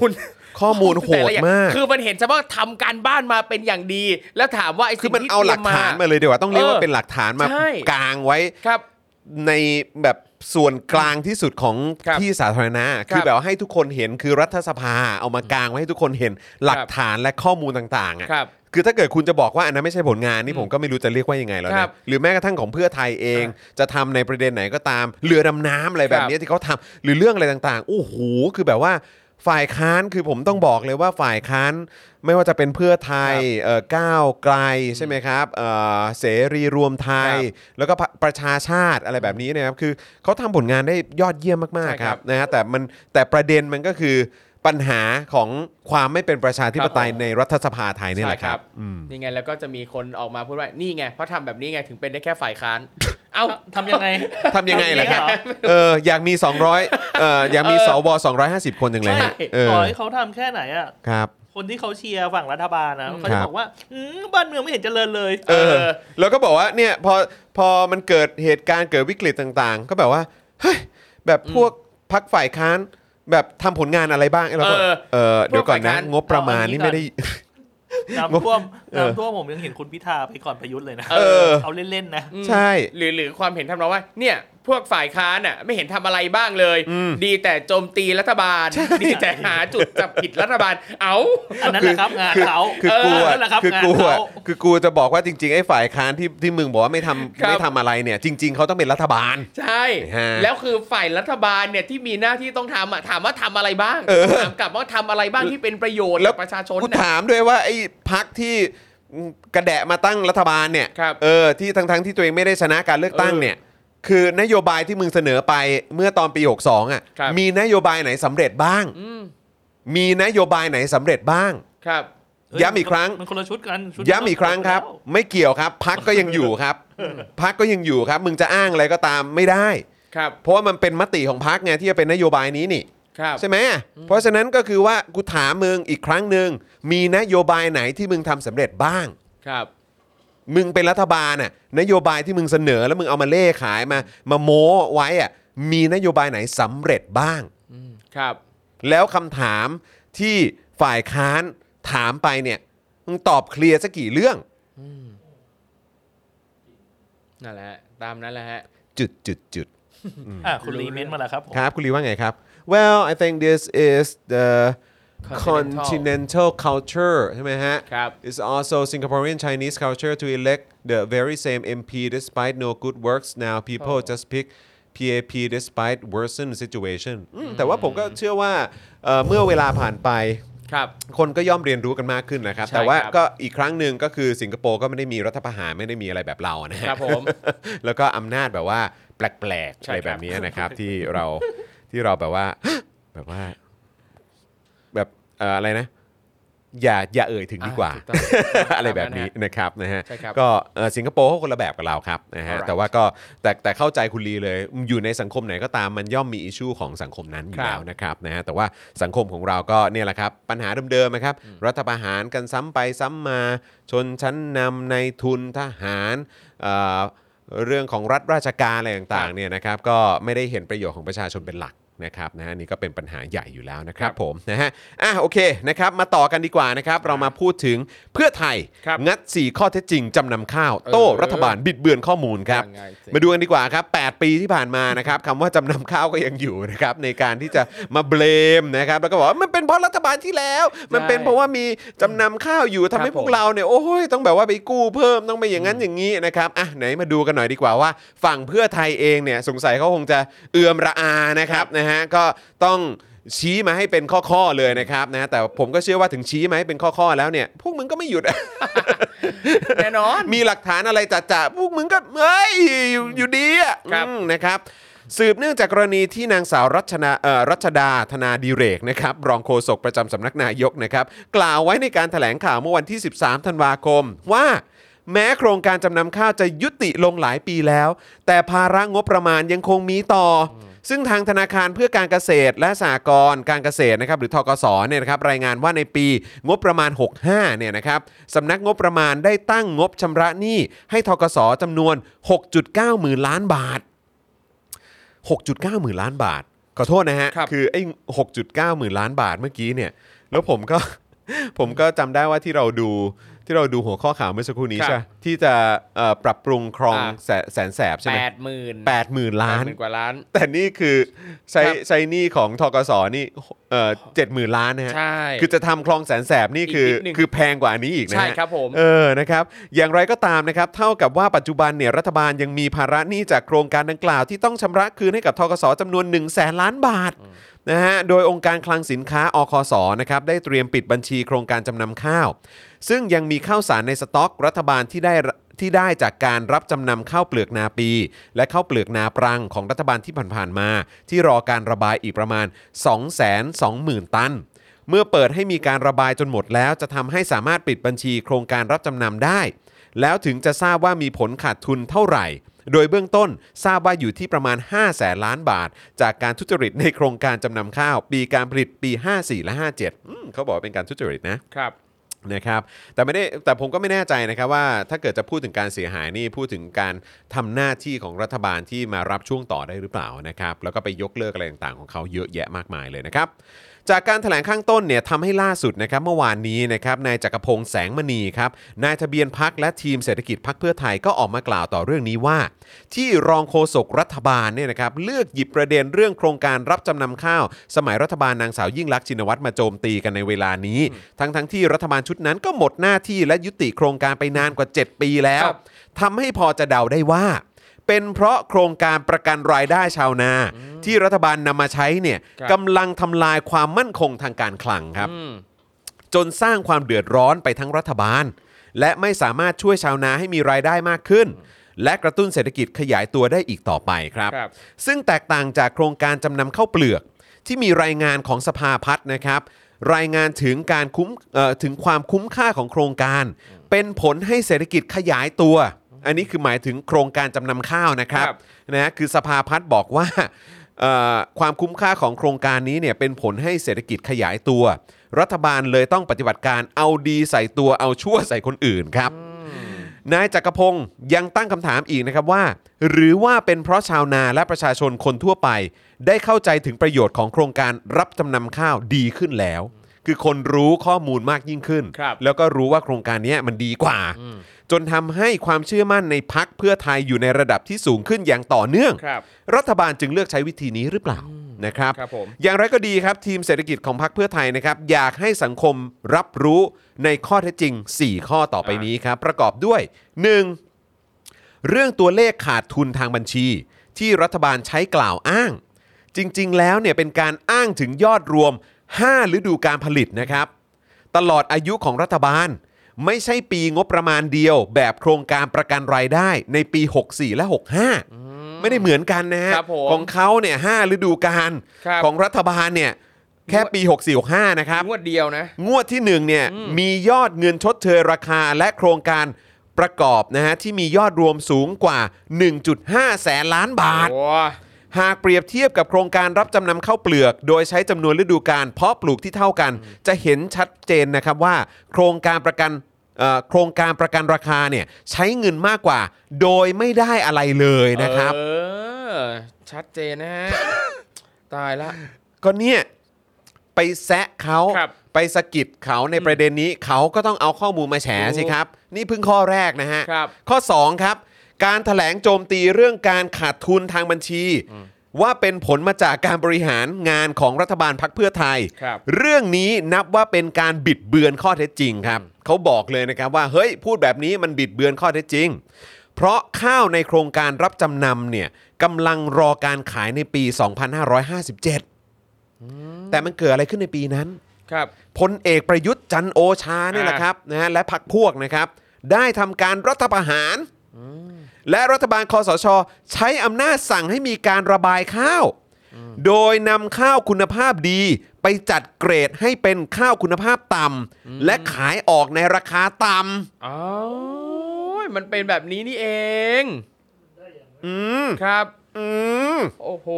ข้อมูลโหแต่ดละอย่างมาก คือมันเห็นเฉพาะทำการบ้านมาเป็นอย่างดี แล้วถามว่าไอ้คือสิ่งมันที่เอาหลักตรียฐานมาเลยดีกว่าต้องเรียกว่าเออเป็นหลักฐานมาใช่กางไว้ครับ ในแบบส่วนกลางที่สุดของครับที่สาธารณะครับคือแบบว่าให้ทุกคนเห็นคือรัฐสภาเอามากางไว้ให้ทุกคนเห็นหลักฐานและข้อมูลต่างๆอะ ครับคือถ้าเกิดคุณจะบอกว่าอันนั้นไม่ใช่ผลงานนี่ผมก็ไม่รู้จะเรียกว่ายังไงแล้วครันะบหรือแม้กระทั่งของเพื่อไทยเอง จะทำในประเด็นไหนก็ตามเรือดำน้ำอะไรแบบนี้ที่เขาทำหรือเรื่องอะไรต่างๆโอ้โหคือแบบว่าฝ่ายค้านคือผมต้องบอกเลยว่าฝ่ายค้านไม่ว่าจะเป็นเพื่อไทยเอ่อก้าวไกลใช่ไหมครับเอ่อเสรีรวมไทย ครับ แล้วก็พรประชาชาติอะไรแบบนี้นะครับคือเขาทำผลงานได้ยอดเยี่ยมมากใช่ๆคครัรับบ นะฮะแต่มันแต่ประเด็นมันก็คือ ปัญหาของความไม่เป็นประชาธิปไตยครับผมในรัฐสภาไทยนี่แหละครับนี่ไงแล้วก็จะมีคนออกมาพูดว่านี่ไงเพราะทำแบบนี้ไงถึงเป็นได้แค่ฝ่ายค้านเอ้าทำยังไงทำยังไงล่ะครับเหรอเอออยากมี 200เอออยากมีสว250 คนจังเลยฮะใช่เออต่อให้เขาทำแค่ไหนอะครับคนที่เขาเชียร์ฝั่งรัฐบาลนะอืมเขาจะบอกว่าอืมบ้านเมืองไม่เห็นเจริญเลยเออแล้วก็บอกว่าเนี่ยพอพอมันเกิดเหตุการณ์เกิดวิกฤตต่างๆ ก็แบบว่าเฮ้ยแบบพวกพักฝ่ายค้าน แบบทำผลงานอะไรบ้างเราก็เออเออเดี๋ยวก่อนพวกฝ่ายนะค้านงบประมาณนี่ไม่ได้ น้ำท่วมเออ น้ำท่วมผมยังเห็นคุณพิธาไปก่อนประยุทธ์เลยนะเออเอาเล่นๆนะใช่หรือหรือความเห็นทำนองว่า เนี่ยพวกฝ่ายค้านอะไม่เห็นทำอะไรบ้างเลย ดีแต่โจมตีรัฐบาล ดีแต่หาจุดจับผิดรัฐบาล เอาอันนั้นแหละครับงานเขาคือกูเอออะนั่นแหละครับคืองานกูอะเขาคือกูจะบอกว่าจริงๆไอ้ฝ่ายค้านที่ที่มึงบอกว่าไม่ทำครับไม่ทำอะไรเนี่ย จริง ๆเขาต้องเป็นรัฐบาล ใช่ฮะแล้วคือฝ่ายรัฐบาลเนี่ยที่มีหน้าที่ต้องทำอะถามว่าทำอะไรบ้างเออถามกลับว่าทำอะไรบ้างที่เป็นประโยชน์แล้กัวบประชาชนกูน่ะถามด้วยว่าไอ้พักที่ กระแดะมาตั้งรัฐบาลเนี่ยครับ เออที่ทั้งๆที่ตัวเองไม่ได้ชนะการเลือกตั้งเออเนี่ย คือนโยบายที่มึงเสนอไปเมื่อตอนปี 62อะครับ มีนโยบายไหนสำเร็จบ้าง อืมมีนโยบายไหนสำเร็จบ้าง ครับย้ำอีกครั้ง มันคนละชุดกันชุดย้ำอีกครั้งครับ ไม่เกี่ยวครับ พักก็ยังอยู่ครับ พักก็ยังอยู่ครับ มึงจะอ้างอะไรก็ตามไม่ได้ ครับ เพราะว่ามันเป็นมติของพักไงที่จะเป็นนโยบายนี้นี่ ครับใช่ไหมเพราะฉะนั้นก็คือว่ากูถามมึงอีกครั้งหนึ่งมีนโยบายไหนที่มึงทำสำเร็จบ้าง ครับ มึงเป็นรัฐบาลน่ะนโยบายที่มึงเสนอแล้วมึงเอามาเล่ขายมา มาโม้ไว้อะมีนโยบายไหนสำเร็จบ้าง ครับ แล้วคำถามที่ฝ่ายค้านถามไปเนี่ยมึงตอบเคลียร์สักกี่เรื่อง นั่นแหละฮะตามนั้นแหละฮะ จุดจุดจุดอะคุณรีเมนต์มาแล้วครับผมครับ คุณลีว่าไงครับ well I think this is the Continental continental culture ใช่ไหมฮะ ครับ It's also Singaporean Chinese culture to elect the very same MP despite no good works now people just pick PAP despite worsen situation อืมแต่ว่าผมก็เชื่อว่าเอ่อเมื่อเวลาผ่านไป ครับ คนก็ย่อมเรียนรู้กันมากขึ้นนะครับ ใช่แต่ว่าครับ ก็อีกครั้งหนึ่งก็คือสิงคโปร์ก็ไม่ได้มีรัฐประหารไม่ได้มีอะไรแบบเรานะฮะ ครับผม แล้วก็อำนาจแบบว่าแปลกๆใช่อะไรครับ แบบนี้นะครับ ที่เรา ที่เราแบบว่าแบบว่า แบบเอ่ออะไรนะ อย่าอย่าเอ่ยถึงดีกว่า อ่ถูต้องอะไรแบบนี้นะครับนะฮะ ใช่ครับก็เอ่อสิงคโปร์เขาคนละแบบกับเราครับนะฮะ Alright แต่ว่าก็แต่แต่เข้าใจคุณลีเลยอยู่ในสังคมไหนก็ตามมันย่อมมีอิชชูของสังคมนั้นอยู่ครับแล้วนะครับนะฮะแต่ว่าสังคมของเราก็เนี่ยแหละครับ ปัญหาเดิมๆนะครับ รัฐประหารกันซ้ำไปซ้ำมา ชนชั้นนำในทุนทหารเอ่อเรื่องของรัฐราชการอะไรต่างๆเนี่ยนะครับก็ไม่ได้เห็นประโยชน์ของประชาชนเป็นหลัก นะครับนะฮะนี่ก็เป็นปัญหาใหญ่อยู่แล้วนะครับครับผมนะฮะอะโอเคนะครับมาต่อกันดีกว่านะครับเรามาพูดถึงเพื่อไทยครับงัด 4 ข้อเท็จจริงจำนำข้าว โต้เออรัฐบาลบิดเบือนข้อมูลครับยังไงสิ มาดูกันดีกว่าครับ 8 ปีที่ผ่านมานะครับคำว่าจำนำข้าวก็ยังอยู่นะครับในการที่จะมาเบลมนะครับแล้วก็บอกว่ามันเป็นเพราะรัฐบาลที่แล้ว มันเป็นเพราะว่ามีจำนำข้าวอยู่ทำให้ครับพวกผมเราเนี่ยโอ้ยต้องแบบว่าไปกู้เพิ่มต้องไปอย่างนั้นอย่างนี้นะครับอะไหนมาดูกันหน่อยดีกว่าว่า ฝั่งเพื่อไทยเองเนี่ยสงสัยเขาคงจะเอือมระอานะครับนะฮะก็ต้องชี้มาให้เป็นข้อๆเลยนะครับนะแต่ผมก็เชื่อว่าถึงชี้มาให้เป็นข้อๆแล้วเนี่ย พวกมึงก็ไม่หยุด แน่นอน มีหลักฐานอะไรจัดจะพวกมึงก็เอ้ยอยู่อยู่ดีอะครับ อืมนะครับ สืบเนื่องจากกรณีที่นางสาวรัชนาเอ่อรัชดาธนาดีเรกนะครับรองโฆษกประจำสำนักนายกนะครับกล่าวไว้ในการถแถลงข่าวเมื่อวันที่ 13 ธันวาคม ว่า แม้โครงการจำนำข้าวจะยุติลงหลายปีแล้ว แต่ภาระงบประมาณยังคงมีต่ออ ซึ่งทางธนาคารเพื่อการเกษตรและสหกรณ์การเกษตรนะครับหรือทกสเนี่ยนะครับรายงานว่าในปีงบประมาณ 65เนี่ยนะครับสำนักงบประมาณได้ตั้งงบชำระหนี้ให้ทกสจำนวน 6.9 หมื่นล้านบาท 6.9 หมื่นล้านบาท ขอโทษนะฮะครับคือไอ้6.9 หมื่นล้านบาทเมื่อกี้เนี่ยแล้วผมก็ ผมก็จำได้ว่าที่เราดู ที่เราดูหัวข้อข่าวเมื่อสักครู่นี้ครับใช่ไหมที่จะเอ่อปรับปรุงครองอ่า แสแสนแสบใช่ไหมแปดหมื่นแปดหมื่นล้าน กว่าล้าน แต่นี่คือใช้ครับ ใช้หนี้ของทกสนี่เอ่อเจ็ดหมื่นล้านนะฮะ ใช่ คือจะทำคลองแสนแสบนี่คืออีกนิดนึงคือแพงกว่าอันนี้อีกนะฮะ ใช่ครับผม เออ นะครับ อย่างไรก็ตามนะครับ เท่ากับว่าปัจจุบันเนี่ยรัฐบาลยังมีภาระหนี้จากโครงการดังกล่าวที่ต้องชำระคืนให้กับทกสจำนวน 1 0 0 0 0แสนล้านบาทนะฮะ โดยองค์การคลังสินค้าอคสนะครับได้เตรียมปิดบัญชีโครงการจำนำข้าว ซึ่งยังมีข้าวสารในสต็อกรัฐบาลที่ได้ที่ได้จากการรับจำนำข้าวเปลือกนาปี และข้าวเปลือกนาปรังของรัฐบาลที่ผ่านๆมา ที่รอการระบายอีกประมาณ 220,000 ตัน เมื่อเปิดให้มีการระบายจนหมดแล้ว จะทำให้สามารถปิดบัญชีโครงการรับจำนำได้ แล้วถึงจะทราบว่ามีผลขาดทุนเท่าไหร่ โดยเบื้องต้นทราบว่าอยู่ที่ประมาณ5แสนล้านบาท จากการทุจริตในโครงการจำนำข้าว ปีการผลิตปี 54 และ 57เขาบอกเป็นการทุจริตนะครับ นะครับแต่ไม่ได้แต่ผมก็ไม่แน่ใจนะครับว่าถ้าเกิดจะพูดถึงการเสียหายนี่พูดถึงการทำหน้าที่ของรัฐบาลที่มารับช่วงต่อได้หรือเปล่านะครับแล้วก็ไปยกเลิกอะไรต่างๆของเขาเยอะแยะมากมายเลยนะครับ จากการแถลงข้างต้นเนี่ยทำให้ล่าสุดนะครับเมื่อวานนี้นะครับนายจักรพงษ์แสงมณีครับนายทะเบียนพักและทีมเศรษฐกิจพักเพื่อไทยก็ออกมากล่าวต่อเรื่องนี้ว่า ที่รองโฆษกรัฐบาลเนี่ยนะครับเลือกหยิบประเด็นเรื่องโครงการรับจำนำข้าว สมัยรัฐบาลนางสาวยิ่งลักษณ์ชินวัตรมาโจมตีกันในเวลานี้ ทั้งทั้งๆที่รัฐบาลชุดนั้นก็หมดหน้าที่และยุติโครงการไปนานกว่า 7 ปีแล้วครับทำให้พอจะเดาได้ว่า เป็นเพราะโครงการประกันรายได้ชาวนา ที่รัฐบาลนำมาใช้เนี่ยครับ กำลังทำลายความมั่นคงทางการคลังครับ อืม จนสร้างความเดือดร้อนไปทั้งรัฐบาล และไม่สามารถช่วยชาวนาให้มีรายได้มากขึ้น และกระตุ้นเศรษฐกิจขยายตัวได้อีกต่อไปครับ ครับ ซึ่งแตกต่างจากโครงการจำนำข้าวเปลือก ที่มีรายงานของสภาพัฒน์นะครับ รายงานถึงการคุ้มเอ่อถึงความคุ้มค่าของโครงการ เป็นผลให้เศรษฐกิจขยายตัว อันนี้คือหมายถึงโครงการจำนำข้าวนะครับครับนะฮะคือสภาพัฒน์บอกว่าเอ่อความคุ้มค่าของโครงการนี้เนี่ยเป็นผลให้เศรษฐกิจขยายตัว รัฐบาลเลยต้องปฏิบัติการเอาดีใส่ตัวเอาชั่วใส่คนอื่นครับ นายจักรพงศ์ยังตั้งคำถามอีกนะครับว่า หรือว่าเป็นเพราะชาวนาและประชาชนคนทั่วไป ได้เข้าใจถึงประโยชน์ของโครงการรับจำนำข้าวดีขึ้นแล้ว คือคนรู้ข้อมูลมากยิ่งขึ้น ครับแล้วก็รู้ว่าโครงการเนี้ยมันดีกว่า จนทำให้ความเชื่อมั่นในพักเพื่อไทยอยู่ในระดับที่สูงขึ้นอย่างต่อเนื่อง ครับ รัฐบาลจึงเลือกใช้วิธีนี้หรือเปล่านะครับ ครับผม อย่างไรก็ดีครับ ทีมเศรษฐกิจของพรรคเพื่อไทยนะครับ อยากให้สังคมรับรู้ในข้อเท็จจริง 4 ข้อต่อไปนี้ครับ ประกอบด้วย 1. เรื่องตัวเลขขาดทุนทางบัญชี ที่รัฐบาลใช้กล่าวอ้าง จริงๆ แล้วเนี่ยเป็นการอ้างถึงยอดรวม 5 ฤดูการผลิตนะครับ ตลอดอายุของรัฐบาล ไม่ใช่ปีงบประมาณเดียว แบบโครงการประกันรายได้ในปี 64 และ 65 ไม่ได้เหมือนกันนะฮะครับผม ของเขาเนี่ยห้าฤดูกาลครับของรัฐบาลเนี่ยแค่ปี 64 65 นะครับ งวดเดียวนะ งวดที่1เนี่ยมียอดเงินชดเชยราคาและโครงการประกอบนะฮะที่มียอดรวมสูงกว่า 1.5 แสนล้านบาท โอ้ หากเปรียบเทียบกับโครงการรับจำนำข้าวเปลือก โดยใช้จำนวนฤดูกาลเพาะปลูกที่เท่ากัน จะเห็นชัดเจนนะครับว่า โครงการประกันเอ่อโครงการประกันราคาเนี่ยใช้เงินมากกว่า โดยไม่ได้อะไรเลยนะครับ เออ ชัดเจนนะฮะ ตายละ ก็เนี่ยไปแซะเขาครับไปสะกิดเขาในประเด็นนี้เขาก็ต้องเอาข้อมูลมาแฉสิครับ นี่เพิ่งข้อแรกนะฮะ ครับข้อ 2 ครับ การถแถลงโจมตีเรื่องการขาดทุนทางบัญชี ว่าเป็นผลมาจากการบริหารงานของรัฐบาลพักเพื่อไทย ครับ เรื่องนี้นับว่าเป็นการบิดเบือนข้อเท็จจริงครับเขาบอกเลยนะครับว่าเฮ้ยพูดแบบนี้มันบิดเบือนข้อเท็จจริง เพราะข้าวในโครงการรับจำนำเนี่ยกำลังรอการขายในปี 2557 แต่มันเกิดอะไรขึ้นในปีนั้น ครับ พลเอกประยุทธ์จันทร์โอชาเนี่ยแหละครับนะฮะและพรรคพวกนะครับ ได้ทำการรัฐประหาร และรัฐบาลคอสช ใช้อำนาจสั่งให้มีการระบายข้าว โดยนำข้าวคุณภาพดีไปจัดเกรดให้เป็นข้าวคุณภาพต่ำและขายออกในราคาต่อ๋อมันเป็นแบบนี้นี่เองำอืมครับ อืม โอ้โห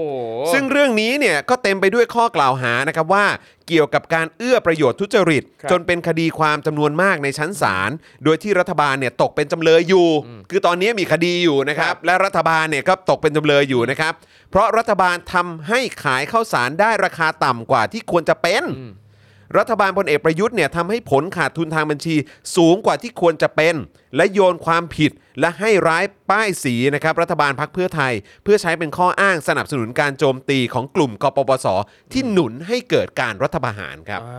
ซึ่งเรื่องนี้เนี่ยก็เต็มไปด้วยข้อกล่าวหานะครับว่าเกี่ยวกับการเอื้อประโยชน์ทุจริต ครับจนเป็นคดีความจำนวนมากในชั้นศาลโดยที่รัฐบาลเนี่ยตกเป็นจำเลยอยู่ คือตอนนี้มีคดีอยู่นะครับ และรัฐบาลเนี่ยก็ตกเป็นจำเลยอยู่นะครับ เพราะรัฐบาลทำให้ขายข้าวสารได้ราคาต่ำกว่าที่ควรจะเป็นรัฐบาลพลเอกประยุทธ์เนี่ยทำให้ผลขาดทุนทางบัญชีสูงกว่าที่ควรจะเป็น และโยนความผิด และให้ร้ายป้ายสีนะครับรัฐบาลพักเพื่อไทย เพื่อใช้เป็นข้ออ้างสนับสนุนการโจมตีของกลุ่มกปปส ที่หนุนให้เกิดการรัฐประหารครับ อ่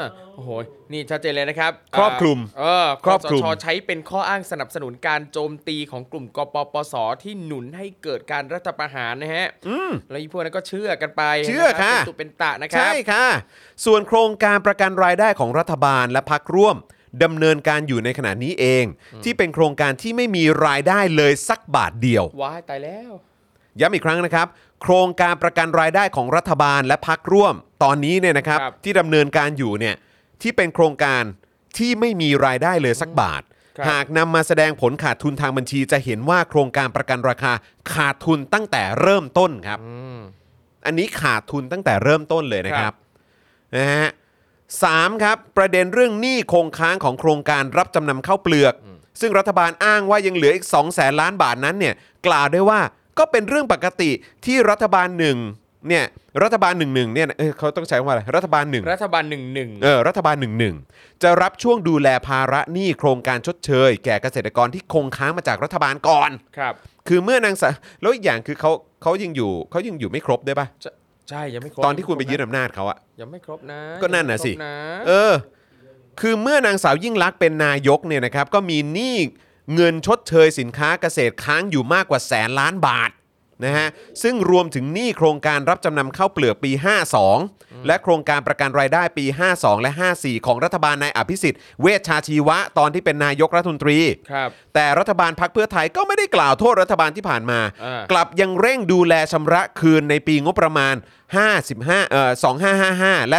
าโอ้โห นี่ชัดเจนเลยนะครับครอบคลุมเออครอบคลุม สชใช้เป็นข้ออ้างสนับสนุนการโจมตีของกลุ่มกปปส ที่หนุนให้เกิดการรัฐประหารนะฮะแล้วอีพวกนั้นก็เชื่อกันไปเชื่อค่ะเป็นตุเป็นตะนะครัใช่บค่ะ ส่วนโครงการประกันรายได้ของรัฐบาลและพักร่วม ดำเนินการอยู่ในขณะนี้เอง ที่เป็นโครงการที่ไม่มีรายได้เลยสักบาทเดียว ว้ายตายแล้ว ย้ำอีกครั้งนะครับ โครงการประกันรายได้ของรัฐบาลและพักร่วม ตอนนี้เนี่ยนะครับ ครับ ที่ดำเนินการอยู่เนี่ยที่เป็นโครงการที่ไม่มีรายได้เลยสักบาท ครับ หากนำมาแสดงผลขาดทุนทางบัญชี จะเห็นว่าโครงการประกันราคาขาดทุนตั้งแต่เริ่มต้นครับอันนี้ขาดทุนตั้งแต่เริ่มต้นเลยนะครับนะฮะ สามครับประเด็นเรื่องหนี้คงค้างของโครงการรับจำนำข้าวเปลือก ซึ่งรัฐบาลอ้างว่ายังเหลืออีก 2 0 0แสนล้านบาทนั้นเนี่ยกล่าวได้ว่าก็เป็นเรื่องปกติที่รัฐบาลหนึ่งเนี่ยรัฐบาลหนึ่งหนึ่งเนี่ยเอ้ยเขาต้องใช้คำว่าอะไรรัฐบาลหนึ่งรัฐบาลหนึ่งหนึ่งเออรัฐบาลหนึ่งหนึ่งจะรับช่วงดูแลภาระหนี้โครงการชดเชย แก่เกษตรกรที่คงค้างมาจากรัฐบาลก่อน ครับ คือเมื่อนางสาวแล้วอีกอย่างคือเขาเขายังอยู่เขายังอยู่ไม่ครบด้วยปะ ใช่ยังไม่ครบตอนที่คุณไปยึดอำนาจเขาอะ ยังไม่ครบนะก็นั่นน่ะสิ ยังไม่ครบนะเออ คือเมื่อนางสาวยิ่งลักษณ์เป็นนายกเนี่ยนะครับ ก็มีหนี้เงินชดเชยสินค้าเกษตรค้างอยู่มากกว่าแสนล้านบาท นะฮะซึ่งรวมถึงหนี้โครงการรับจำนำข้าวเปลือกปี 52 และโครงการประกันรายได้ปี 52 และ 54 ของรัฐบาลนายอภิสิทธิ์เวชชาชีวะตอนที่เป็นนายกรัฐมนตรี ครับ แต่รัฐบาลพักเพื่อไทยก็ไม่ได้กล่าวโทษรัฐบาลที่ผ่านมา อ่าก ลับยังเร่งดูแลชำระคืนในปีงบประมาณ 55เอ่อ2555 และ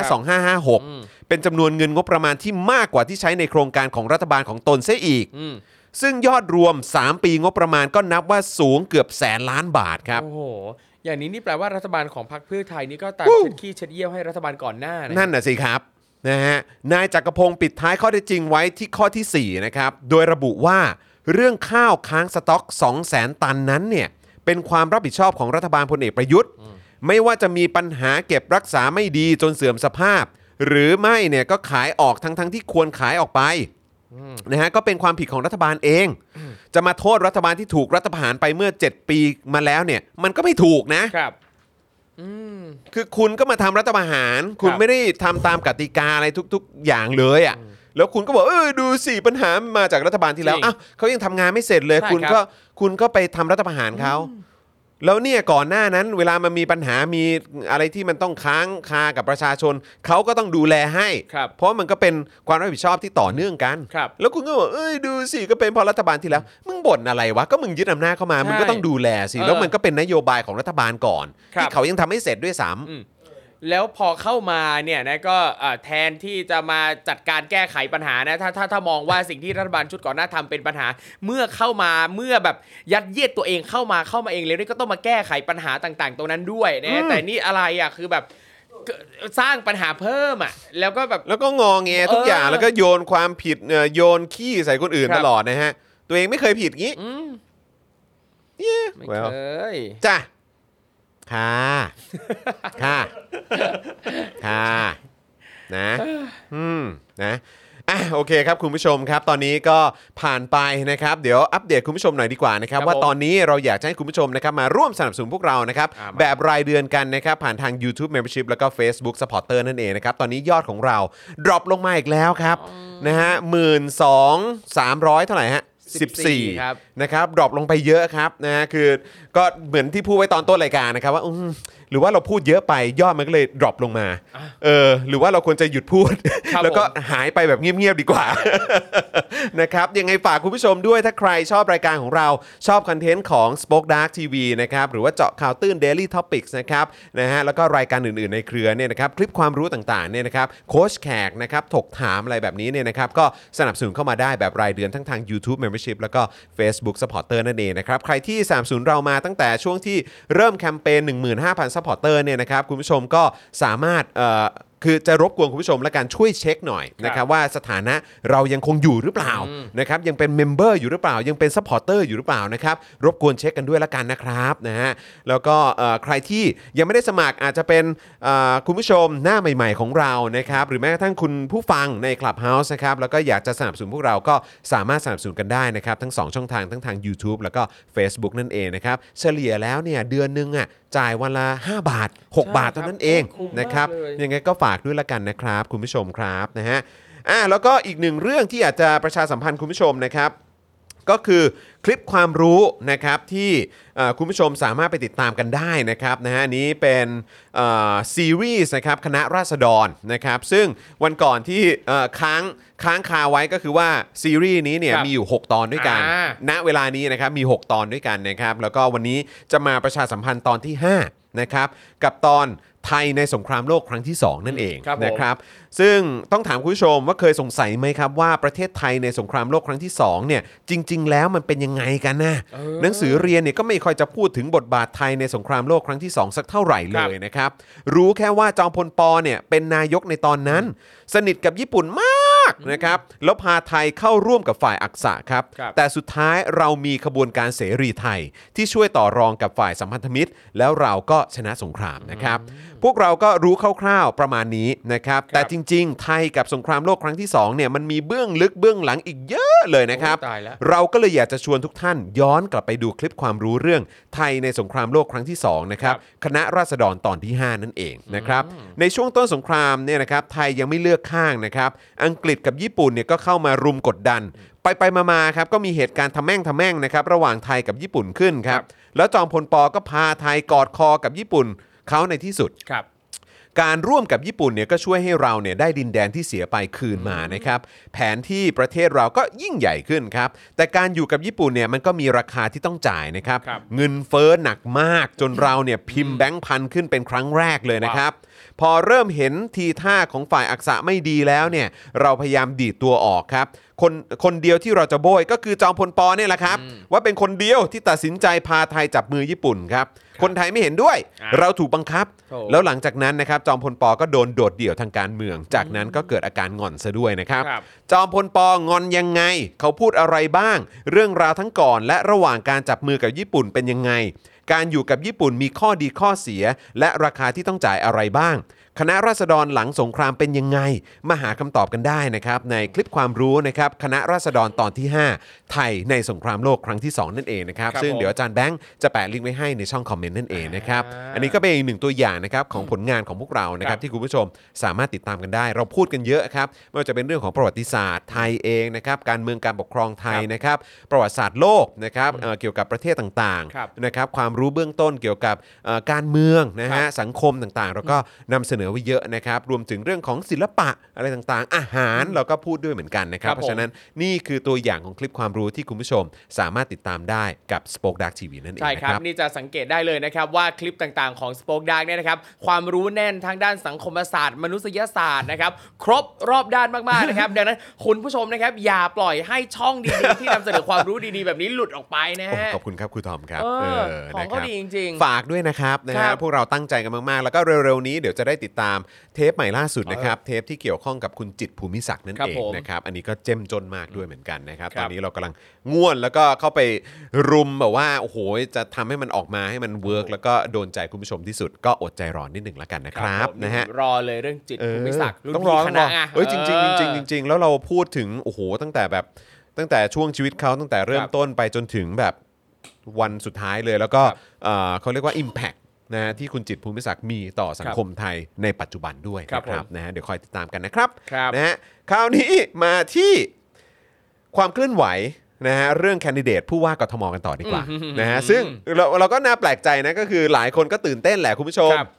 2556 เป็นจำนวนเงินงบประมาณที่มากกว่าที่ใช้ในโครงการของรัฐบาลของตนเสียอีก อืม ซึ่งยอดรวม 3 ปีงบประมาณก็นับว่าสูงเกือบแสนล้านบาทครับ โอ้โห อย่างนี้นี่แปลว่ารัฐบาลของพรรคเพื่อไทยนี่ก็ตัดวู้เช็ดขี้เช็ดเยี่ยวให้รัฐบาลก่อนหน้านะนั่นน่ะสิครับนะฮะนายจักรพงศ์ปิดท้ายข้อเท็จจริงไว้ที่ข้อทีสี่ 4 นะครับ โดยระบุว่าเรื่องข้าวค้างสต็อก 2 0 0แสนตันนั้นเนี่ยเป็นความรับผิดชอบของรัฐบาลพลเอกประยุทธ์ ไม่ว่าจะมีปัญหาเก็บรักษาไม่ดีจนเสื่อมสภาพ หรือไม่เนี่ยก็ขายออกทั้งๆทที่ควรขายออกไป นะฮะก็เป็นความผิดของรัฐบาลเอง จะมาโทษรัฐบาลที่ถูกรัฐประหารไปเมื่อ 7 ปีมาแล้วเนี่ย มันก็ไม่ถูกนะ ครับ อืม คือคุณก็มาทำรัฐประหาร คุณครับไม่ได้ทำตามกติกาอะไรทุก ๆ อย่างเลยอะแล้วคุณก็บอกเออดูสิปัญหามันมาจากรัฐบาลที่แล้วจริงอ้าวเขายังทำงานไม่เสร็จเลย ใช่คุณครับ ก็คุณก็ไปทำรัฐประหารเขา แล้วเนี่ยก่อนหน้านั้นเวลามันมีปัญหามีอะไรที่มันต้องค้างคากับประชาชนเขาก็ต้องดูแลให้ ครับเพราะมันก็เป็นความรับผิดชอบที่ต่อเนื่องกัน ครับแล้วคุณก็บอกเอ้ยดูสิก็เป็นเพราะรัฐบาลที่แล้ว มึงบ่นอะไรวะ ก็มึงยึดอำนาจเข้ามาใช่มึงก็ต้องดูแลสิ แล้วเออมันก็เป็นนโยบายของรัฐบาลก่อนครับที่เขายังทำไม่เสร็จด้วยซ้ำอืม แล้วพอเข้ามาเนี่ยนะก็อ่าแทนที่จะมาจัดการแก้ไขปัญหานะถ้าถ้าถ้ามองว่าสิ่งที่รัฐบาลชุดก่อนหน้าทำเป็นปัญหา เมื่อเข้ามาเมื่อแบบยัดเยียดตัวเองเข้ามาเข้ามาเองเลยนี่ก็ต้องมาแก้ไขปัญหาต่าง ๆ ตรงนั้นด้วยนะแต่นี่อะไรอะคือแบบเกิดสร้างปัญหาเพิ่มอะ แล้วก็แบบแล้วก็งอแงทุกเออออย่างแล้วก็โยนความผิดเอ่อโยนขี้ใส่คนอื่นครับตลอดนะฮะ ตัวเองไม่เคยผิดงี้อืม Yeah ไม่ well เคยจ้ะ ค่ะ ค่ะ ค่ะ นะ อืม นะอะโอเคครับคุณผู้ชมครับ ตอนนี้ก็ผ่านไปนะครับ เดี๋ยวอัปเดตคุณผู้ชมหน่อยดีกว่านะครับ ครับว่าผมตอนนี้เราอยากจะให้คุณผู้ชมนะครับมาร่วมสนับสนุนพวกเรานะครับ อ่ามา แบบรายเดือนกันนะครับ ผ่านทาง YouTube Membership แล้วก็ Facebook Supporter นั่นเองนะครับ ตอนนี้ยอดของเราdrop ลงมาอีกแล้วครับนะฮะหมื่นสองสามร้อยเท่าไหร่ฮะ 14 ครับนะครับ drop ลงไปเยอะครับนะฮะคือก็เหมือนที่พูดไว้ตอนต้นรายการนะครับว่าอืม หรือว่าเราพูดเยอะไปยอดมันก็เลย drop ลงมา เออ หรือว่าเราควรจะหยุดพูดครับแล้วก็ผมหายไปแบบเงียบๆดีกว่า นะครับ ยังไงฝากคุณผู้ชมด้วยถ้าใครชอบรายการของเราชอบ content ของ Spoke Dark TV นะครับ หรือว่าเจาะข่าวตื้น Daily Topics นะครับนะฮะแล้วก็รายการอื่นๆในเครือเนี่ยนะครับคลิปความรู้ต่างๆเนี่ยนะครับโค้ชแขกนะครับถกถามอะไรแบบนี้เนี่ยนะครับก็สนับสนุนเข้ามาได้แบบรายเดือนทั้งทาง YouTube Membership แล้วก็ Facebook Supporter นั่นเองนะครับใครที่สนับสนุนเรามาตั้งแต่ช่วงที่เริ่มแคมเปญ15,000 Supporter เนี่ยนะครับคุณผู้ชมก็สามารถเอ่อคือจะรบกวนคุณผู้ชมและการช่วยเช็คหน่อยนะครับว่าสถานะเรายังคงอยู่หรือเปล่านะครับยังเป็น member อยู่หรือเปล่า ยังเป็น supporter อยู่หรือเปล่านะครับรบกวนเช็คกันด้วยละกันนะครับนะฮะแล้วก็เอ่อใครที่ยังไม่ได้สมัครอาจจะเป็นเอ่อคุณผู้ชมหน้าใหม่ ๆของเรานะครับหรือแม้กระทั่งคุณผู้ฟังใน Clubhouse นะครับแล้วก็อยากจะสนับสนุนพวกเราก็สามารถสนับสนุนกันได้นะครับทั้ง 2 ช่องทางทั้งทาง YouTube แล้วก็ Facebook นั่นเองนะครับเฉลี่ยแล้วเนี่ยเดือนหนึงอะ จ่ายวันละ 5 บาท 6 บาทเท่านั้นเองคุ้มมากนะครับเลยยังไงก็ฝากด้วยละกันนะครับ คุณผู้ชมครับนะฮะอะแล้วก็อีกหนึ่งเรื่องที่อยากจะประชาสัมพันธ์คุณผู้ชมนะครับ ก็คือคลิปความรู้นะครับที่เอ่อคุณผู้ชมสามารถไปติดตามกันได้นะครับนะฮะอันนี้เป็นเอ่อซีรีส์นะครับคณะราษฎรนะครับซึ่งวันก่อนที่เอ่อค้างค้างคาไว้ก็คือว่าซีรีส์นี้เนี่ยครับมีอยู่ 6 ตอนด้วยกันอ่าณเวลานี้นะครับมี 6 ตอนด้วยกันนะครับแล้วก็วันนี้จะมาประชาสัมพันธ์ตอนที่ 5นะครับกับตอน ไทยในสงครามโลกครั้งที่ 2 นั่นเองครับผม นะครับซึ่งต้องถามคุณผู้ชมว่าเคยสงสัยไหมครับว่าประเทศไทยในสงครามโลกครั้งที่2เนี่ยจริง ๆ แล้วมันเป็นยังไงกันนะหนังสือเรียนเนี่ยก็ไม่ค่อยจะพูดถึงบทบาทไทยในสงครามโลกครั้งที่ 2 สักเท่าไหร่เลยนะครับรู้แค่ว่าจอมพลปเนี่ยเป็นนายกในตอนนั้น สนิทกับญี่ปุ่นมาก นะครับแล้วพาไทยเข้าร่วมกับฝ่ายอักษะครับ ครับ แต่สุดท้ายเรามีขบวนการเสรีไทย ที่ช่วยต่อรองกับฝ่ายสัมพันธมิตร แล้วเราก็ชนะสงครามนะครับ พวกเราก็รู้คร่าวๆประมาณนี้นะครับ แต่จริง ๆ ไทยกับสงครามโลกครั้งที่2เนี่ยมันมีเบื้องลึกเบื้องหลังอีกเยอะเลยนะครับ โอ้ตายแล้ว เราก็เลยอยากจะชวนทุกท่านย้อนกลับไปดูคลิปความรู้เรื่องไทยในสงครามโลกครั้งที่2นะครับคณะราษฎรตอนที่ 5 นั่นเองนะครับในช่วงต้นสงครามเนี่ยนะครับไทยยังไม่เลือกข้างนะครับอังกฤษกับญี่ปุ่นเนี่ยก็เข้ามารุมกดดัน ไปไปๆมาๆครับก็มีเหตุการณ์ทำแม่งทำแม่งนะครับระหว่างไทยกับญี่ปุ่นขึ้นครับแล้วจอมพลปก็พาไทยกอดคอกับญี่ปุ่นเขาในที่สุด ครับการร่วมกับญี่ปุ่นเนี่ยก็ช่วยให้เราเนี่ยได้ดินแดนที่เสียไปคืนมานะครับแผนที่ประเทศเราก็ยิ่งใหญ่ขึ้นครับแต่การอยู่กับญี่ปุ่นเนี่ยมันก็มีราคาที่ต้องจ่ายนะครับ ครับ เงินเฟ้อหนักมากจนเราเนี่ยพิมพ์แบงค์พันขึ้นเป็นครั้งแรกเลยนะครับ พอเริ่มเห็นทีท่าของฝ่ายอักษะไม่ดีแล้วเนี่ยเราพยายามดีดตัวออกครับ คนคนเดียวที่เราจะโบยก็คือจอมพลปอเนี่ยแหละครับ ว่าเป็นคนเดียวที่ตัดสินใจพาไทยจับมือญี่ปุ่นครับ คนไทยไม่เห็นด้วยอ่าเราถูกบังคับโถแล้วหลังจากนั้นนะครับจอมพลปอก็โดนโดดเดี่ยวทางการเมือง จากนั้นก็เกิดอาการงอนซะด้วยนะครับครับ จอมพลปองอนยังไง เขาพูดอะไรบ้าง เรื่องราวทั้งก่อน และระหว่างการจับมือกับญี่ปุ่นเป็นยังไง การอยู่กับญี่ปุ่นมีข้อดีข้อเสีย และราคาที่ต้องจ่ายอะไรบ้าง คณะราษฎรหลังสงครามเป็นยังไง มาหาคำตอบกันได้นะครับ ในคลิปความรู้นะครับคณะราษฎรตอนที่ 5 ไทยในสงครามโลกครั้งที่ 2 นั่นเองนะครับ ครับซึ่งผมเดี๋ยวอาจารย์แบงค์จะแปะลิงก์ไว้ให้ในช่องคอมเมนต์นั่นเองนะครับ อ่า อันนี้ก็เป็นอีกหนึ่งตัวอย่างนะครับของผลงานของพวกเรานะครับที่คุณผู้ชมสามารถติดตามกันได้ เราพูดกันเยอะครับไม่ว่าจะเป็นเรื่องของประวัติศาสตร์ไทยเองนะครับการเมืองการปกครองไทยนะครับประวัติศาสตร์โลกนะครับเอ่อเกี่ยวกับประเทศต่างครับ ๆนะครับความรู้เบื้องต้นเกี่ยวกับเอ่อการเมืองนะครัฮะบสังคมต่างๆ เราก็นำเสนอไว้เยอะนะครับ รวมถึงเรื่องของศิลปะอะไรต่างๆ อาหารเราก็พูดด้วยเหมือนกันนะครับครับ เพราะฉะนั้นนี่คือตัวอย่างของคลิปความรู้ที่คุณผู้ชมสามารถติดตามได้กับ Spoke Dark TV นั่นเองใช่ครับนะครับ นี่จะสังเกตได้เลยนะครับ ว่าคลิปต่างๆของ Spoke Dark เนี่ยนะครับ ความรู้แน่นทางด้านสังคมศาสตร์ มนุษยศาสตร์นะครับ ครบรอบด้านมากๆนะครับ ดังนั้นคุณผู้ชมนะครับ อย่าปล่อยให้ช่องดีๆที่นำเสนอความรู้ดีๆ แบบนี้หลุดออกไปนะโอ้ฮะขอบคุณครับครูทอมครับเออเของเขานะครับดีจริงๆ ฝากด้วยนะครับนะฮะครับพวกเราตั้งใจกันมากๆ แล้วก็เร็วๆนี้เดี๋ยวจะได้ติดตามเทปใหม่ล่าสุดนะครับ เทปที่เกี่ยวข้องกับคุณจิตรภูมิศักดิ์นั่นเองครับผมนะครับ อันนี้ก็เจ้มจนมากด้วยเหมือนกันนะครับ ครัตบอนนี้เรากำลังง่วนแล้วก็เข้าไปรุมแบบว่าโอ้โหจะทำให้มันออกมาให้มัน work แล้วก็โดนใจคุณผู้ชมที่สุดก็อดใจรอนิดหนึ่งแล้วกันนะครับผมนะฮะ รอเลยเรื่องจิตรภูมิศักดิ์รุ่นต้องรอพี่คต้องณะรอไงเฮ้ยจริงๆจเออริงๆจริงๆแล้วเราพูดถึงโอ้โหตั้งแต่แบบตั้งแต่ช่วงชีวิตเขาตั้งแต่เริ่มครับต้นไปจนถึงแบบวันสุดท้ายเลย แล้วก็ครับเอ่อเขาเรียกว่า Impact นะที่คุณจิตรภูมิศักดิ์มีต่อสังคมไทยในปัจจุบันด้วยครับนะครับผมนะฮะเดี๋ยวคอยติดตามกันนะครับครับนะฮะคราวนี้มาที่ความเคลื่อนไหวนะฮะเรื่องแคนดิเดตผู้ว่ากทมกันต่อดีกว่าอืมนะฮะซึ่งเราเราก็น่าแปลกใจนะก็คือหลายคนก็ตื่นเต้นแหละคุณผู้ชมครับ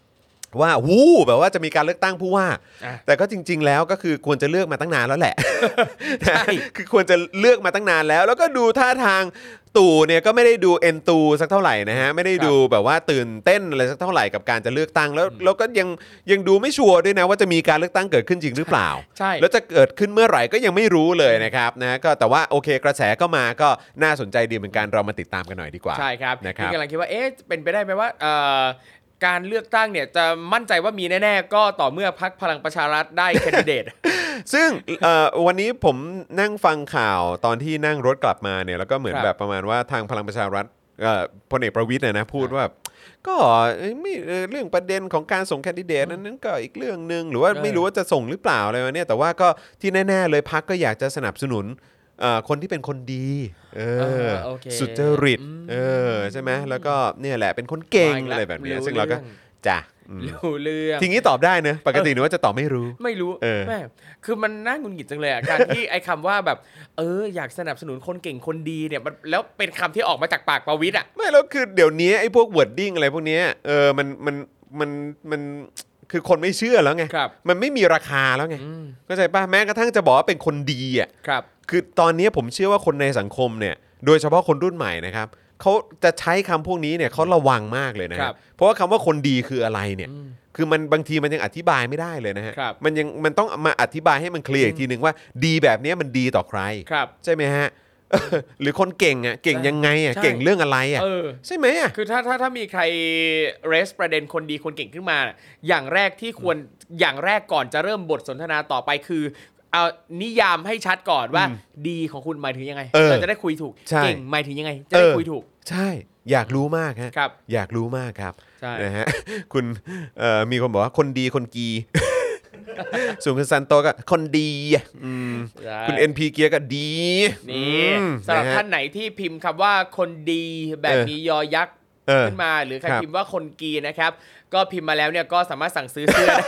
ว่าวู้แบบว่าจะมีการเลือกตั้งผู้ว่าอะแต่ก็จริง ๆ แล้วก็คือควรจะเลือกมาตั้งนานแล้วแหละใช่คือควรจะเลือกมาตั้งนานแล้ว แล้วก็ดูท่าทาง ตู่เนี่ยก็ไม่ได้ดูเอนตูสักเท่าไหร่นะฮะไม่ได้ดูแบบว่าตื่นเต้นอะไรสักเท่าไหร่กับการจะเลือกตั้งแล้วแล้วก็ยังยังดูไม่ชัวร์ด้วยนะว่าจะมีการเลือกตั้งเกิดขึ้นจริงหรือเปล่าใช่แล้วจะเกิดขึ้นเมื่อไหร่ก็ยังไม่รู้เลยนะครับนะก็แต่ว่าโอเคกระแสก็มาก็น่าสนใจดีเหมือนกันเรามาติดตามกันหน่อยดีกว่าใช่ครับนะครับกำลังคิดว่าเอ๊ะเป็นไปได้ไหมว่าเอ่อการเลือกตั้งเนี่ยจะมั่นใจว่ามีแน่ ๆ ก็ต่อเมื่อพักพลังประชารัฐได้แคนดิเดต ซึ่งเอ่อวันนี้ผมนั่งฟังข่าวตอนที่นั่งรถกลับมาเนี่ยแล้วก็เหมือนครับ แบบประมาณว่าทางพลังประชารัฐเอ่อพลเอกประวิทย์เนี่ยนะพูดว่า ก็เอ้ยไม่เอ่อเรื่องประเด็นของการส่งแคนดิเดตนั้นนั้นก็อีกเรื่องหนึ่งหรือว่าเออไม่รู้ว่าจะส่งหรือเปล่าอะไรวะเนี่ยแต่ว่าก็ที่แน่ ๆ เลยพักก็อยากจะสนับสนุนเอ่อคนที่เป็นคนดีเอเอออโอเคสุจริตเออใช่ไหมแล้วก็เนี่ยแหละเป็นคนเก่งมาอีกแล้วอะไรแบบเนี้ยรู้ซึ่งเราก็ เรื่อง จ้ะอืม รู้เรื่องทีนี้ตอบได้เนอะปกตินึกว่าจะตอบไม่รู้ ไม่รู้เออ แม่คือมันน่าหงุนหงิดจังเลยอะการที่ไอ้คำว่าแบบ เออ อยากสนับสนุนคนเก่งคนดีเนี่ยมันแล้วเป็นคำที่ออกมาจากปากประวิทย์อะ ไม่แล้วคือเดี๋ยวนี้ไอ้พวก wording อะไรพวกเนี้ยเออมันมันมันมันคือคนไม่เชื่อแล้วไง ครับมันไม่มีราคาแล้วไงอืมเข้าใจป่ะแม้กระทั่งจะบอกว่าเป็นคนดีอะ ครับ คือตอนนี้ผมเชื่อว่าคนในสังคมเนี่ย โดยเฉพาะคนรุ่นใหม่นะครับ เขาจะใช้คำพวกนี้เนี่ยเขาระวังมากเลยนะคครัรับบเพราะว่าคำว่าคนดีคืออะไรเนี่ยอืมคือมันบางทีมันยังอธิบายไม่ได้เลยนะฮะ ครับ มันยังมันต้องมาอธิบายให้มันเคลียร์อีกทีหนึ่งว่าดีแบบเนี้ยมันดีต่อใคร ครับ ใช่ไหมฮะ หรือคนเก่งอะเก่งยังไงอะใช่ เก่งเรื่องอะไรอะเออ ใช่ไหมอะ คือถ้าถ้าถ้ามีใครเรสประเด็นคนดีคนเก่งขึ้นมาอย่างแรกที่ควรอย่างแรกก่อนจะเริ่มบทสนทนาต่อไปคือเอานิยามให้ชัดก่อนว่า ดีของคุณหมายถึงยังไงเออเราจะได้คุยถูก ใช่เก่งหมายถึงยังไง จะได้เออ คุยถูก ใช่อยากรู้มากฮะครับ อยากรู้มากครับใช่ นะฮะ คุณเอ่อมีคนบอกว่าคนดีคนกี ส่วนคุณซันโตก็คนดีอะอืมใช่คุณ NP เกียร์ก็ดีนี่อืมสำหรับะฮะ ท่านไหนที่พิมพ์คำว่าคนดีแบบเออมียอยักษ์เออขึ้นมา หรือใครครับพิมพ์ว่าคนกีนะครับ ก็พิมพ์มาแล้วเนี่ยก็สามารถสั่งซื้อเสื้อได้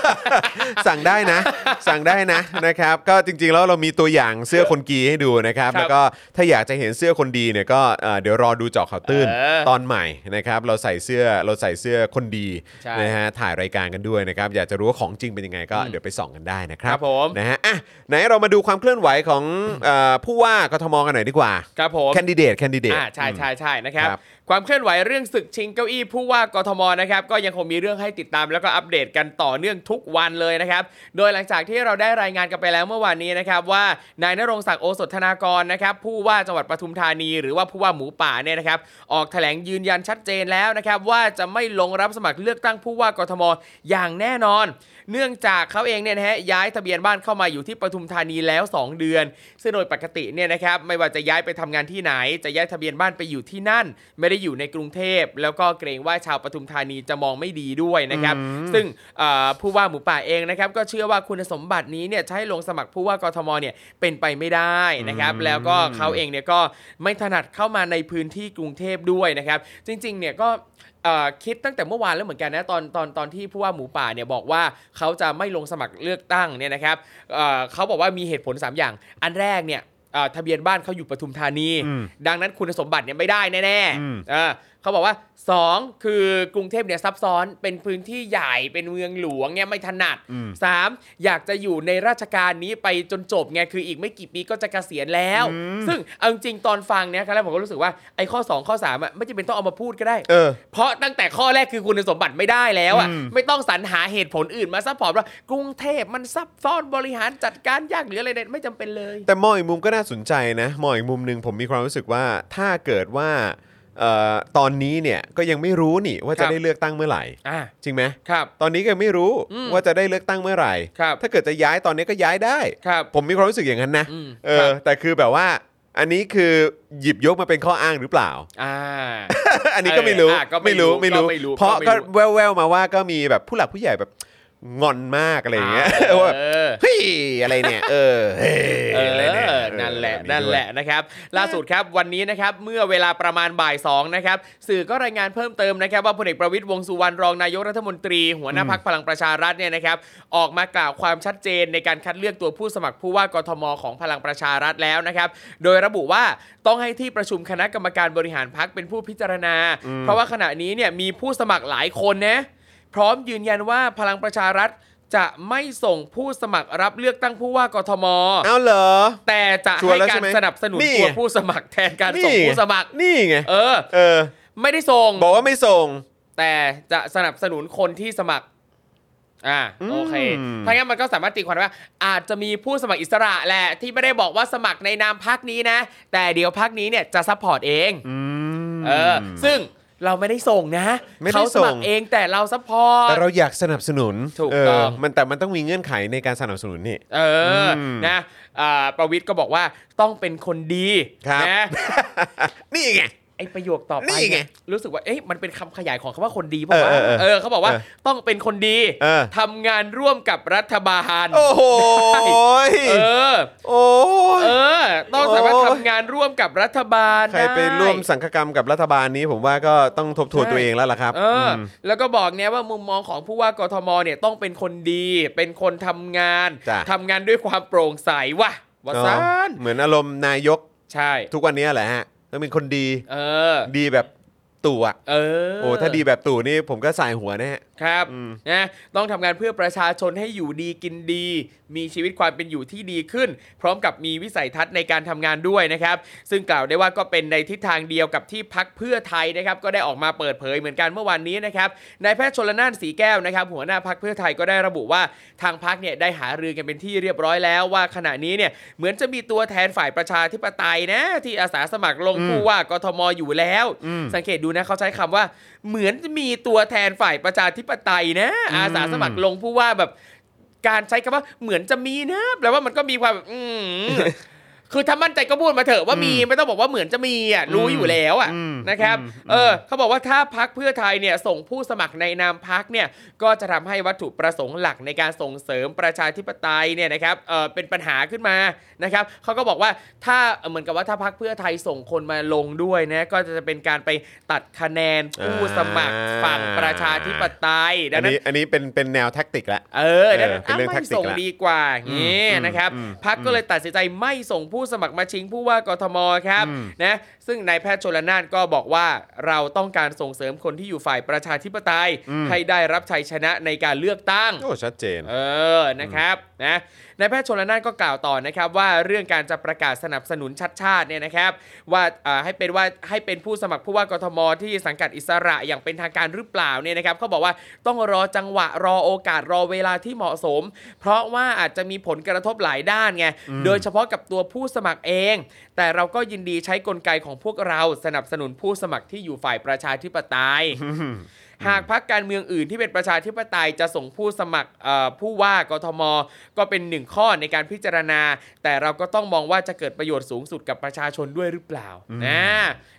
สั่งได้นะ สั่งได้นะนะครับ ก็จริงๆแล้วเรามีตัวอย่างเสื้อคนกีให้ดูนะครับ ครับแล้วก็ถ้าอยากจะเห็นเสื้อคนดีเนี่ยก็เอ่อเดี๋ยวรอดูเจาะข่าวตื้นเออตอนใหม่นะครับ เราใส่เสื้อเราใส่เสื้อคนดีใช่นะฮะถ่ายรายการกันด้วยนะครับ อยากจะรู้ว่าของจริงเป็นยังไงก็อืมเดี๋ยวไปส่องกันได้นะครับครับผม นะฮะอะไหนเรามาดูความเคลื่อนไหวของเอ่อผู้ว่ากทมกันหน่อยดีกว่าครับผม แคนดิเดตแคนดิเดต อ่าใช่ใช่ใช่นะครับ ครับ ความเคลื่อนไหวเรื่องศึกชิงเก้าอี้ผู้ว่ากทมนะครับก็ยังคงมีเรื่องให้ติดตามแล้วก็อัปเดตกันต่อเนื่องทุกวันเลยนะครับ โดยหลังจากที่เราได้รายงานกันไปแล้วเมื่อวานนี้นะครับว่านายนรงศักดิ์โอสถธนากรนะครับผู้ว่าจังหวัดปทุมธานีหรือว่าผู้ว่าหมูป่าเนี่ยนะครับออกแถลงยืนยันชัดเจนแล้วนะครับว่าจะไม่ลงรับสมัครเลือกตั้งผู้ว่ากทมอย่างแน่นอน เนื่องจากเขาเองเนี่ยนะฮะย้ายทะเบียนบ้านเข้ามาอยู่ที่ปทุมธานีแล้ว 2 เดือน ซึ่งโดยปกติเนี่ยนะครับไม่ว่าจะย้ายไปทำงานที่ไหน จะย้ายทะเบียนบ้านไปอยู่ที่นั่น ไม่ได้อยู่ในกรุงเทพ แล้วก็เกรงว่าชาวปทุมธานีจะมองไม่ดีด้วยนะครับซึ่งเอ่อผู้ว่าหมูป่าเองนะครับก็เชื่อว่าคุณสมบัตินี้เนี่ยจะให้ลงสมัครผู้ว่ากทมเนี่ยเป็นไปไม่ได้นะครับแล้วก็เขาเองเนี่ยก็ไม่ถนัดเข้ามาในพื้นที่กรุงเทพด้วยนะครับ จริงๆเนี่ยก็เอ่อ คิดตั้งแต่เมื่อวานแล้วเหมือนกันนะตอนตอนตอนที่ผู้ว่าหมูป่าเนี่ยบอกว่าเขาจะไม่ลงสมัครเลือกตั้งเนี่ยนะครับเอ่อเขาบอกว่ามีเหตุผล 3 อย่าง อันแรกเนี่ยเอ่อทะเบียนบ้านเขาอยู่ปทุมธานีอืมดังนั้นคุณสมบัติเนี่ยไม่ได้แน่อืมๆ เออเขาบอกว่า 2 คือกรุงเทพเนี่ยซับซ้อนเป็นพื้นที่ใหญ่เป็นเมืองหลวงเนี่ยไม่ถนัดอืม 3. อยากจะอยู่ในราชการนี้ไปจนจบไงคืออีกไม่กี่ปีก็จะเกษียณแล้ว ซึ่งเอาจริงๆตอนฟังเนี่ยครั้งแรกผมก็รู้สึกว่าไอ้ข้อ 2 ข้อ3อะไม่จำเป็นต้องเอามาพูดก็ได้เออเพราะตั้งแต่ข้อแรกคือคุณสมบัติไม่ได้แล้วอะอืมไม่ต้องสรรหาเหตุผลอื่นมา support ว่ากรุงเทพมันซับซ้อนบริหารจัดการยากหรืออะไรเนี่ยไม่จำเป็นเลย แต่มองอีกมุมก็น่าสนใจนะมองอีกมุมหนึ่งผมมีความรู้สึกว่าถ้าเกิดว่า เอ่อตอนนี้เนี่ยก็ยังไม่รู้นี่ว่าครัจะบ ได้เลือกตั้งเมื่อไหร่ อ่าจริงไหมครับ ตอนนี้ก็ยังไม่รู้อืม ว่าจะได้เลือกตั้งเมื่อไหร่ ครับถ้าเกิดจะย้ายตอนนี้ก็ย้ายได้ ครับ ผมมีความรู้สึกอย่างนั้นนะอืมเอครัอบ แต่คือแบบว่า อันนี้คือหยิบยกมาเป็นข้ออ้างหรือเปล่า อ่า อันนี้ก็ไม่รู้เอออะก็ไม่รู้ไม่รู้ก็ไม่รู้เพราะก็ไม่ก็รู้แววๆมาว่าก็มีแบบผู้หลักผู้ใหญ่แบบ งอนมากอะไรอย่างเงี้ยเอว่าอเฮ้ยอะไรเนี่ย เออเฮ้ยเอออะไรเนี่ยนั่นแหละ เออนั่นแหละนะครับ ล่าสุดครับวันนี้นะครับ เมื่อเวลาประมาณบ่ายสองนะครับ สื่อก็รายงานเพิ่มเติมนะครับ ว่าพลเอกประวิตยวงษ์สุวรรณรองนายกรัฐมนตรี หัวหน้าพักพลังประชารัฐเนี่ยนะครับ ออกมากล่าวความชัดเจนในการคัดเลือกตัวผู้สมัครผู้ว่ากทมของพลังประชารัฐแล้วนะครับ โดยระบุว่าต้องให้ที่ประชุมคณะกรรมการบริหารพักเป็นผู้พิจารณา เพราะว่าขณะนี้เนี่ยมีผู้สมัครหลายคนนะ พร้อมยืนยันว่าพลังประชารัฐจะไม่ส่งผู้สมัครรับเลือกตั้งผู้ว่ากทม เอาเหรอ แต่จะชัวร์ให้แล้วกาใช่รไหมสนับสนุนนี่ตัวไงผู้สมัครแทนการส่งนี่ผู้สมัคร นี่ไง เออ เออ ไม่ได้ส่ง บอกว่าไม่ส่ง แต่จะสนับสนุนคนที่สมัคร อ่าอืมโอเคถ้างั้นมันก็สามารถตีความได้ว่า อาจจะมีผู้สมัครอิสระแหละ ที่ไม่ได้บอกว่าสมัครในนามพักนี้นะ แต่เดี๋ยวพักนี้เนี่ยจะ support เอง อืม เออ ซึ่ง เราไม่ได้ส่งนะไม่ได้เขาสมัคส่รงเองแต่เรา support แต่เราอยากสนับสนุนถูกต้องเออมันแต่มันต้องมีเงื่อนไขในการสนับสนุนนี่ เอออมนะอ่าประวิตรก็บอกว่าต้องเป็นคนดีครับ นะ นี่ไง ไอประโยคต่อไปนี่ไงเนี่ยรู้สึกว่าเอ๊ะมันเป็นคำขยายของคำว่าคนดีป่าวะเออเออเออเออเขาบอกว่าเออต้องเป็นคนดีเออทำงานร่วมกับรัฐบาลโอ้โหเออโอ้ยเออ ต้องสามารถโอ้ยทำงานร่วมกับรัฐบาลใครไปด้ร่วมสังฆกรรมกับรัฐบาลนี้ ผมว่าก็ต้องทบทวนใช่ตัวเองแล้วล่ะครับเอออมแล้วก็บอกเนี่ยว่ามุมมองของผู้ว่ากทมเนี่ยต้องเป็นคนดี เป็นคนทำงานจ้ะทำงานด้วยความโปร่งใสว่ะวะซานเหมือนอารมณ์นายกใช่ ทุกวันนี้แหละฮะ ต้องเป็นคนดีเออ ดีแบบ ตู่อะเออโอ้ถ้าดีแบบตู่นี่ผมก็สายหัวแน่ครับอืมนะต้องทำงานเพื่อประชาชนให้อยู่ดีกินดี มีชีวิตความเป็นอยู่ที่ดีขึ้น พร้อมกับมีวิสัยทัศน์ในการทำงานด้วยนะครับ ซึ่งกล่าวได้ว่าก็เป็นในทิศทางเดียวกับที่พักเพื่อไทยนะครับ ก็ได้ออกมาเปิดเผยเหมือนกันเมื่อวานนี้นะครับนายแพทย์ชลนานสีแก้วนะครับ หัวหน้าพักเพื่อไทยก็ได้ระบุว่าทางพักเนี่ยได้หารือกันเป็นที่เรียบร้อยแล้วว่าขณะนี้เนี่ยเหมือนจะมีตัวแทนฝ่ายประชาธิปไตยนะที่อาสาสมัครลงผู้ว่ากทมอยู่แล้ว สังเกตดูนะเขาใช้คำว่าเหมือนจะมีตัวแทนฝ่ายประชาธิปไตยนะอาสาสมัครลงผู้ว่าแบบการใช้คำว่าเหมือนจะมีนะแปลว่ามันก็มีความแบบอืม คือถ้ามั่นใจก็พูดมาเถอะว่ามีไม่ต้องบอกว่าเหมือนจะมีอะรู้อยู่แล้วอะอืมนะครับอืมเออเขาบอกว่าถ้าพักเพื่อไทยเนี่ยส่งผู้สมัครในนามพักเนี่ยก็จะทำให้วัตถุประสงค์หลักในการส่งเสริมประชาธิปไตยเนี่ยนะครับเออเป็นปัญหาขึ้นมานะครับเขาก็บอกว่าถ้าเหมือนกับว่าถ้าพักเพื่อไทยส่งคนมาลงด้วยนะก็จะเป็นการไปตัดคะแนนผู้สมัครฝั่งประชาธิปไตยดัอังนนั้นนี้อันนี้เป็นเป็นแนวแท็กติกละเออดังนั้นเออเป็นเรื่องอะแท็กไม่ติกส่งละดีกว่าอย่างนี้อืมนะครับอืมพักก็เลยตัดสินใจไม่ส่งผู้สมัครมาชิงผู้ว่ากทมครับอืมนะซึ่งนายแพทย์ชลนานก็บอกว่าเราต้องการส่งเสริมคนที่อยู่ฝ่ายประชาธิปไตย ให้ได้รับชัยชนะในการเลือกตั้งโอ้ชัดเจนเออนะครับนะ นายแพทย์ชนละนานก็กล่าวต่อนะครับว่าเรื่องการจะประกาศสนับสนุนชัดชาติเนี่ยนะครับว่าอ่าให้เป็นว่าให้เป็นผู้สมัครผู้ว่ากทมที่สังกัดอิสระอย่างเป็นทางการหรือเปล่าเนี่ยนะครับเขาบอกว่าต้องรอจังหวะรอโอกาสรอเวลาที่เหมาะสม เพราะว่าอาจจะมีผลกระทบหลายด้านไงโดยเฉพาะกับตัวผู้สมัครเอง แต่เราก็ยินดีใช้กลไกของพวกเราสนับสนุนผู้สมัครที่อยู่ฝ่ายประชาธิปไตย หากพักการเมืองอื่นที่เป็นประชาธิปไตยจะส่งผู้สมัครเอ่อผู้ว่ากทม ก็เป็นหนึ่งข้อในการพิจารณา แต่เราก็ต้องมองว่าจะเกิดประโยชน์สูงสุดกับประชาชนด้วยหรือเปล่านะ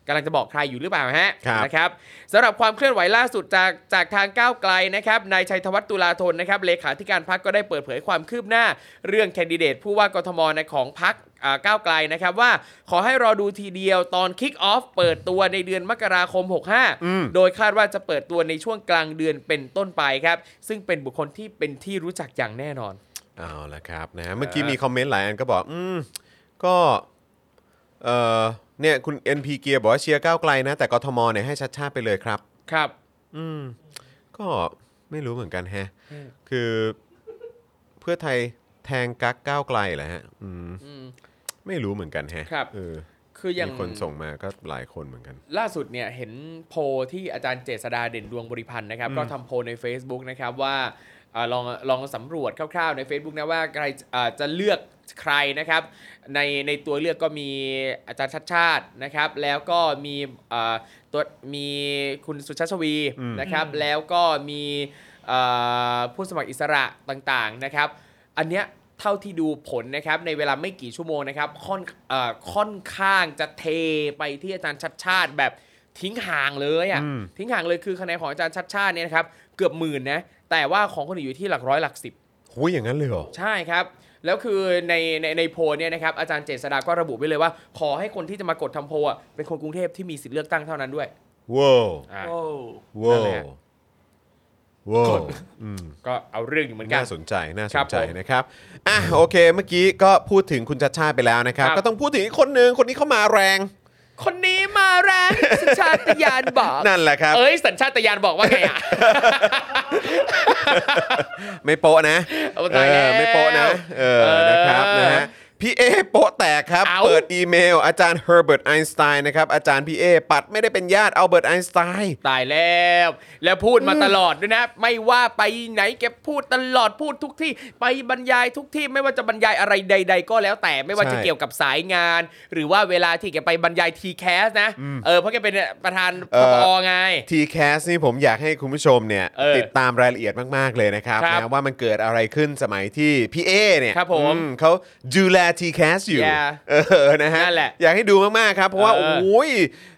กำลังจะบอกใครอยู่หรือเปล่าฮะครับนะครับสำหรับความเคลื่อนไหวล่าสุดจากจากทางก้าวไกลนะครับนายชัยธวัฒน์ตุลาธนนะครับเลขาธิการพักก็ได้เปิดเผยความคืบหน้า เรื่องแคนดิเดตผู้ว่ากทมในของพักก้าวไกลนะครับว่าขอให้รอดูทีเดียวตอนคิกออฟเปิดตัวในเดือนมกราคม 65 โดยคาดว่าจะเปิดตัวในช่วงกลางเดือนเป็นต้นไปครับ ซึ่งเป็นบุคคลที่เป็นที่รู้จักอย่างแน่นอนเอาละครับนะเมื่อกี้มีคอมเมนต์หลายอันก็บอก อืม ก็ เออ เนี่ยคุณ NP เกียร์บอกว่าเชียร์ก้าวไกลนะ แต่กทมเนี่ยให้ชัดชาติไปเลยครับ ครับ อืม ก็ไม่รู้เหมือนกันแฮะ อืม คือเพื่อไทยแทงกักก้าวไกลเหรอฮะ อืม อืม ไม่รู้เหมือนกันแฮะครับ เออคืออย่าง มีคนส่งมาก็หลายคนเหมือนกัน ล่าสุดเนี่ยเห็นโพลที่อาจารย์เจษดาเด่นดวงบริพันธ์นะครับ ก็ทำโพลใน Facebook นะครับว่าอา ลองลองสำรวจคร่าวๆใน Facebook นะว่าใครอ่าจะเลือกใครนะครับ ในในตัวเลือกก็มีอาจารย์ชัดชาตินะครับ แล้วก็มีอ่าตัวมีคุณสุชาติชวีอืมนะครับ แล้วก็มีอ่าผู้สมัครอิสระต่างๆนะครับ อันเนี้ยเท่าที่ดูผลนะครับในเวลาไม่กี่ชั่วโมงนะครับค่อนเอ่อค่อนข้างจะเทไปที่อาจารย์ชัดชาติแบบทิ้งห่างเลยอะอืมทิ้งห่างเลยคือคะแนนของอาจารย์ชัดชาติเนี่ยนะครับเกือบหมื่นนะ แต่ว่าของคนอื่นอยู่ที่หลักร้อยหลักสิบหูยอย่างนั้นเลยเหรอ ใช่ครับ แล้วคือในในในโพลเนี่ยนะครับอาจารย์เจษดาก็ระบุไว้เลยว่า ขอให้คนที่จะมากดทำโพลอะเป็นคนกรุงเทพที่มีสิทธิ์เลือกตั้งเท่านั้นด้วยว้าวอ่าโอ้ว้านั่นแหวละ ว้าวอืม ก็เอาเรื่องอยู่เหมือนกัน น่าสนใจ น่าสนใจครับผมนะครับ อะ โอเค เมื่อกี้ก็พูดถึงคุณชัชชาติไปแล้วนะครับ ครับก็ต้องพูดถึงอีกคนหนึ่งคนนี้เข้ามาแรง คนนี้มาแรงสัญชาตญาณบอกนั่นแหละครับ เอ้ยสัญชาตญาณบอกว่าไงอะ ไม่โป๊ะนะเอาเอตายแล้วอไม่โป๊ะนะ เออนะครับเออนะฮะ พี่เอโป๊ะแตกครับ เอ้า เปิดอีเมล อาจารย์เฮอร์เบิร์ตไอน์สไตน์นะครับ อาจารย์พี่เอปัดไม่ได้เป็นญาติอัลเบิร์ตไอน์สไตน์ ตายแล้ว แล้วพูดมาตลอดด้วยนะ ไม่ว่าไปไหนแกพูดตลอดพูดทุกที่ ไปบรรยายทุกที่ไม่ว่าจะบรรยายอะไรใด ๆ ก็แล้วแต่ไม่ว่าใช่ จะเกี่ยวกับสายงาน หรือว่าเวลาที่แกไปบรรยาย TCAS นะเออเพราะแกเป็นประธานทปอไง TCAS นี่ผมอยากให้คุณผู้ชมเนี่ยเออติดตามรายละเอียดมาก ๆ เลยนะครับครับนะว่ามันเกิดอะไรขึ้นสมัยที่พี่เอเนี่ยครับผม อืเขาดูแล TCAS อยู่ Yeah เออนะฮะนั่นแหละอยากให้ดูมากๆครับ เพราะว่า เออโอ้ย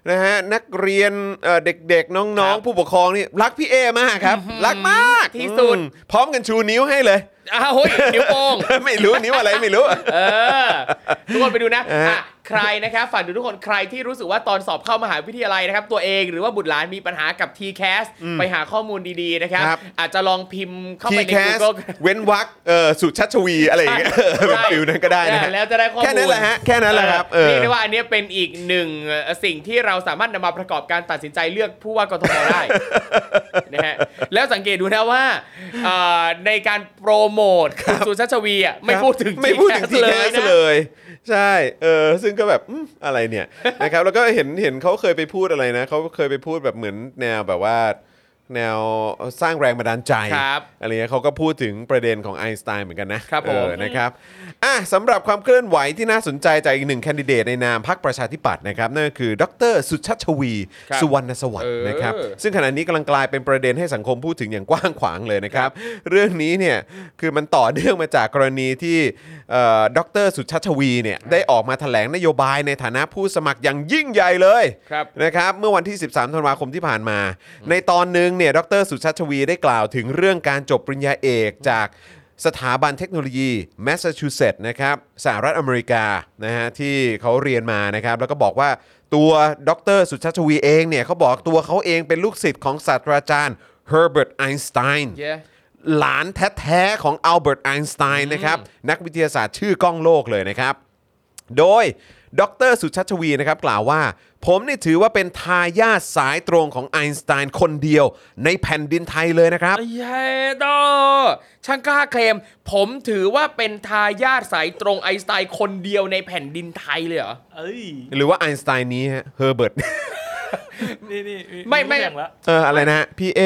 นะฮะนักเรียนเอ่อเด็กๆ น้องครับๆ ผู้ปกครองนี่รักพี่เอมากครับ รักมากที่สุด อืมพร้อมกันชูนิ้วให้เลย อ้าวเฮ้ยนิ้วโป้ง ไม่รู้นิ้วอะไรไม่รู้ เออทุกคนไปดูนะเอออ่อะใครนะครับฝากดูทุกคนใครที่รู้สึกว่าตอนสอบเข้ามหาวิทยาลัยนะครับ ตัวเองหรือว่าบุตรหลานมีปัญหากับ TCAS ไปหาข้อมูลดีๆนะครับครับ อาจจะลองพิมพ์เข้าทีไปในแคส Google เว้นวรรคเอ่อสุชัชวีร์อะไรอย่างเงี้ยเออเป็น feel นั้นก็ได้นะฮะแล้วจะได้ข้อมูลแค่นั้นแหละฮะแค่นั้นแหละครับเออเรียกได้ว่าอันเนี้ยเป็นอีกหนึ่งเอ่อสิ่งที่เราสามารถนำมาประกอบการตัดสินใจเลือกผู้ว่ากทมได้นะฮะแล้วสังเกตดูนะว่าเอ่อในการโปรโมทคุณสุชาชวีอะไม่พูดถึงไม่พูดถึง TCAS ทีแคสนะเลย ใช่เออซึ่งก็แบบอืมอะไรเนี่ยนะครับแล้วก็เห็นเห็นเขาเคยไปพูดอะไรนะเขาเคยไปพูดแบบเหมือนแนวแบบว่า แนวสร้างแรงบันดาลใจครับอะไรเงี้ยเขาก็พูดถึงประเด็นของไอน์สไตน์เหมือนกันนะครับผม เออนะครับอะสำหรับความเคลื่อนไหวที่น่าสนใจจากอีกหนึ่งแคนดิเดตในนามพรรคประชาธิปัตย์นะครับนั่นก็คือ ดร สุชัชวี ครับสุวรรณสวัสดิ์เออ นะครับ ซึ่งขณะนี้กำลังกลายเป็นประเด็นให้สังคมพูดถึงอย่างกว้างขวางเลยนะครับ เรื่องนี้เนี่ยคือมันต่อเนื่องมาจากกรณีที่เอ่อ ดรสุชัชวีเนี่ยได้ออกมาแถลงนโยบายในฐานะผู้สมัครอย่างยิ่งใหญ่เลยครับนะครับเมื่อวันที่ 13 ธันวาคมที่ผ่านมา ในตอนหนึ่งเนี่ยดรสุชัชวีได้กล่าวถึงเรื่องการจบปริญญาเอกจากสถาบันเทคโนโลยีแมสซาชูเซตส์นะครับสหรัฐอเมริกานะฮะที่เขาเรียนมานะครับ แล้วก็บอกว่าตัวดรสุชัชวีเองเนี่ยเขาบอกตัวเขาเองเป็นลูกศิษย์ของศาสตราจารย์เฮอร์เบิร์ตไอน์สไตน์ Yeah หลานแท้ๆของอัลเบิร์ตไอน์สไตน์นะครับนักวิทยาศาสตร์ชื่อก้องโลกเลยนะครับ โดยดรสุชัชวีนะครับกล่าวว่า ผมนี่ถือว่าเป็นทายาทสายตรงของไอน์สไตน์คนเดียว ในแผ่นดินไทยเลยนะครับเย้ดอช่างกล้าเคลม ผมถือว่าเป็นทายาทสายตรงไอน์สไตน์คนเดียวในแผ่นดินไทยเลยเหรอเอ้ยหรือว่าไอน์สไตน์นี้ฮะเฮอร์เบิร์ตนี่นี่ไม่ไม่แข่งละเอออะไรนะฮะพี่เอ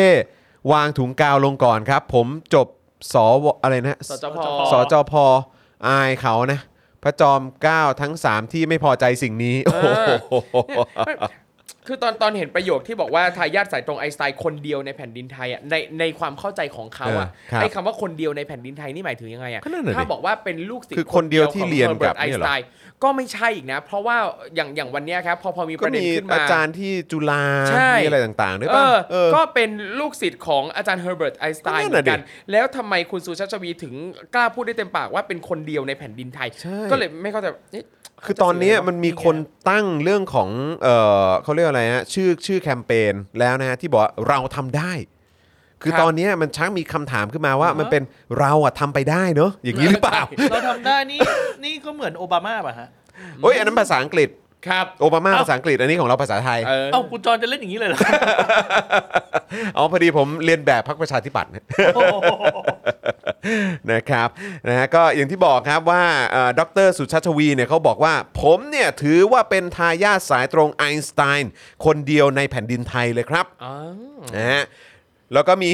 วางถุงกาวลงก่อนครับ ผมจบสวอะไรนะสจพ สจพอายเขานะ พระจอมเกล้าทั้ง 3 ที่ไม่พอใจสิ่งนี้ โอ้โหไม่คือตอนตอนเห็นประโยคที่บอกว่าทายาทสายตรงไอน์สไตน์คนเดียวในแผ่นดินไทยอะในในความเข้าใจของเขาอะเออครับไอ้คำว่าคนเดียวในแผ่นดินไทยนี่หมายถึงยังไงอะก็นั่นน่ะดิถ้าบอกว่าเป็นลูกศิษย์คือคนเดียวที่เรียนกับไอเนี่ยน์เหรอสไตน์ ก็ไม่ใช่อีกนะ เพราะว่าอย่างอย่างวันเนี้ยครับพอพอมีปก็ระเด็นมีขึ้นมาอาจารย์ที่จุฬาใช่มีอะไรต่างๆด้วยเอป่ะอเออก็เป็นลูกศิษย์ของอาจารย์เฮอร์เบิร์ตไอน์สไตน์ก็นั่นเหมืน่ะอนกันดิแล้วทำไมคุณสุชาติชวีถึงกล้าพูดได้เต็มปากว่าเป็นคนเดียวในแผ่นดินไทยใช่ก็เลยไม่เข้าใจเอ๊ะคือตอนนี้มันมีคนตั้งเรื่องของ เออเขาเรียกอะไรฮะชื่อชื่อแคมเปญแล้วนะฮะที่บอกว่าเราทำได้ คือครับ ตอนนี้มันชักมีคำถามขึ้นมาว่ามันเป็นเราอะทำไปได้เนอะอย่างนี้หรือเปล่าเราทำได้นี่นี่ก็เหมือนโอบามาป่ะฮะโอ้ยอันนั้นภาษาอังกฤษครับ โอบามาเอ้า ภาษาอังกฤษอันนี้ของเราภาษาไทยเออ เอ้าคุณจรจะเล่นอย่างนี้เลยเหรอเอาพอดีผมเรียนแบบพรรคประชาธิปัตย์โอ้โห นะครับนะฮะก็อย่างที่บอกครับว่าเอ่อดรสุชัชวีเนี่ยเขาบอกว่าผมเนี่ยถือว่าเป็นทายาทสายตรงไอน์สไตน์คนเดียวในแผ่นดินไทยเลยครับอ๋อนะฮะ แล้วก็มี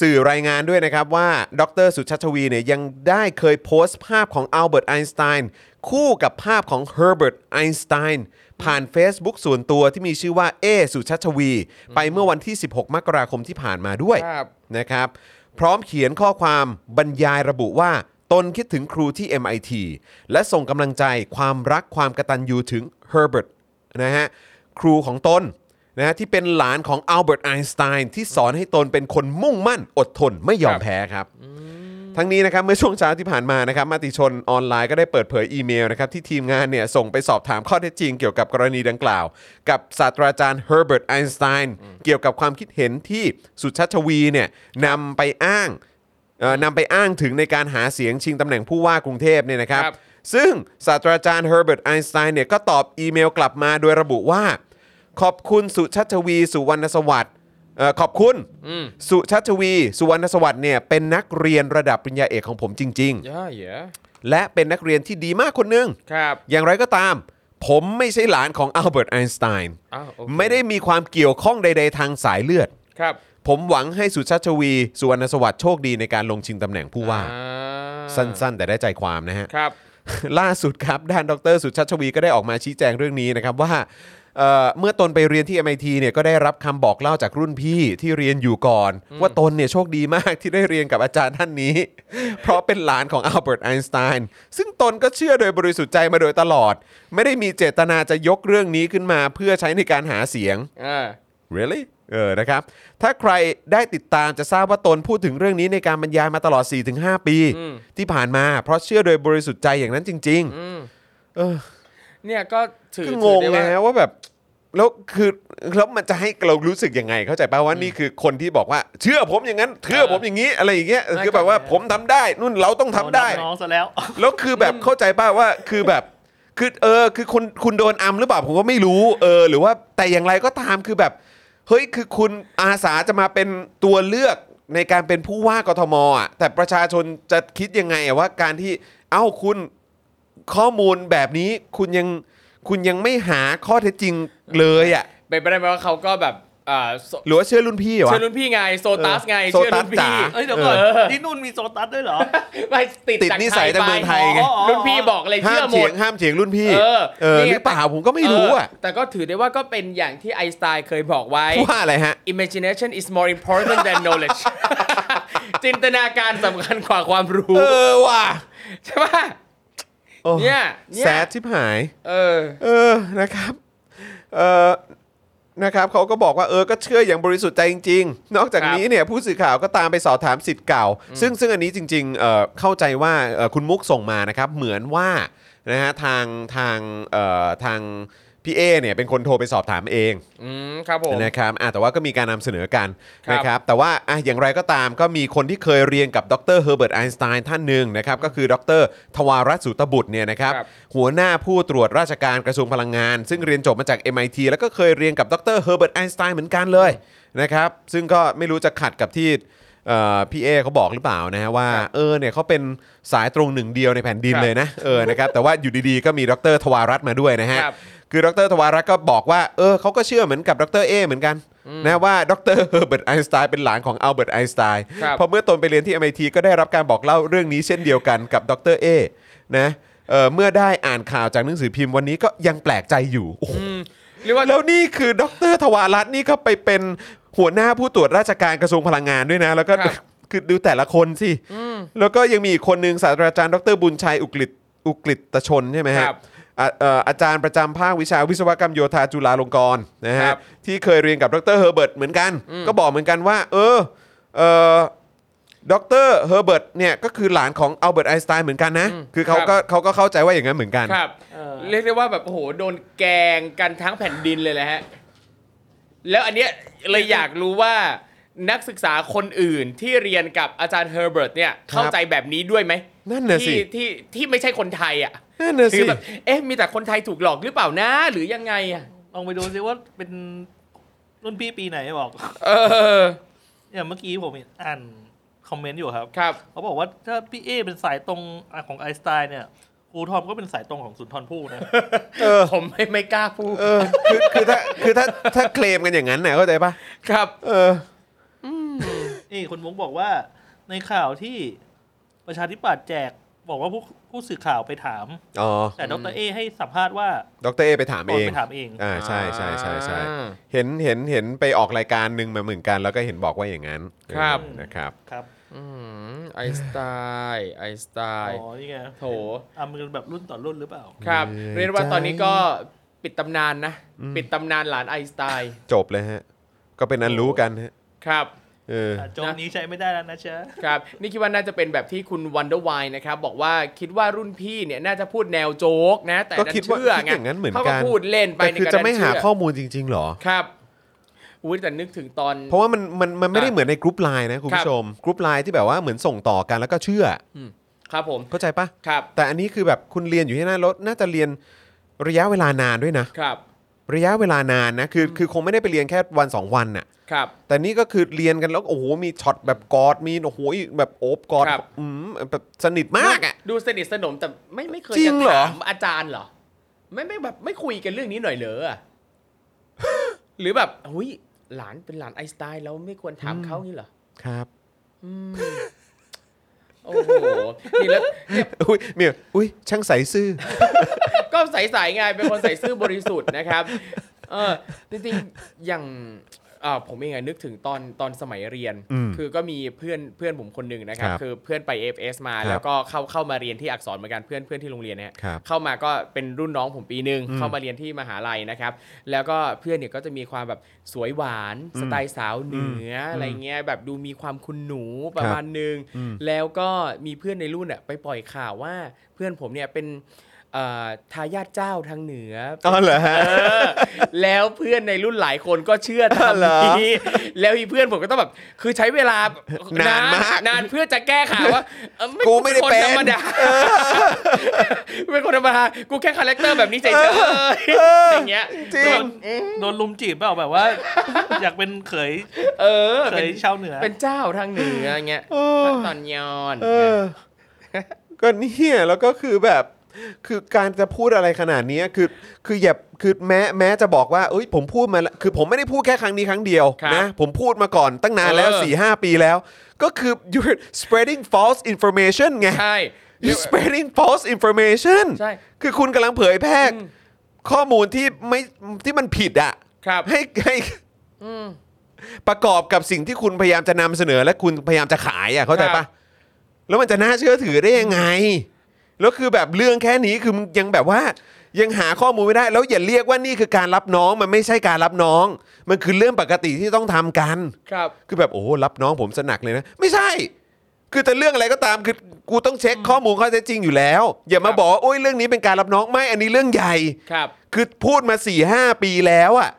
สื่อรายงานด้วยนะครับว่า ดรสุชัชวีเนี่ยยังได้เคยโพสต์ภาพของอัลเบิร์ตไอน์สไตน์คู่กับภาพของเฮอร์เบิร์ตไอน์สไตน์ผ่าน Facebook ส่วนตัวที่มีชื่อว่าเอสุชัชวี ไปเมื่อวันที่ 16 มกราคมที่ผ่านมาด้วยครับ นะครับ พร้อมเขียนข้อความบรรยายระบุว่า ตนคิดถึงครูที่ MIT และส่งกำลังใจความรักความกตัญญูถึงเฮอร์เบิร์ตนะฮะครูของตน นะฮะที่เป็นหลานของอัลเบิร์ตไอน์สไตน์ที่สอนให้ตนเป็นคนมุ่งมั่นอดทนไม่ยอมแพ้ครับ ครับ ทั้งนี้นะครับเมื่อช่วงเช้าที่ผ่านมานะครับมติชนออนไลน์ก็ได้เปิดเผยอีเมลนะครับที่ทีมงานเนี่ยส่งไปสอบถามข้อเท็จจริงเกี่ยวกับกรณีดังกล่าว กับศาสตราจารย์เฮอร์เบิร์ตไอน์สไตน์เกี่ยวกับความคิดเห็นที่สุชัชวีเนี่ยนำไปอ้างเอ่อนำไปอ้างถึงในการหาเสียงชิงตำแหน่งผู้ว่ากรุงเทพเนี่ยนะครับ ครับ ซึ่งศาสตราจารย์เฮอร์เบิร์ตไอน์สไตน์เนี่ยก็ตอบอีเมลกลับมาโดยระบุว่า ขอบคุณสุชัชวี สุวรรณสวัสดิ์เอ่อขอบคุณอืมสุชัชวี สุวรรณสวัสดิ์เนี่ยเป็นนักเรียนระดับปริญญาเอกของผมจริงย่าเยอะๆและเป็นนักเรียนที่ดีมากคนหนึ่ง ครับ อย่างไรก็ตาม ผมไม่ใช่หลานของอัลเบิร์ตไอน์สไตน์อ้าวโอเค ไม่ได้มีความเกี่ยวข้องใด ๆ ทางสายเลือด ครับ ผมหวังให้สุชัชวี สุวรรณสวัสดิ์โชคดีในการลงชิงตำแหน่งผู้ว่า อ่าสั้นๆ แต่ได้ใจความนะฮะ ครับ ล่าสุดครับ ด้านดรสุชัชวีก็ได้ออกมาชี้แจงเรื่องนี้นะครับว่า เอ่อเมื่อตนไปเรียนที่ MIT เนี่ยก็ได้รับคำบอกเล่าจากรุ่นพี่ที่เรียนอยู่ก่อน ว่าตนเนี่ยโชคดีมากที่ได้เรียนกับอาจารย์ท่านนี้ เพราะเป็นหลานของอัลเบิร์ตไอน์สไตน์ซึ่งตนก็เชื่อโดยบริสุทธิ์ใจมาโดยตลอด ไม่ได้มีเจตนาจะยกเรื่องนี้ขึ้นมาเพื่อใช้ในการหาเสียง อ่า really เออนะครับ ถ้าใครได้ติดตามจะทราบว่าตนพูดถึงเรื่องนี้ในการบรรยายมาตลอด 4-5 ปีอืมที่ผ่านมา เพราะเชื่อโดยบริสุทธิ์ใจอย่างนั้นจริงอืมๆเออ เนี่ยก็ถือก็งถืองได้ไงว่าว่าแบบแล้วคือแล้วมันจะให้เรารู้สึกยังไง เข้าใจป่าว่านี่คือคนที่บอกว่า เชื่อผมอย่างนั้นเชื่อผมอย่างนี้อะไรอย่างเงี้ยไม่คือแบบว่าผมทำได้นู่นเราต้องทำได้ น้องซะแล้ว แล้วคือแบบเข้าใจป่าว่าคือแบบคือเออคือคุณคุณโดนอัมหรือเปล่าผมก็ไม่รู้เออหรือว่าแต่อย่างไรก็ตามคือแบบ เฮ้ยคือคุณอาสาจะมาเป็นตัวเลือกในการเป็นผู้ว่ากทมอะแต่ประชาชนจะคิดยังไงอะว่าการที่เอ้าคุณ ข้อมูลแบบนี้คุณยังคุณยังไม่หาข้อเท็จจริงเลยอะเป็นไปได้ไหมว่าเขาก็แบบอ่าโซหรือว่าเชื่อรุ่นพี่เหรอวะ เชื่อรุ่นพี่ไงโซตัสไงเออเชื่อรุ่นโซตัสจ๋าพี่เอ้ยเดี๋ยวก่อนเออ ที่นู่นมีโซตัสด้วยเหรอ ไม่ติดติดจากนิสัยจากเมืองไทยไงอ๋อ รุ่นพี่บอกเลยห้าเชื่มอหมเถียด งห้ามเถียงรุ่นพี่ เออเออนี่ หรือเปล่าผมก็ไม่รู้อะ เแต่ก็ถือได้ว่าก็เป็นอย่างที่ไอน์สไตน์เคยบอกไว้ ว่าอะไรฮะ imagination is more important than knowledge จินตนาการสำคัญกว่าความรู้ เออว่ะ ใช่ป่ะ โอ้เนี่ยเนี่ยแซดชิบหาย เออ เออนะครับเออนะครับเขาก็บอกว่าเออก็เชื่ออย่างบริสุทธิ์ใจจริง ๆ นอกจากครับนี้เนี่ยผู้สื่อข่าวก็ตามไปสอบถามศิษย์เก่า ซึ่งซึ่งอันนี้จริงๆเอ่อเข้าใจว่าเอ่อคุณมุกส่งมานะครับ เหมือนว่านะฮะทางทางเอ่อทาง พี่เอเนี่ยเป็นคนโทรไปสอบถามเองอืมครับผม นะครับอะแต่ว่าก็มีการนำเสนอกันครับนะครับ แต่ว่าอะอย่างไรก็ตามก็มีคนที่เคยเรียนกับดรเฮอร์เบิร์ตไอน์สไตน์ท่านหนึ่งนะครับ ก็คือดรทวารัตน์สุตบุตรเนี่ยนะครับ ครับ หัวหน้าผู้ตรวจราชการกระทรวงพลังงาน ซึ่งเรียนจบมาจาก MIT แล้วก็เคยเรียนกับดรเฮอร์เบิร์ตไอน์สไตน์เหมือนกันเลยนะครับ ซึ่งก็ไม่รู้จะขัดกับที่เอ่อพี่เอเขาบอกหรือเปล่านะฮะว่าครับเออเนี่ยเขาเป็นสายตรงหนึ่งเดียวในแผ่นดินครับเลยนะเออนะครับแต่ว่าอยู่ดีๆก็มีดรทวารัตน์มาด้วยนะฮะ ครับ คือดรทวารัตน์ก็บอกว่าเออเขาก็เชื่อเหมือนกับดรเอเหมือนกันนะว่าดรเฮอร์เบิร์ตไอน์สไตน์เป็นหลานของอัลเบิร์ตไอน์สไตน์ครับพอเมื่อตนไปเรียนที่ MIT ก็ได้รับการบอกเล่าเรื่องนี้เช่นเดียวกันกับดรเอนะเออเมื่อได้อ่านข่าวจากหนังสือพิมพ์วันนี้ก็ยังแปลกใจอยู่โอ้โหเรียกว่าแล้วนี่คือดรทวารัตน์นี่ก็ไปเป็นหัวหน้าผู้ตรวจราชการกระทรวงพลังงานด้วยนะ แล้วก็ครับคือดูแต่ละคนสิแล้วก็ยังมีอีกคนหนึ่งศาสตราจารย์ดรบุญชัยอุกฤษอุกฤษตชนใช่ไหมฮะครับ อะเอ่ออาจารย์ประจำภาควิชาวิศวกรรมโยธาจุฬาลงกรณ์นะคฮะรับที่เคยเรียนกับดรเฮอร์เบิร์ตเหมือนกันก็บอกเหมือนกันว่า เออเออดรเฮอร์เบิร์ตเนี่ยก็คือหลานของอัลเบิร์ตไอน์สไตน์เหมือนกันนะคือเขาก็เขาก็เข้าใจว่าอย่างนั้นเหมือนกัน ครับ เออ เรียกได้ว่าแบบโอ้โหโดนแกล้งกันทั้งแผ่นดินเลยแหละฮะ แล้วอันเนี้ยเลยอยากรู้ว่านักศึกษาคนอื่นที่เรียนกับอาจารย์เฮอร์เบิร์ตเนี่ย เข้าใจแบบนี้ด้วยไหมนั่นน่ะสิ ที่ที่ที่ไม่ใช่คนไทยอะ นั่นน่ะสิ คือแบบเอ๊ะมีแต่คนไทยถูกหลอกหรือเปล่านะ หรือยังไงอะลองไปดูซิว่าเป็นรุ่นพี่ปีไหนบอก เอออย่างเมื่อกี้ผมเห็นอ่านคอมเมนต์อยู่ครับ ครับเขาบอกว่าถ้าพี่เอเป็นสายตรงของไอน์สไตน์เนี่ยครูทอมก็เป็นสายตรงของสุนทรภู่นะเออผมไม่ไม่กล้าพูดเออคือคือถ้าคือถ้าถ้าเคลมกันอย่างนั้นน่ะเข้าใจปะครับ เออนี่คุณมุกบอกว่าในข่าวที่ประชาธิปัตย์แจก บอกว่าผู้ผู้สื่อข่าวไปถาม อ๋อ แต่ดรเอให้สัมภาษณ์ว่าดรเอไปถามตเอนง ไปถามเอง อ่าใช่ใช่ใช่ใช่อ่าเห็นเห็นเห็นไปออกรายการหนึ่งมาเหมือนกัน แล้วก็เห็นบอกว่าอย่างนั้นครับ เออนะครับ ครับอืมไอน์สไตล์ไอน์สไตล์อ๋อนี่ไงโถ อะมันแบบรุ่นต่อรุ่นหรือเปล่า ครับเรียกว่าตอนนี้ก็ปิดตำนานนะ ปิดตำนานหลานไอน์สไตน์จบเลยฮะ ก็เป็นอันรู้กันฮะ ครับ เอออะโจมนี้ใช้ไม่ได้แล้วนะเชะครับ นี่คิดว่าน่าจะเป็นแบบที่คุณวันเดอร์ไวนะครับ บอกว่าคิดว่ารุ่นพี่เนี่ยน่าจะพูดแนวโจ๊กนะ แต่ก็ดันคิดว่าเชื่อคิดไงอย่างนั้นเหมือนกันเขาก็พูดเล่นไปแต่ในคือการจะไม่หาเชื่ข้อมูลจริง ๆ หรอครับอุ้ยแต่นึกถึงตอน เพราะว่ามันมันมันไม่ได้อะเหมือนในกรุ๊ปไลน์นะคุณผู้ชมครับกรุ๊ปไลน์ที่แบบว่าเหมือนส่งต่อกันแล้วก็เชื่อครับผมเข้าใจปะครับ แต่อันนี้คือแบบคุณเรียนอยู่ที่นั่นแล้วน่าจะเรียนระยะเวลานานด้วยนะครับ ระยะเวลานานนะคือคือคงไม่ได้ไปเรียนแค่วันสองวันน่ะ ครับ แต่นี่ก็คือเรียนกันแล้วโอ้โหมีช็อตแบบกอดมีโอ้โหแบบโอบกอดครับ อืมแบบสนิทมากอะ ดูสนิทสนมแต่ไม่ไม่เคยจริงเหรอจะถามอาจารย์เหรอ ไม่ไม่แบบไม่คุยกันเรื่องนี้หน่อยเหรออะ หรือแบบหุยหลานเป็นหลานไอน์สไตน์แล้วไม่ควรถามเขางี้เหรอครับอืมโอ้โหนี่แล้วเนี่ยอุ้ยเมียอุ้ยช่างใสซื่อ ก็ใสๆไงเป็นคนใส่ซื่อบริสุทธิ์นะครับ เออจริงๆอย่างอ่า ผมเองอะนึกถึงตอนตอนสมัยเรียนอืมคือก็มีเพื่อนเพื่อนผมคนหนึ่งนะครับครับคือเพื่อนไป FS มาครับแล้วก็เข้าเข้ามาเรียนที่อักษรเหมือนกันเพื่อนเพื่อนที่โรงเรียนเนี่ยครับเข้ามาก็เป็นรุ่นน้องผมปีหนึ่งอืมเข้ามาเรียนที่มหาลัยนะครับ แล้วก็เพื่อนเนี่ยก็จะมีความแบบสวยหวานอืมสไตล์สาวเหนืออมอะไรเงี้ยแบบดูมีความคุณหนูประมาณหนึงอืมแล้วก็มีเพื่อนในรุ่นอะไปปล่อยข่าวว่าเพื่อนผมเนี่ยเป็นเอ่อ ทายาทเจ้าทางเหนืออ๋อเหรอฮะเออแล้วเพื่อนในรุ่นหลายคนก็เชื่อตามเหรอนี้แล้วอีเพื่อนผมก็ต้องแบบคือใช้เวลานานมากนานเพื่อจะแก้ข่าวว่าเออกูไม่ได้คนเป็นธรรมดาเป็นคนธรรมดากูแค่ character แบบนี้เฉยๆอย่างเงี้ยจริงโดนโดนลุมจีบเปล่าแบบว่า อยากเป็นเขย เออเป็นเขยชาวเหนือ เป็นเจ้าทางเหนืออย่างเงี้ยโอ้ตอนยอนเออก็เนี่ยแล้วก็คือแบบ คือการจะพูดอะไรขนาดนี้คือคืออย่าคือแม้แม้จะบอกว่าเอ้ยผมพูดมาแล้วคือผมไม่ได้พูดแค่ครั้งนี้ครั้งเดียวนะผมพูดมาก่อนตั้งนานแล้ว4ี่หปีแล้ว ก็คือ you're spreading false information ไง ใช่ you spreading false information ใช่คือคุณกำลังเผยแพร่อืม ข้อมูลที่ไม่ที่มันผิดอะครับ ให้ให้อืมประกอบกับสิ่งที่คุณพยายามจะนำเสนอ และคุณพยายามจะขายอะเข้าใจครัปะบ แล้วมันจะน่าเชื่อถือได้ยังไง แล้วคือแบบเรื่องแค่นี้คือมึงยังแบบว่า ยังหาข้อมูลไม่ได้ แล้วอย่าเรียกว่านี่คือการรับน้องมันไม่ใช่การรับน้อง มันคือเรื่องปกติที่ต้องทำกัน ครับ คือแบบโอ้โหรับน้องผมสนักเลยนะ ไม่ใช่ คือแต่เรื่องอะไรก็ตามคือกูต้องเช็คข้อมูลข้อเท็จจริงอยู่แล้ว อย่ามาครับ บอกว่าโอ้ยเรื่องนี้เป็นการรับน้องไม่อันนี้เรื่องใหญ่ ครับ คือพูดมา4ี่หปีแล้วอะ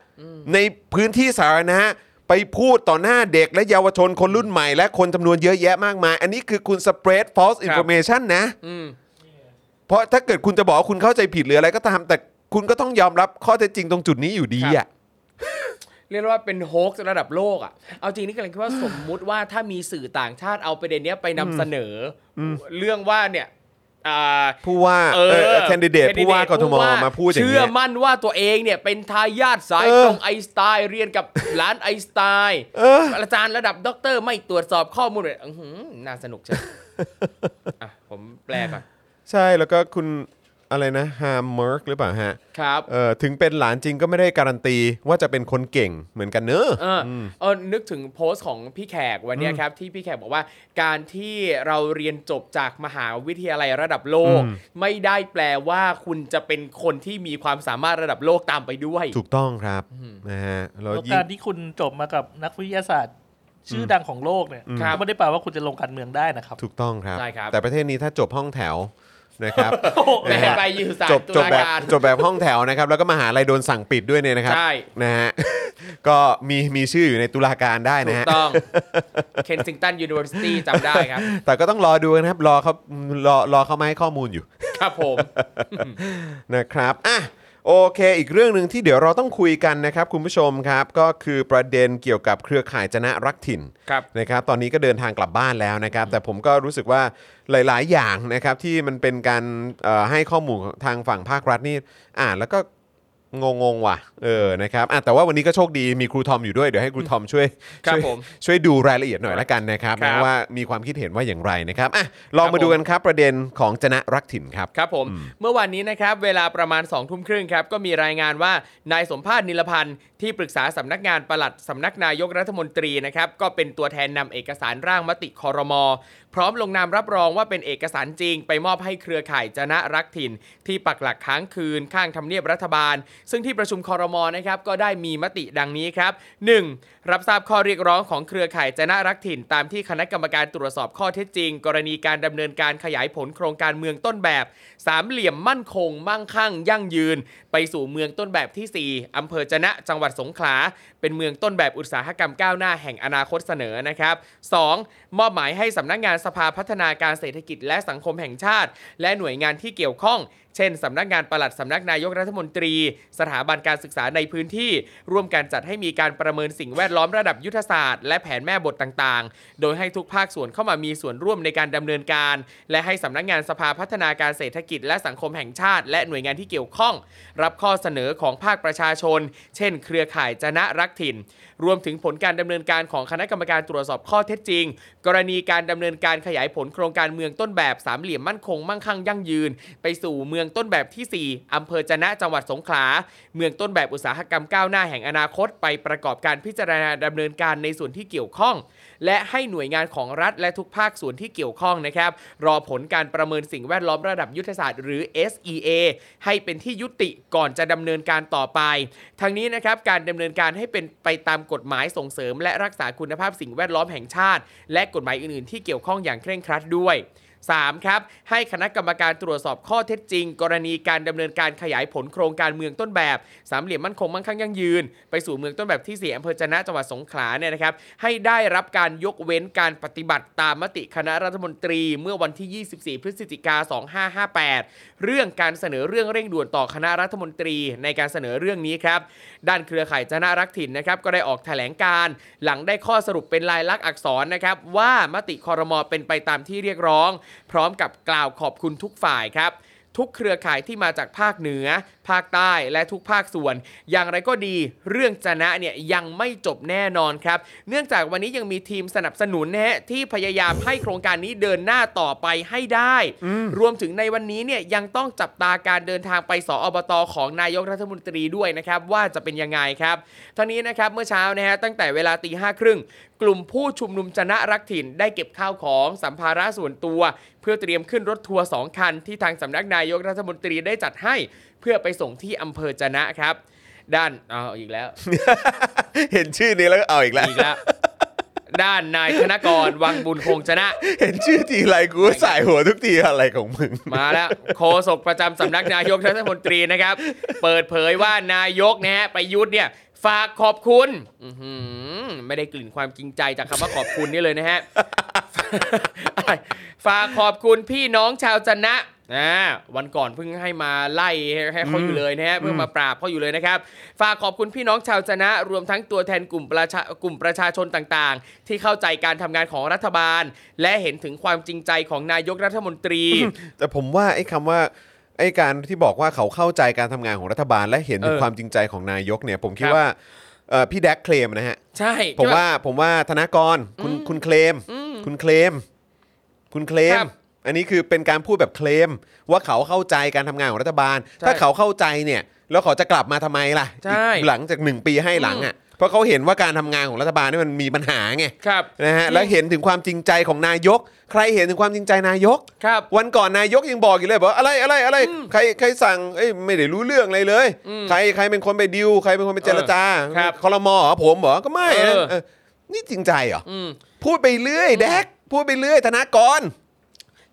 ในพื้นที่สาธารณะไปพูดต่อหน้าเด็กและเยาวชนคนรุ่นใหม่ และคนจำนวนเยอะแยะมากมาย อันนี้คือคุณ spread false information นะ อืมเพ ราะถ้าเกิดคุณจะบอกว่าคุณเข้าใจผิดหรืออะไรก็ตามแต่คุณก็ต้องยอมรับข้อเท็จจริงตรงจุดนี้อยู่ดีครัอะบเรียกได้ว่าเป็นโฮกส์ระดับโลกอะ เอาจริงนี่กำลังคิดว่าสมมุติว่าถ้ามีสื่อต่างชาติเอาประเด็นเนี้ยไปนำเสนออเรื่องว่าเนี่ยอ่า ผู้ว่าเอเอออแคนดิเดต ผู้ว่ากทมมาพูดอย่างเชื่เงี้อย มั่นว่าตัวเองเนี่ยเป็นทายาทสายเออ ตรงไอน์สไตน์เรียนกับหลานไอน์สไตน์เออ อาจารย์ระดับด็อกเตอร์ไม่ตรวจสอบข้อมูลเลยอื้อหือน่าสนุกใช่ อะผมแปลก่อน ใช่แล้วก็คุณอะไรนะฮามเมอร์กหรือเปล่าฮะครับเออถึงเป็นหลานจริงก็ไม่ได้การันตีว่าจะเป็นคนเก่งเหมือนกันเนอะเอออเออนึกถึงโพสต์ของพี่แขกวันเนี้ยครับ ที่พี่แขกบอกว่า การที่เราเรียนจบจากมหาวิทยาลัยระดับโลกอืมไม่ได้แปลว่าคุณจะเป็นคนที่มีความสามารถระดับโลกตามไปด้วย ถูกต้องครับนะฮะเราแล้วยิ่กางรที่คุณจบมากับนักวิทยาศาสตร์ชื่อดังของโลกเนี่ยครับก็ไม่ได้แปลว่าคุณจะลงการเมืองได้นะครับ ถูกต้องครับใช่ครับแต่ประเทศนี้ถ้าจบห้องแถว นะครับแหม่นะฮะไปอยู่ศาลจบตุจบลาแบบการ จบแบบห้องแถวนะครับ แล้วก็มหาลัยโดนสั่งปิดด้วยเนี่ยนะครับใช่ นะฮะ ก็มีมีชื่ออยู่ในตุลาการได้ถูนะกฮะ ต้องเคนซิงตันยูนิเวอร์ซิตี้จำได้ครับ แต่ก็ต้องรอดูนะครับ รอเขารอรอเขามาให้ข้อมูลอยู่ ครับผม นะครับอะ โอเค อีกเรื่องหนึ่งที่เดี๋ยวเราต้องคุยกันนะครับคุณผู้ชมครับ ก็คือประเด็นเกี่ยวกับเครือข่ายจนะรักถิ่นครับ นะครับตอนนี้ก็เดินทางกลับบ้านแล้วนะครับ แต่ผมก็รู้สึกว่าหลาย ๆ อย่างนะครับที่มันเป็นการเอ่อให้ข้อมูลทางฝั่งภาครัฐนี่อ่านแล้วก็ งงงๆว่ะเออนะครับอะแต่ว่าวันนี้ก็โชคดีมีครูทอมอยู่ด้วย เดี๋ยวให้ครูทอมช่วยครับช่วยผมช่วยดูรายละเอียดหน่อยละกันนะครับครับ นะว่ามีความคิดเห็นว่าอย่างไรนะครับอะลองครับมาดูผมกันครับประเด็นของจนะรักถิ่นครับ ครับผม เมื่อวานนี้นะครับ เวลาประมาณ2องทุ่มครึ่งครับ ก็มีรายงานว่านายสมภาษณ์นิลพันธ์ ที่ปรึกษาสำนักงานปลัดสำนักนายกรัฐมนตรีนะครับก็เป็นตัวแทนนำเอกสารร่างมติคอรมอพร้อมลงนามรับรองว่าเป็นเอกสารจริง ไปมอบให้เครือข่ายจนะรักถิ่น ที่ปักหลักค้างคืนข้างทำเนียบรัฐบาล ซึ่งที่ประชุมคอรมอนะครับก็ได้มีมติดังนี้ครับ 1. รับทราบข้อเรียกร้องของเครือข่ายจนะรักถิ่น ตามที่คณะกรรมการตรวจสอบข้อเท็จจริง กรณีการดำเนินการขยายผลโครงการเมืองต้นแบบ สามเหลี่ยมมั่นคง มั่งคั่ง ยั่งยืน ไปสู่เมืองต้นแบบที่ 4อำเภอจะนะจังหวัดสงขลา เป็นเมืองต้นแบบอุตสาหกรรมก้าวหน้าแห่งอนาคตเสนอนะครับ 2. มอบหมายให้สำนักงานสภาพัฒนาการเศรษฐกิจและสังคมแห่งชาติ และหน่วยงานที่เกี่ยวข้อง เช่นสำนักงานปลัดสำนักนายกรัฐมนตรี สถาบันการศึกษาในพื้นที่ ร่วมการจัดให้มีการประเมินสิ่งแวดล้อมระดับยุทธศาสตร์ และแผนแม่บทต่างๆ โดยให้ทุกภาคส่วนเข้ามามีส่วนร่วมในการดำเนินการ และให้สำนักงานสภาพัฒนาการเศรษฐกิจ และสังคมแห่งชาติ และหน่วยงานที่เกี่ยวข้อง รับข้อเสนอของภาคประชาชน เช่น เครือข่ายจนะรักถิ่น รวมถึงผลการดำเนินการของคณะกรรมการตรวจสอบข้อเท็จจริง กรณีการดำเนินการขยายผลโครงการเมืองต้นแบบสามเหลี่ยมมั่นคงมั่งคั่งยั่งยืน ไปสู่เมืององต้นแบบที่ 4 อำเภอจะนะจังหวัดสงขลา เมืองต้นแบบอุตสาหกรรมก้าวหน้าแห่งอนาคต ไปประกอบการพิจารณาดำเนินการในส่วนที่เกี่ยวข้อง และให้หน่วยงานของรัฐและทุกภาคส่วนที่เกี่ยวข้องนะครับ รอผลการประเมินสิ่งแวดล้อมระดับยุทธศาสตร์หรือ SEA ให้เป็นที่ยุติก่อนจะดำเนินการต่อไป ทั้งนี้นะครับการดำเนินการให้เป็นไปตามกฎหมายส่งเสริม และรักษาคุณภาพสิ่งแวดล้อมแห่งชาติ และกฎหมายอื่นๆที่เกี่ยวข้องอย่างเคร่งครัดด้วย 3. ครับให้คณะกรรมการตรวจสอบข้อเท็จจริง กรณีการดำเนินการขยายผลโครงการเมืองต้นแบบ สามเหลี่ยมมั่นคงมั่งคั่งยั่งยืน ไปสู่เมืองต้นแบบที่ 4อำเภอจนะจังหวัดสงขลาเนี่ยนะครับให้ได้รับการยกเว้นการปฏิบัติตามมติคณะรัฐมนตรีเมื่อวันที่ 24 พฤศจิกา 2558 เรื่องการเสนอเรื่องเร่งด่วนต่อคณะรัฐมนตรีในการเสนอเรื่องนี้ครับด้านเครือข่ายจนะรักถิ่นนะครับก็ได้ออกแถลงการหลังได้ข้อสรุปเป็นลายลักษณ์อักษรนะครับว่ามติคอรมอเป็นไปตามที่เรียกร้องพร้อมกับกล่าวขอบคุณทุกฝ่ายครับ ทุกเครือข่ายที่มาจากภาคเหนือ ภาคใต้และทุกภาคส่วน อย่างไรก็ดีเรื่องจะนะเนี่ยยังไม่จบแน่นอนครับ เนื่องจากวันนี้ยังมีทีมสนับสนุนนะฮะที่พยายามให้โครงการนี้เดินหน้าต่อไปให้ได้ รวมถึงในวันนี้เนี่ยยังต้องจับตาการเดินทางไปสอบตของนายกรัฐมนตรีด้วยนะครับว่าจะเป็นยังไงครับทั้งนี้นะครับเมื่อเช้านะฮะตั้งแต่เวลาตีห้าครึ่ง กลุ่มผู้ชุมนุมจนะรักถิ่นได้เก็บข้าวของสัมภาระส่วนตัว เพื่อเตรียมขึ้นรถทัวร์สองคัน ที่ทางสำนักนายกรัฐมนตรีได้จัดให้ เพื่อไปส่งที่อำเภอจะนะครับ ด้านเอาอีกแล้ว เห็นชื่อนี้แล้วก็เอาอีกแล้วอีกแล้วด้านนายธนกรวังบุญคงชนะ เห็นชื่อทีไรกูก็สายหัวทุกทีอะไรของมึง มาแล้วโฆษกประจำสำนักนายกรัฐมนตรีนะครับ เปิดเผยว่านายกนะฮะประยุทธ์เนี่ย ฝากขอบคุณอื้อหือไม่ได้กลิ่นความจริงใจจากคำว่าขอบคุณนี่เลยนะฮะอะไรฝากขอบคุณพี่น้องชาวจันนะอ่าวันก่อนเพิ่งให้มาไล่ให้เขาอยู่เลยนะฮะเพิ่งมาปราบเขาอยู่เลยนะครับ ฝากขอบคุณพี่น้องชาวจันนะ รวมทั้งตัวแทนกลุ่มประชากลุ่มประชาชนต่างๆ ที่เข้าใจการทำงานของรัฐบาล และเห็นถึงความจริงใจของนายกรัฐมนตรี แต่ผมว่าไอ้คำว่า ไอ้การที่บอกว่าเขาเข้าใจการทำงานของรัฐบาล และเห็นถึงเออความจริงใจของนายกเนี่ย ผมคิดครับว่าเอ่อพี่แดกเคลมนะฮะ ใช่ผมว่าผมว่าธนากรคุณคุณเคลม คุณเคลม คุณเคลม ครับอันนี้คือเป็นการพูดแบบเคลม ว่าเขาเข้าใจการทำงานของรัฐบาลใช่ถ้าเขาเข้าใจเนี่ย แล้วเขาจะกลับมาทำไมล่ะใช่อีกหลังจากหนึ่งปีให้หลังอะเพ ราะเขาเห็นว่าการทำงานของรัฐบาลนี่มันมีปัญหาไงครับ นะฮะแล้วเห็นถึงความจริงใจของนายก ใครเห็นถึงความจริงใจนายก ครับ วันก่อนนายกยังบอกอยู่เลยบอกว่าอะไรอะไรอะไรใครใครสั่งเอ้ยไม่ได้รู้เรื่องอะไรเลย ใครใครเป็นคนไปดิวใครเป็นคนไปเจรจาเออครับคอรมอเหรอผมเหรอก็ไม่นะเออ เออนี่จริงใจเหรออืมพูดไปเรื่อยแดกพูดไปเรื่อยธนากร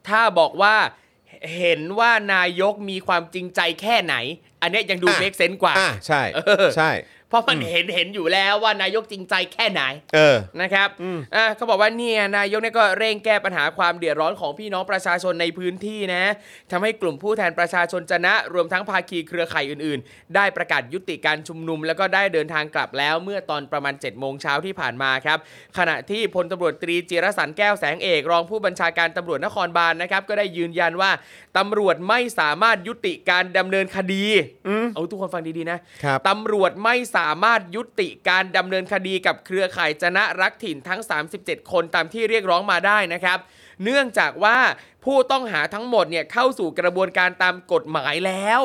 ถ้าบอกว่าเห็นว่านายกมีความจริงใจแค่ไหน อันเนี้ยยังดูอะ เมคเซนกว่า อ่าใช่เออ ใช่ เพราะมันเห็นเห็นอยู่แล้วว่านายกจริงใจแค่ไหนเออนะครับอ่าเขาบอกว่าเนี่ยนายกเนี่ยก็เร่งแก้ปัญหาความเดือดร้อนของพี่น้องประชาชนในพื้นที่นะทำให้กลุ่มผู้แทนประชาชนจะนะ รวมทั้งภาคีเครือข่ายอื่นๆ ได้ประกาศยุติการชุมนุม แล้วก็ได้เดินทางกลับแล้วเมื่อตอนประมาณ7จ็ดโมงเช้าที่ผ่านมาครับขณะที่พลตำรวจตรีจิรสันแก้วแสงเอกรองผู้บัญชาการตำรวจนครบาลนะครับก็ได้ยืนยันว่าตำรวจไม่สามารถยุติการดำเนินคดีเอาทุกคนฟังดีๆนะครับตำรวจไม่สาามารถยุติการดำเนินคดีกับเครือข่ายจนะรักถิ่นทั้ง 37 คนตามที่เรียกร้องมาได้นะครับ เนื่องจากว่าผู้ต้องหาทั้งหมดเนี่ยเข้าสู่กระบวนการตามกฎหมายแล้ว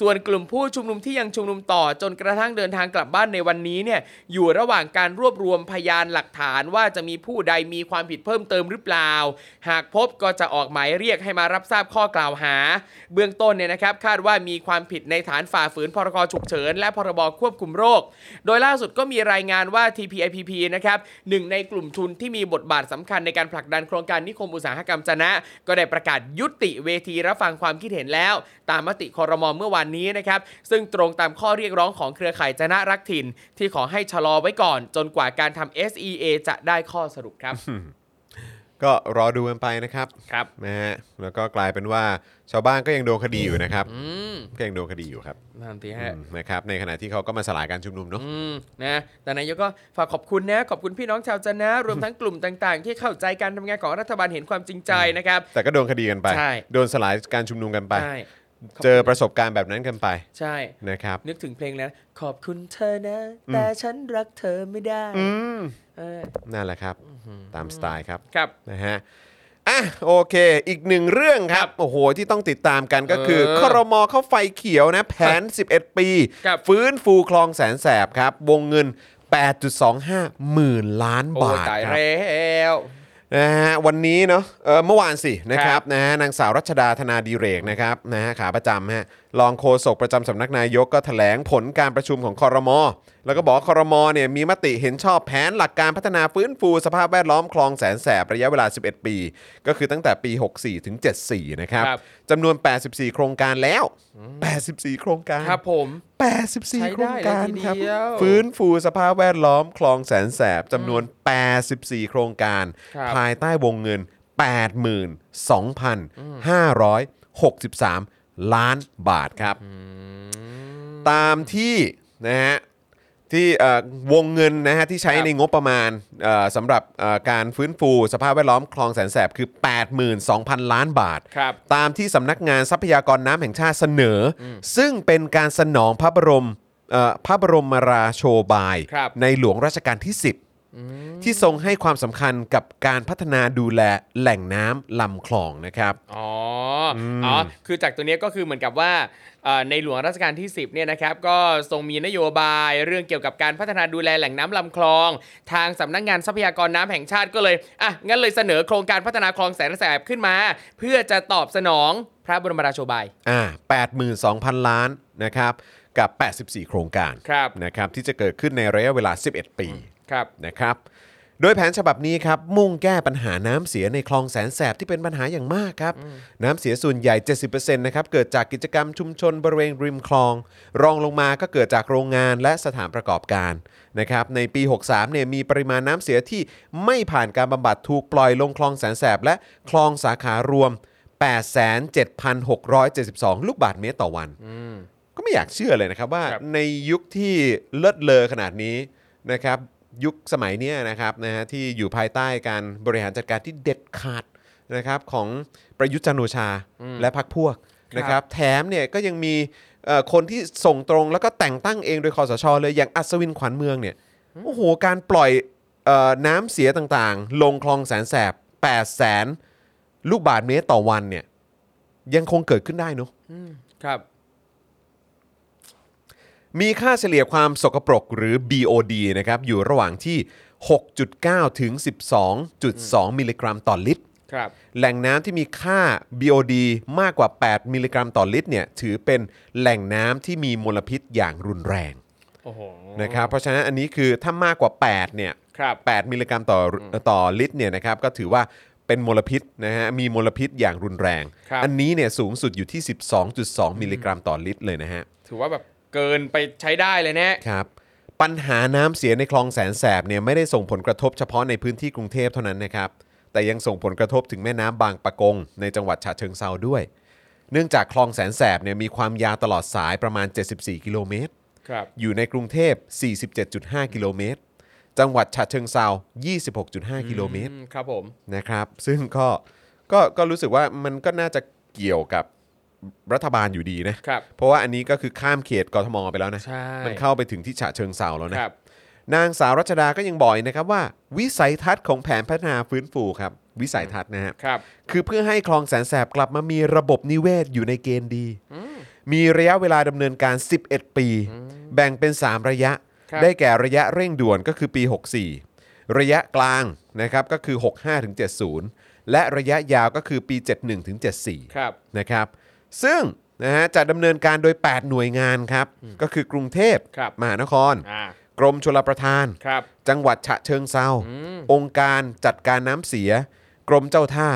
ส่วนกลุ่มผู้ชุมนุมที่ยังชุมนุมต่อจนกระทั่งเดินทางกลับบ้านในวันนี้เนี่ยอยู่ระหว่างการรวบรวมพยานหลักฐานว่าจะมีผู้ใดมีความผิดเพิ่มเติมหรือเปล่า หากพบก็จะออกหมายเรียกให้มารับทราบข้อกล่าวหา เบื้องต้นเนี่ยนะครับคาดว่ามีความผิดในฐานฝ่าฝืนพรกฉุกเฉิน และพรบควบคุมโรค โดยล่าสุดก็มีรายงานว่า TPIPP นะครับหนึ่งในกลุ่มทุนที่มีบทบาทสำคัญในการผลักดันโครงการนิคมอุตสาหกรรมจนะ ก็ได้ประกาศยุติเวทีรับฟังความคิดเห็นแล้ว ตามมติคอรมอเมื่อวานานนี้นะครับ ซึ่งตรงตามข้อเรียกร้องของเครือข่ายจะนะรักถิ่น ที่ขอให้ชะลอไว้ก่อน จนกว่าการทำ SEA จะได้ข้อสรุปครับ ก็รอดูกันไปนะครับครับนะฮะแล้วก็กลายเป็นว่าชาวบ้านก็ยังโดนคดีอยู่นะครับอืม ก็ยังโดนคดีอยู่ครับนั่นทีอืฮะมนะครับในขณะที่เขาก็มาสลายการชุมนุมเนาะ อืมนะแต่นายกก็ฝากขอบคุณนะ ขอบคุณพี่น้องชาวจะนะ รวมทั้งกลุ่มต่างๆ ที่เข้าใจการทำงานของรัฐบาลเห็นความจริงใจนะครับ แต่ก็โดนคดีกันไป ใช่ โดนสลายการชุมนุมกันไป ใช่ เจอประสบการณ์แบบนั้นกันไป ใช่นะครับ นึกถึงเพลงแล้ว ขอบคุณเธอนะ แต่ฉันรักเธอไม่ได้อืมเออนั่นแหละครับ ตามสไตล์ครับครับนะฮะอะโอเค อีกหนึ่งเรื่องครับ โอ้โห ที่ต้องติดตามกันก็คือเออครมเข้าไฟเขียวนะ แผน 11 ปีครับฟื้นฟูคลองแสนแสบครับ วงเงิน 8.25 หมื่นล้านโอ้บาทตายครับแล้ว นะฮะวันนี้เนาะเออเมื่อวานสินะครับนะฮะนางสาวรัชดาธนาดีเรกนะครับนะฮะขาประจำฮะ รองโฆษกประจำสำนักนายกก็แถลงผลการประชุมของคอรมอแล้วก็บอกว่าคอรมอเนี่ยมีมติเห็นชอบแผนหลักการพัฒนาฟื้นฟูสภาพแวดล้อมคลองแสนแสบระยะเวลา 11 ปี ก็คือตั้งแต่ปี 64 ถึง 74 นะครับครับจำนวน 84 โครงการแล้ว 84 โครงการ ครับผมใช้84 โครได้งเลยการทีครับเดียวฟื้นฟูสภาพแวดล้อมคลองแสนแสบจำนวน 84 โครงการ ครับ ภายใต้วงเงิน 82,563 ล้านบาทครับ ตามที่นะฮะที่เอ่อวงเงินนะฮะที่ใช้ครับในงบประมาณเอ่อสำหรับเอ่อการฟื้นฟูสภาพแวดล้อมคลองแสนแสบคือ 82,000 ล้านบาท ครับ ตามที่สำนักงานทรัพยากรน้ำแห่งชาติเสนออซึ่งเป็นการสนองพระบรมเอ่อพระบรมราโชบาย ครับ ในหลวงรัชกาลที่ 10 ที่ทรงให้ความสำคัญกับการพัฒนาดูแลแหล่งน้ำลำคลองนะครับ อ๋อออ๋อ คือจากตัวเนี้ยก็คือเหมือนกับว่าเอ่อในหลวงรัชกาลที่ 10เนี่ยนะครับ ก็ทรงมีนโยบายเรื่องเกี่ยวกับการพัฒนาดูแลแหล่งน้ำลำคลอง ทางสำนักงานทรัพยากรน้ำแห่งชาติก็เลย อะ งั้นเลยเสนอโครงการพัฒนาคลองแสนแสบขึ้นมา เพื่อจะตอบสนองพระบรมราโชบาย อ่า82,000 ล้านนะครับ กับ 84 โครงการครับนะครับที่จะเกิดขึ้นในระยะเวลา 11 ปี ครับนะครับโดยแผนฉบับนี้ครับมุ่งแก้ปัญหาน้ำเสียในคลองแสนแสบที่เป็นปัญหาอย่างมากครับ น้ำเสียส่วนใหญ่ 70%นะครับเกิดจากกิจกรรมชุมชนบริเวณริมคลอง รองลงมาก็เกิดจากโรงงานและสถานประกอบการนะครับในปี 63เนี่ยมีปริมาณน้ำเสียที่ไม่ผ่านการบำบัดถูกปล่อยลงคลองแสนแสบและคลองสาขารวม 87,672 ลูกบาศก์เมตรต่อวัน ก็ไม่อยากเชื่อเลยนะครับว่าครับในยุคที่เลิศเลอขนาดนี้นะครับ ยุคสมัยเนี้ยนะครับนะฮะที่อยู่ภายใต้การบริหารจัดการที่เด็ดขาดนะครับของประยุทธ์จันทร์โอชาและพรรคพวกนะครับแถมเนี่ยก็ยังมีเอ่อคนที่ส่งตรงแล้วก็แต่งตั้งเองโดยคอสชเลยอย่างอัศวินขวัญเมืองเนี่ยโอ้โหการปล่อยเอ่อน้ำเสียต่างๆ ลงคลองแสนแสบ8แสนลูกบาทเมตรต่อวันเนี่ยยังคงเกิดขึ้นได้เนอะครับ มีค่าเฉลี่ยความสกปรกหรือ BOD นะครับอยู่ระหว่างที่ 6.9 ถึง 12.2 มิลลิกรัมต่อลิตร ครับ แหล่งน้ำที่มีค่า BOD มากกว่า 8 มิลลิกรัมต่อลิตรเนี่ยถือเป็นแหล่งน้ำที่มีมลพิษอย่างรุนแรงโอ้โห นะครับเพราะฉะนั้นอันนี้คือถ้ามากกว่า 8 เนี่ย ครับ 8 มิลลิกรัมต่ออต่อลิตรเนี่ยนะครับก็ถือว่าเป็นมลพิษนะฮะมีมลพิษอย่างรุนแรง ครับ อันนี้เนี่ยสูงสุดอยู่ที่ 12.2 มิลลิกรัมต่อลิตรเลยนะฮะ ถือว่าแบบ เกินไปใช้ได้เลยนะครับ ปัญหาน้ำเสียในคลองแสนแสบเนี่ยไม่ได้ส่งผลกระทบเฉพาะในพื้นที่กรุงเทพเท่านั้นนะครับ แต่ยังส่งผลกระทบถึงแม่น้ำบางปะกง ในจังหวัดฉะเชิงเซาด้วย เนื่องจากคลองแสนแสบเนี่ยมีความยาวตลอดสายประมาณ 74 กิโลเมตร ครับ อยู่ในกรุงเทพ 47.5 กิโลเมตร จังหวัดฉะเชิงเซา26.5 กิโลเมตร อืมครับผม นะครับ ซึ่งก็ก็ก็รู้สึกว่ามันก็น่าจะเกี่ยวกับ รัฐบาลอยู่ดีนะ ครับ เพราะว่าอันนี้ก็คือข้ามเขตกทมไปแล้วนะ ใช่ มันเข้าไปถึงที่ฉะเชิงเซาแล้วคนะรับ นางสาวรัชดาก็ยังบอกอีกนะครับว่า วิสัยทัศน์ของแผนพัฒนาฟื้นฟูครับ วิสัยทัศน์นะฮะครับ คือเพื่อให้คลองแสนแสบกลับมามีระบบนิเวศอยู่ในเกณฑ์ดีมีระยะเวลาดำเนินการ 11 ปี แบ่งเป็น 3 ระยะ ครับ ได้แก่ระยะเร่งด่วนก็คือปี 64 ระยะกลางนะครับก็คือ 65ถึง70 และระยะยาวก็คือปี 71ถึง74 ครับ นะครับ ซึ่งนะฮะจะดำเนินการโดย 8 หน่วยงานครับ ก็คือกรุงเทพครับมหานคร อ่ากรมชลประทาน ครับ จังหวัดฉะเชิงเซาองค์การจัดการน้ำเสีย กรมเจ้าท่า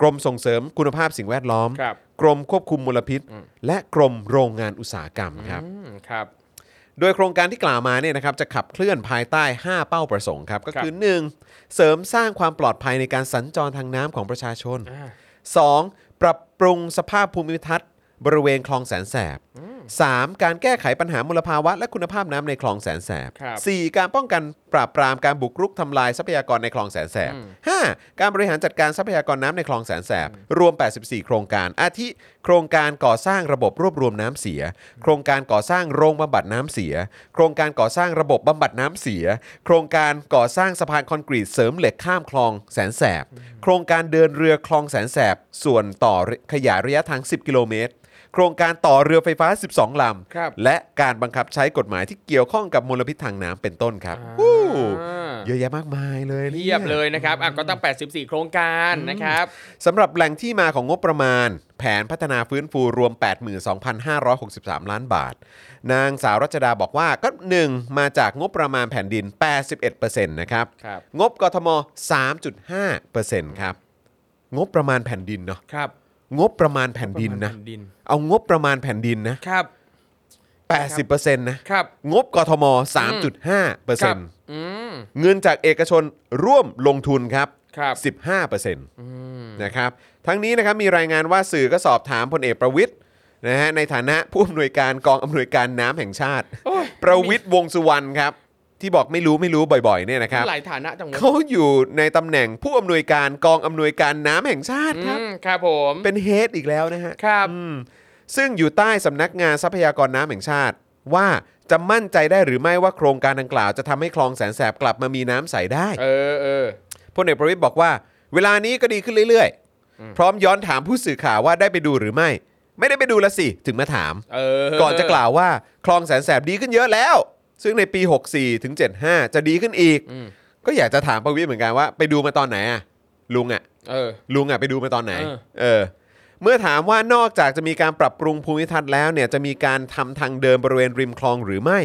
กรมส่งเสริมคุณภาพสิ่งแวดล้อม ครับกรมควบคุมมลพิษ และกรมโรงงานอุตสาหกรรมครับ อืมครับ โดยโครงการที่กล่าวมาเนี่ยนะครับจะขับเคลื่อนภายใต้ 5 เป้าประสงค์ครับ ก็คือ 1. เสริมสร้างความปลอดภัยในการสัญจรทางน้ำของประชาชน อ่า 2. ปรับปรุงสภาพภูมิทัศน์ บริเวณคลองแสนแสบ 3. การแก้ไขปัญหามลภาวะและคุณภาพน้ำในคลองแสนแสบ ครับ 4. การป้องกันปราบปรามการบุกรุกทำลายทรัพยากรในคลองแสนแสบ 5. การบริหารจัดการทรัพยากรน้ำในคลองแสนแสบ รวม 84 โครงการ อาทิ โครงการก่อสร้างระบบรวบรวมน้ำเสีย โครงการก่อสร้างโรงบำบัดน้ำเสีย โครงการก่อสร้างระบบบำบัดน้ำเสีย โครงการก่อสร้างสะพานคอนกรีตเสริมเหล็กข้ามคลองแสนแสบ โครงการเดินเรือคลองแสนแสบ ส่วนต่อขยายระยะทาง 10 กิโลเมตร โครงการต่อเรือไฟฟ้า 12 ลครับำ และการบังคับใช้กฎหมายที่เกี่ยวข้องกับมลพิษทางน้ำเป็นต้นครับวู้อ่าเยอะแยะมากมายเลยนี่เทียบเลยนะครับอะก็ตั้ง 84 โครงการนะครับ สำหรับแหล่งที่มาของงบประมาณ แผนพัฒนาฟื้นฟูรวม 82,563 ล้านบาท นางสาวรัชดาบอกว่าก็ 1 มาจากงบประมาณแผ่นดิน 81%นะครับ ครับ งบกทม 3.5%ครับ งบประมาณแผ่นดินเนาะ ครับ งบประมาณแผ่นดินนะแผ่นดินเอางบประมาณแผ่นดินนะครับ 80%นะครับ งบกทมครับ3.5%อืมเงินจากเอกชนร่วมลงทุนครับครับ 15%นะครับ ทั้งนี้นะครับมีรายงานว่าสื่อก็สอบถามพลเอกประวิทย์นะฮะในฐานะผู้อำนวยการกองอำนวยการน้ำแห่งชาติโอ้ยประวิทย์วงษ์สุวรรณครับ ที่บอกไม่รู้ไม่รู้บ่อยๆเนี่ยนะครับหลายฐานะจังเลยเขาอยู่ในตำแหน่งผู้อำนวยการกองอำนวยการน้ำแห่งชาติครับอืมครับผมเป็นเฮดอีกแล้วนะฮะครับอืมซึ่งอยู่ใต้สำนักงานทรัพยากรน้ำแห่งชาติ ว่าจะมั่นใจได้หรือไม่ว่าโครงการดังกล่าวจะทำให้คลองแสนแสบกลับมามีน้ำใสได้ เออเออพลเอกประวิทย์บอกว่า เวลานี้ก็ดีขึ้นเรื่อยๆ พร้อมย้อนถามผู้สื่อข่าวว่าได้ไปดูหรือไม่ ไม่ได้ไปดูละสิ ถึงมาถามเออก่อนจะกล่าวว่า คลองแสนแสบดีขึ้นเยอะแล้ว ซึ่งในปี 64 ถึง 75 จะดีขึ้นอีก อืมก็อยากจะถามประวิทย์เหมือนกันว่าไปดูมาตอนไหนอะลุงอะ เออ ลุงอะไปดูมาตอนไหน เออ เออ เมื่อถามว่านอกจากจะมีการปรับปรุงภูมิทัศน์แล้วเนี่ยจะมีการทำทางเดินบริเวณริมคลองหรือไม่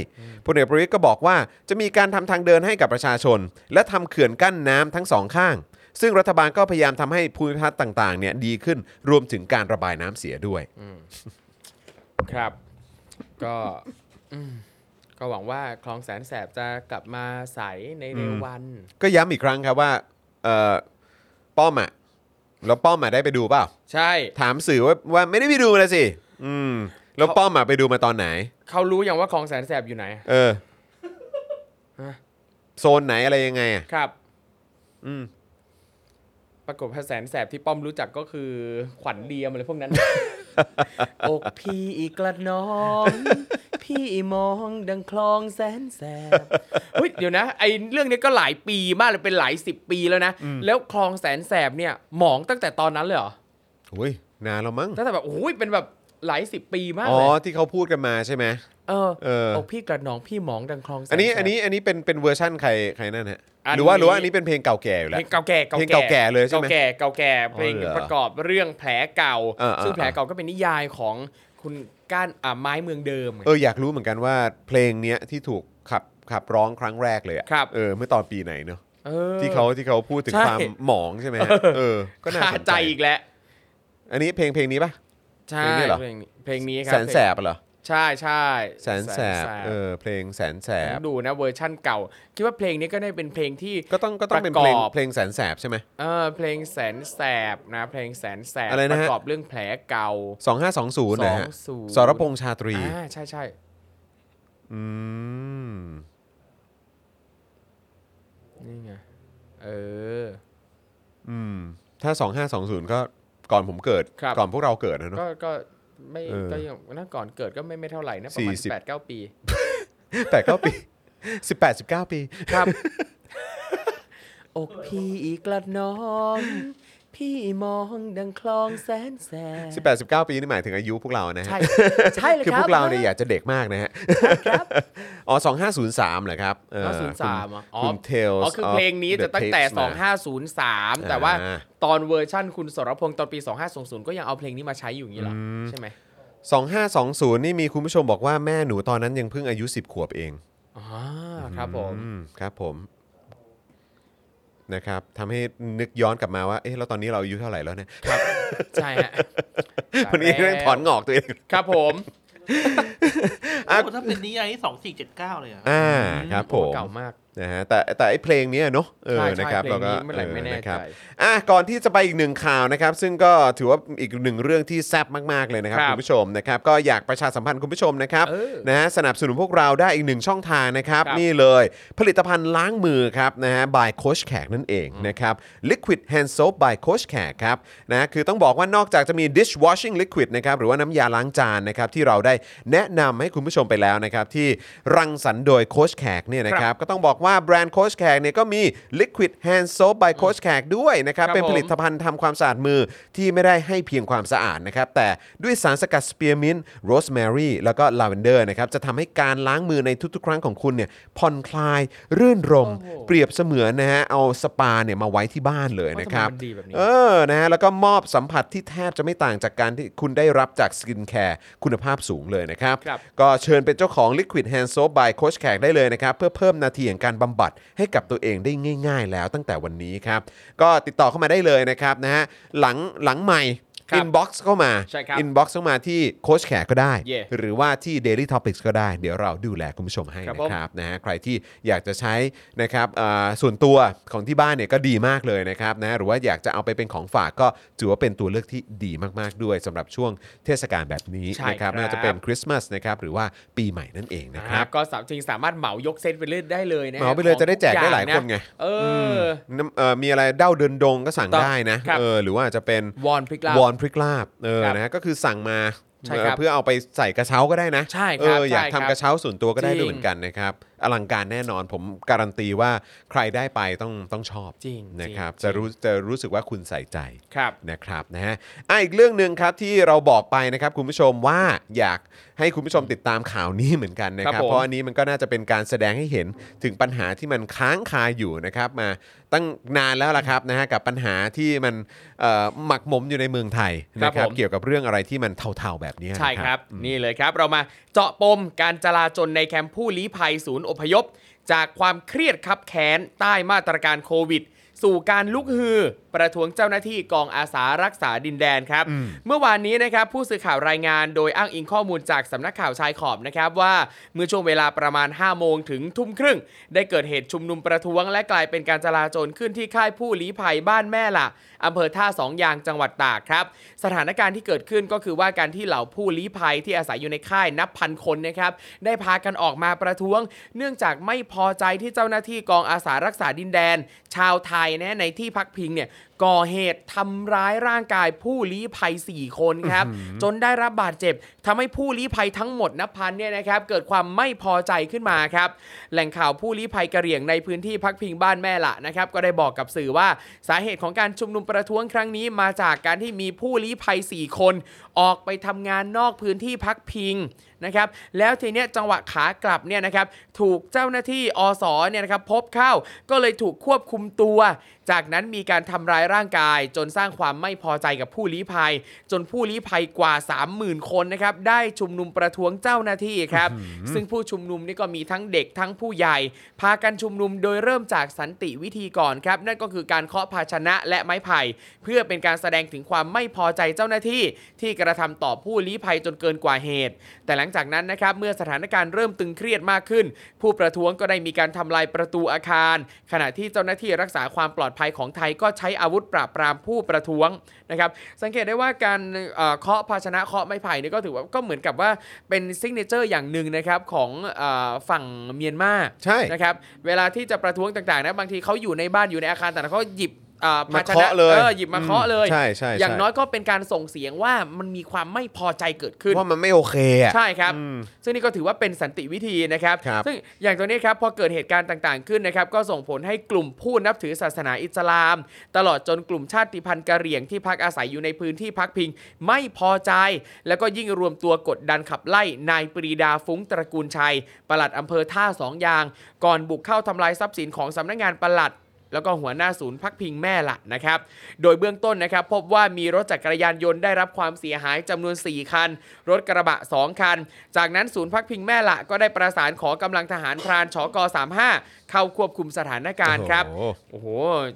พลเอกประวิทย์ก็บอกว่าจะมีการทำทางเดินให้กับประชาชน และทำเขื่อนกั้นน้ำทั้งสองข้าง ซึ่งรัฐบาลก็พยายามทำให้ภูมิทัศน์ต่างๆเนี่ยดีขึ้นรวมถึงการระบายน้ำเสียด้วย ครับ ก็อืม ก็หวังว่าคลองแสนแสบจะกลับมาใสในเร็ววัน ก็ย้ำอีกครั้งครับว่าเอ่อป้อมอะแล้วป้อมอะได้ไปดูเปล่าใช่ ถามสื่อว่าว่าไม่ได้ไปดูเลยสิ อืม แล้วป้อมอะไปดูมาตอนไหน เขารู้อย่างว่าคลองแสนแสบอยู่ไหน เออฮะ โซนไหนอะไรยังไงอะครับ อืม ปรากฏพระแสนแสบที่ป้อมรู้จักก็คือขวัญเดียมอะไรพวกนั้น อกพี่อีกกระนอง พี่มองดังคลองแสนแสบเฮ้ยเดี๋ยวนะไอเรื่องนี้ก็หลายปีมากเลยเป็นหลายสิบปีแล้วนะ แล้วคลองแสนแสบเนี่ยหมองตั้งแต่ตอนนั้นเลยเหรออุ้ยนานแล้วมั้งตั้งแต่แบบโอ้ยเป็นแบบหลายสิบปีมากอ๋อเลยที่เขาพูดกันมาใช่ไหม เออเอออกพี่กระนองพี่หมองดังคลองแสนอันนี้แสบ อันนี้อันนี้เป็นเป็นเวอร์ชั่นใครใครนั่นฮะอันหรือว่านี้หรือว่าอันนี้เป็นเพลงเก่าแก่อยู่เพแล้วลงเก่าแก่เพลงเก่าแก่เลยใช่ไหมเก่าแก่เก่าแก่เพลงอ๋อเหรอประกอบเรื่องแผลเก่า เออเออ ซึ่งแผลเก่าก็เป็นนิยายของคุณก้านอ่าไม้เมืองเดิมไงเอออยากรู้เหมือนกันว่าเพลงเนี้ยที่ถูกขับขับร้องครั้งแรกเลยอะครับ เออเมื่อตอนปีไหนเนอะออ ที่เขาที่เขาพูดถึงใช่ ความหมองใช่ไหมฮะเออก็น่าคาสนใจอีกแล้วอันนี้เพลงเพลงนี้ปะ ใช่เพลงนี้เหรอ เพลงนี้เพลงนี้ครัแสนแสบอะเหรอ ใช่ใช่แสนแสบเออเพลงแสนแสผบมดูนะเวอร์ชั่นเก่า คิดว่าเพลงนี้ก็ได้เป็นเพลงที่ก็ต้องก็ต้องเป็นประเพลงกอบเพลงแสนแสบใช่ไหมเออเพลงแสนแสบนะเพลงแสนแสบอะไรนะปฮะระกอบเรื่องแผลเก่าสองห้าสองศูนย์นะฮะ20สรพงษ์ชาตรีอ่าใช่ใช่อืมนี่ไงเอออืมถ้า 2520 ก็ก่อนผมเกิดครับก่อนพวกเราเกิดนะเนอะก็ก็ ไม่เออก็ยังนั่นก่อนเกิดก็ไม่ไม่เท่าไหร่นะประมาณ40แปดเก้าปีแปดเก้าปีสิบแปดสิบเก้าปีครับ อกพี่อีกกระนอง พี่มองดังคลองแสนแสน18 19ปีนี่หมายถึงอายุพวกเรานะฮะ ใช่ใช่เลยคือครับพวกเราเนี่ยอยากจะเด็กมากนะฮะ ครับ อ๋อ2503เหรอครับเออ503อะอ๋อ คุณ Tales อ๋อคือ of เพลงนี้ the จะตั้งแต่ Tapes มา2503 แต่ว่าอ่าตอนเวอร์ชั่นคุณสรพงษ์ตอนปี 2500ก็ยังเอาเพลงนี้มาใช้อยู่อย่างนี้เหรอใช่ไหม2520นี่มีคุณผู้ชมบอกว่าแม่หนูตอนนั้นยังเพิ่งอายุ10ขวบเองอ๋อครับผม อืมครับผม นะครับทำให้นึกย้อนกลับมาว่า เอ๊ะแล้วตอนนี้เราอายุเท่าไหร่แล้วเนี่ยใช่ฮะวันนี้เรื่องถอนงอกตัวเองครับผมโอ้ถ้าเป็นนิยายนี่สองสี่เจ็ดเก้าเลยอะอ่าครับผมเก่ามาก นะฮะแต่แต่ไอ้เพลงเนี้ยเนอะเออใช่ใช่นะครับเพลงเราก็นี้เมื่อไหร่ไม่แน่นะครับใจอะก่อนที่จะไปอีกหนึ่งข่าวนะครับ ซึ่งก็ถือว่าอีกหนึ่งเรื่องที่แซ่บมาก ๆ เลยนะครับ ครับคุณผู้ชมนะครับ ก็อยากประชาสัมพันธ์คุณผู้ชมนะครับเออนะฮะสนับสนุนพวกเราได้อีกหนึ่งช่องทางนะครับ ครับนี่เลยผลิตภัณฑ์ล้างมือครับนะฮะ by โค้ชแขกนั่นเองนะครับ liquid hand soap by โคชแขกครับนะคือต้องบอกว่านอกจากจะมี dishwashing liquid นะครับหรือว่าน้ำยาล้างจานนะครับที่เราได้แนะนำให้คุณผู้ชมไปแล้วนะครับที่รังสรรค์โดยโค้ชแขกเนี่ยนะครับก็ต้องบอกว่าแบรนด์โค้ชแขกเนี่ยก็มี liquid hand soap by โคชแขกด้วยนะครับครับเป็นผมผลิตภัณฑ์ทำความสะอาดมือที่ไม่ได้ให้เพียงความสะอาดนะครับ แต่ด้วยสารสกัดสเปียร์มินต์โรสแมรี่แล้วก็ลาเวนเดอร์นะครับจะทำให้การล้างมือในทุกๆ ครั้งของคุณเนี่ยผ่อนคลายรื่นรมย์ โอ้โห เปรียบเสมือนนะฮะเอาสปาเนี่ยมาไว้ที่บ้านเลยนะครับ ทำไมมันดีแบบนี้ เออ นะฮะ แล้วก็มอบสัมผัสที่แทบจะไม่ต่างจากการที่คุณได้รับจาก skincare คุณภาพสูงเลยนะครับ ครับ ก็เชิญเป็นเจ้าของ Liquid Hand Soap by โคชแขกได้เลยนะครับ เพื่อเพิ่มนาทีแห่งการบำบัดให้กับตัวเองได้ง่าย ๆ แล้วตั้งแต่วันนี้ครับ ก็ติดต่อเข้ามาได้เลยนะครับนะฮะหลังหลังไมค์ inbox เข้ามาใช่ครับ inbox เข้ามาที่โค้ชแขกก็ได้เย่หรือว่าที่ Daily Topics ก็ได้ เดี๋ยวเราดูแลคุณผู้ชมให้ครับนะผมครับนะฮะใครที่อยากจะใช้นะครับอ่าส่วนตัวของที่บ้านเนี่ยก็ดีมากเลยนะครับนะหรือว่าอยากจะเอาไปเป็นของฝากก็ถือว่าเป็นตัวเลือกที่ดีมากๆด้วยสำหรับช่วงเทศกาลแบบนี้ใช่นะครับครับไม่ว่าจะเป็นคริสต์มาสนะครับหรือว่าปีใหม่นั่นเองนะครับ ก็สามจริงสามารถเหมายกเซตไปเรื่อยได้เลยนะเหมาไปเลยของจะได้แจกได้หลายทุคนไงเออ น้ำเอ่อมีอะไรเด้าเดินดงก็สั่งถูกต้องได้นะครับ เออหรือว่าอาจจะเป็นวอนพริกลาบ วอนพริกลาบเออครับนะฮะก็คือสั่งมาใช่ครับเออเพื่อเอาไปใส่กระเช้าก็ได้นะใช่ครับเอออยากใช่ครัทำบกระเช้าส่วนตัวก็ได้จริง ด้วยเหมือนกันนะครับอลังการแน่นอนผมการันตีว่าใครได้ไปต้องต้องชอบจริงนะครับจริงจะรู้จะรู้สึกว่าคุณใส่ใจ ครับ นะครับนะฮะอะอีกเรื่องหนึ่งครับที่เราบอกไปนะครับคุณผู้ชมว่าอยาก ให้คุณผู้ชมติดตามข่าวนี้เหมือนกันนะคครัรับบผมเพราะอันนี้มันก็น่าจะเป็นการแสดงให้เห็นถึงปัญหาที่มันค้างคาอยู่นะครับมาตั้งนานแล้วล่ะครับนะฮะกับปัญหาที่มันเอ่อหมักหมมอยู่ในเมืองไทยนะคครัรับบผม เกี่ยวกับเรื่องอะไรที่มันเทาๆแบบนี้นะ ใช่ครับ นี่เลยครับ เรามาเจาะปมการจลาจลในแคมป์ผู้ลี้ภัยศูนย์อพยพ จากความเครียดคับแค้นใต้มาตรการโควิด สู่การลุกฮือ ประท้วงเจ้าหน้าที่กองอาสารักษาดินแดนครับ เมื่อวานนี้นะครับผู้สื่อข่าวรายงานโดยอ้างอิงข้อมูลจากสำนักข่าวชายขอบนะครับว่าเมื่อช่วงเวลาประมาณ 5 โมงถึงทุ่มครึ่ง ได้เกิดเหตุชุมนุมประท้วง และกลายเป็นการจลาจลขึ้นที่ค่ายผู้ลี้ภัยบ้านแม่ละอำเภอท่าสองยางจังหวัดตากครับ สถานการณ์ที่เกิดขึ้นก็คือว่าการที่เหล่าผู้ลี้ภัยที่อาศัยอยู่ในค่ายนับพันคนนะครับได้พากันออกมาประท้วง เนื่องจากไม่พอใจที่เจ้าหน้าที่กองอาสารักษาดินแดน ชาวไทยนะในที่พักพิงเนี่ย ก่อเหตุทำร้ายร่างกายผู้ลี้ภัย 4 คนครับ จนได้รับบาดเจ็บทำให้ผู้ลี้ภัยทั้งหมดนับพันเนี่ยนะครับเกิดความไม่พอใจขึ้นมาครับแหล่งข่าวผู้ลี้ภัยกะเหรี่ยงในพื้นที่พักพิงบ้านแม่ละนะครับก็ได้บอกกับสื่อว่าสาเหตุของการชุมนุมประท้วงครั้งนี้มาจากการที่มีผู้ลี้ภัย 4 คน ออกไปทำงานนอกพื้นที่พักพิงนะครับแล้วทีเนี้ยจังหวะขากลับเนี่ยนะครับถูกเจ้าหน้าที่อสเนี่ยนะครับพบเข้าก็เลยถูกควบคุมตัว จากนั้นมีการทำร้ายร่างกาย จนสร้างความไม่พอใจกับผู้ลี้ภัย จนผู้ลี้ภัยกว่า 30,000 คนนะครับได้ชุมนุมประท้วงเจ้าหน้าที่ครับซึ่งผู้ชุมนุมนี่ก็มีทั้งเด็กทั้งผู้ใหญ่ พากันชุมนุมโดยเริ่มจากสันติวิธีก่อนครับนั่นก็คือการเคาะภาชนะและไม้ไผ่ เพื่อเป็นการแสดงถึงความไม่พอใจเจ้าหน้าที่ ที่กระทำต่อผู้ลี้ภัยจนเกินกว่าเหตุ แต่หลังจากนั้นนะครับเมื่อสถานการณ์เริ่มตึงเครียดมากขึ้น ผู้ประท้วงก็ได้มีการทำลายประตูอาคาร ขณะที่เจ้าหน้าที่รักษาความปลอดภัยของไทยก็ใช้อาวุธปราบปรามผู้ประท้วงนะครับสังเกตได้ว่าการเอ่อเคาะภาชนะเคาะไม้ไผ่นี่ก็ถือว่าก็เหมือนกับว่าเป็น signature อย่างหนึ่งนะครับของเออฝั่งเมียนมาใช่นะครับเวลาที่จะประท้วงต่างๆนะบางทีเขาอยู่ในบ้านอยู่ในอาคารแต่างๆเขาหยิบอ่า มาภาชนะเคาะเลยออหยิบมาเคาะเลยใช่ใช่ใช่อย่างน้อยก็เป็นการส่งเสียงว่ามันมีความไม่พอใจเกิดขึ้นว่ามันไม่โอเคอะใช่ครับอืมซึ่งนี่ก็ถือว่าเป็นสันติวิธีนะครับครับ ซึ่งอย่างตัวนี้ครับพอเกิดเหตุการณ์ต่างๆขึ้นนะครับ ก็ส่งผลให้กลุ่มผู้นับถือศาสนาอิสลาม ตลอดจนกลุ่มชาติพันธุ์กะเหรี่ยงที่พักอาศัยอยู่ในพื้นที่พักพิง ไม่พอใจ แล้วก็ยิ่งรวมตัวกดดันขับไล่นายปรีดาฟุ้งตระกูลชัยปลัดอำเภอท่าสองยาง ก่อนบุกเข้าทำลายทรัพย์สินของสำนักงานปลัด แล้วก็หัวหน้าศูนย์พักพิงแม่ละนะครับ โดยเบื้องต้นนะครับ พบว่ามีรถจักรยานยนต์ได้รับความเสียหายจำนวน 4 คัน รถกระบะ 2 คัน จากนั้นศูนย์พักพิงแม่ละก็ได้ประสานขอกำลังทหารพรานชก35 เข้าควบคุมสถานการณ์ครับ โอ้โหโอ้โห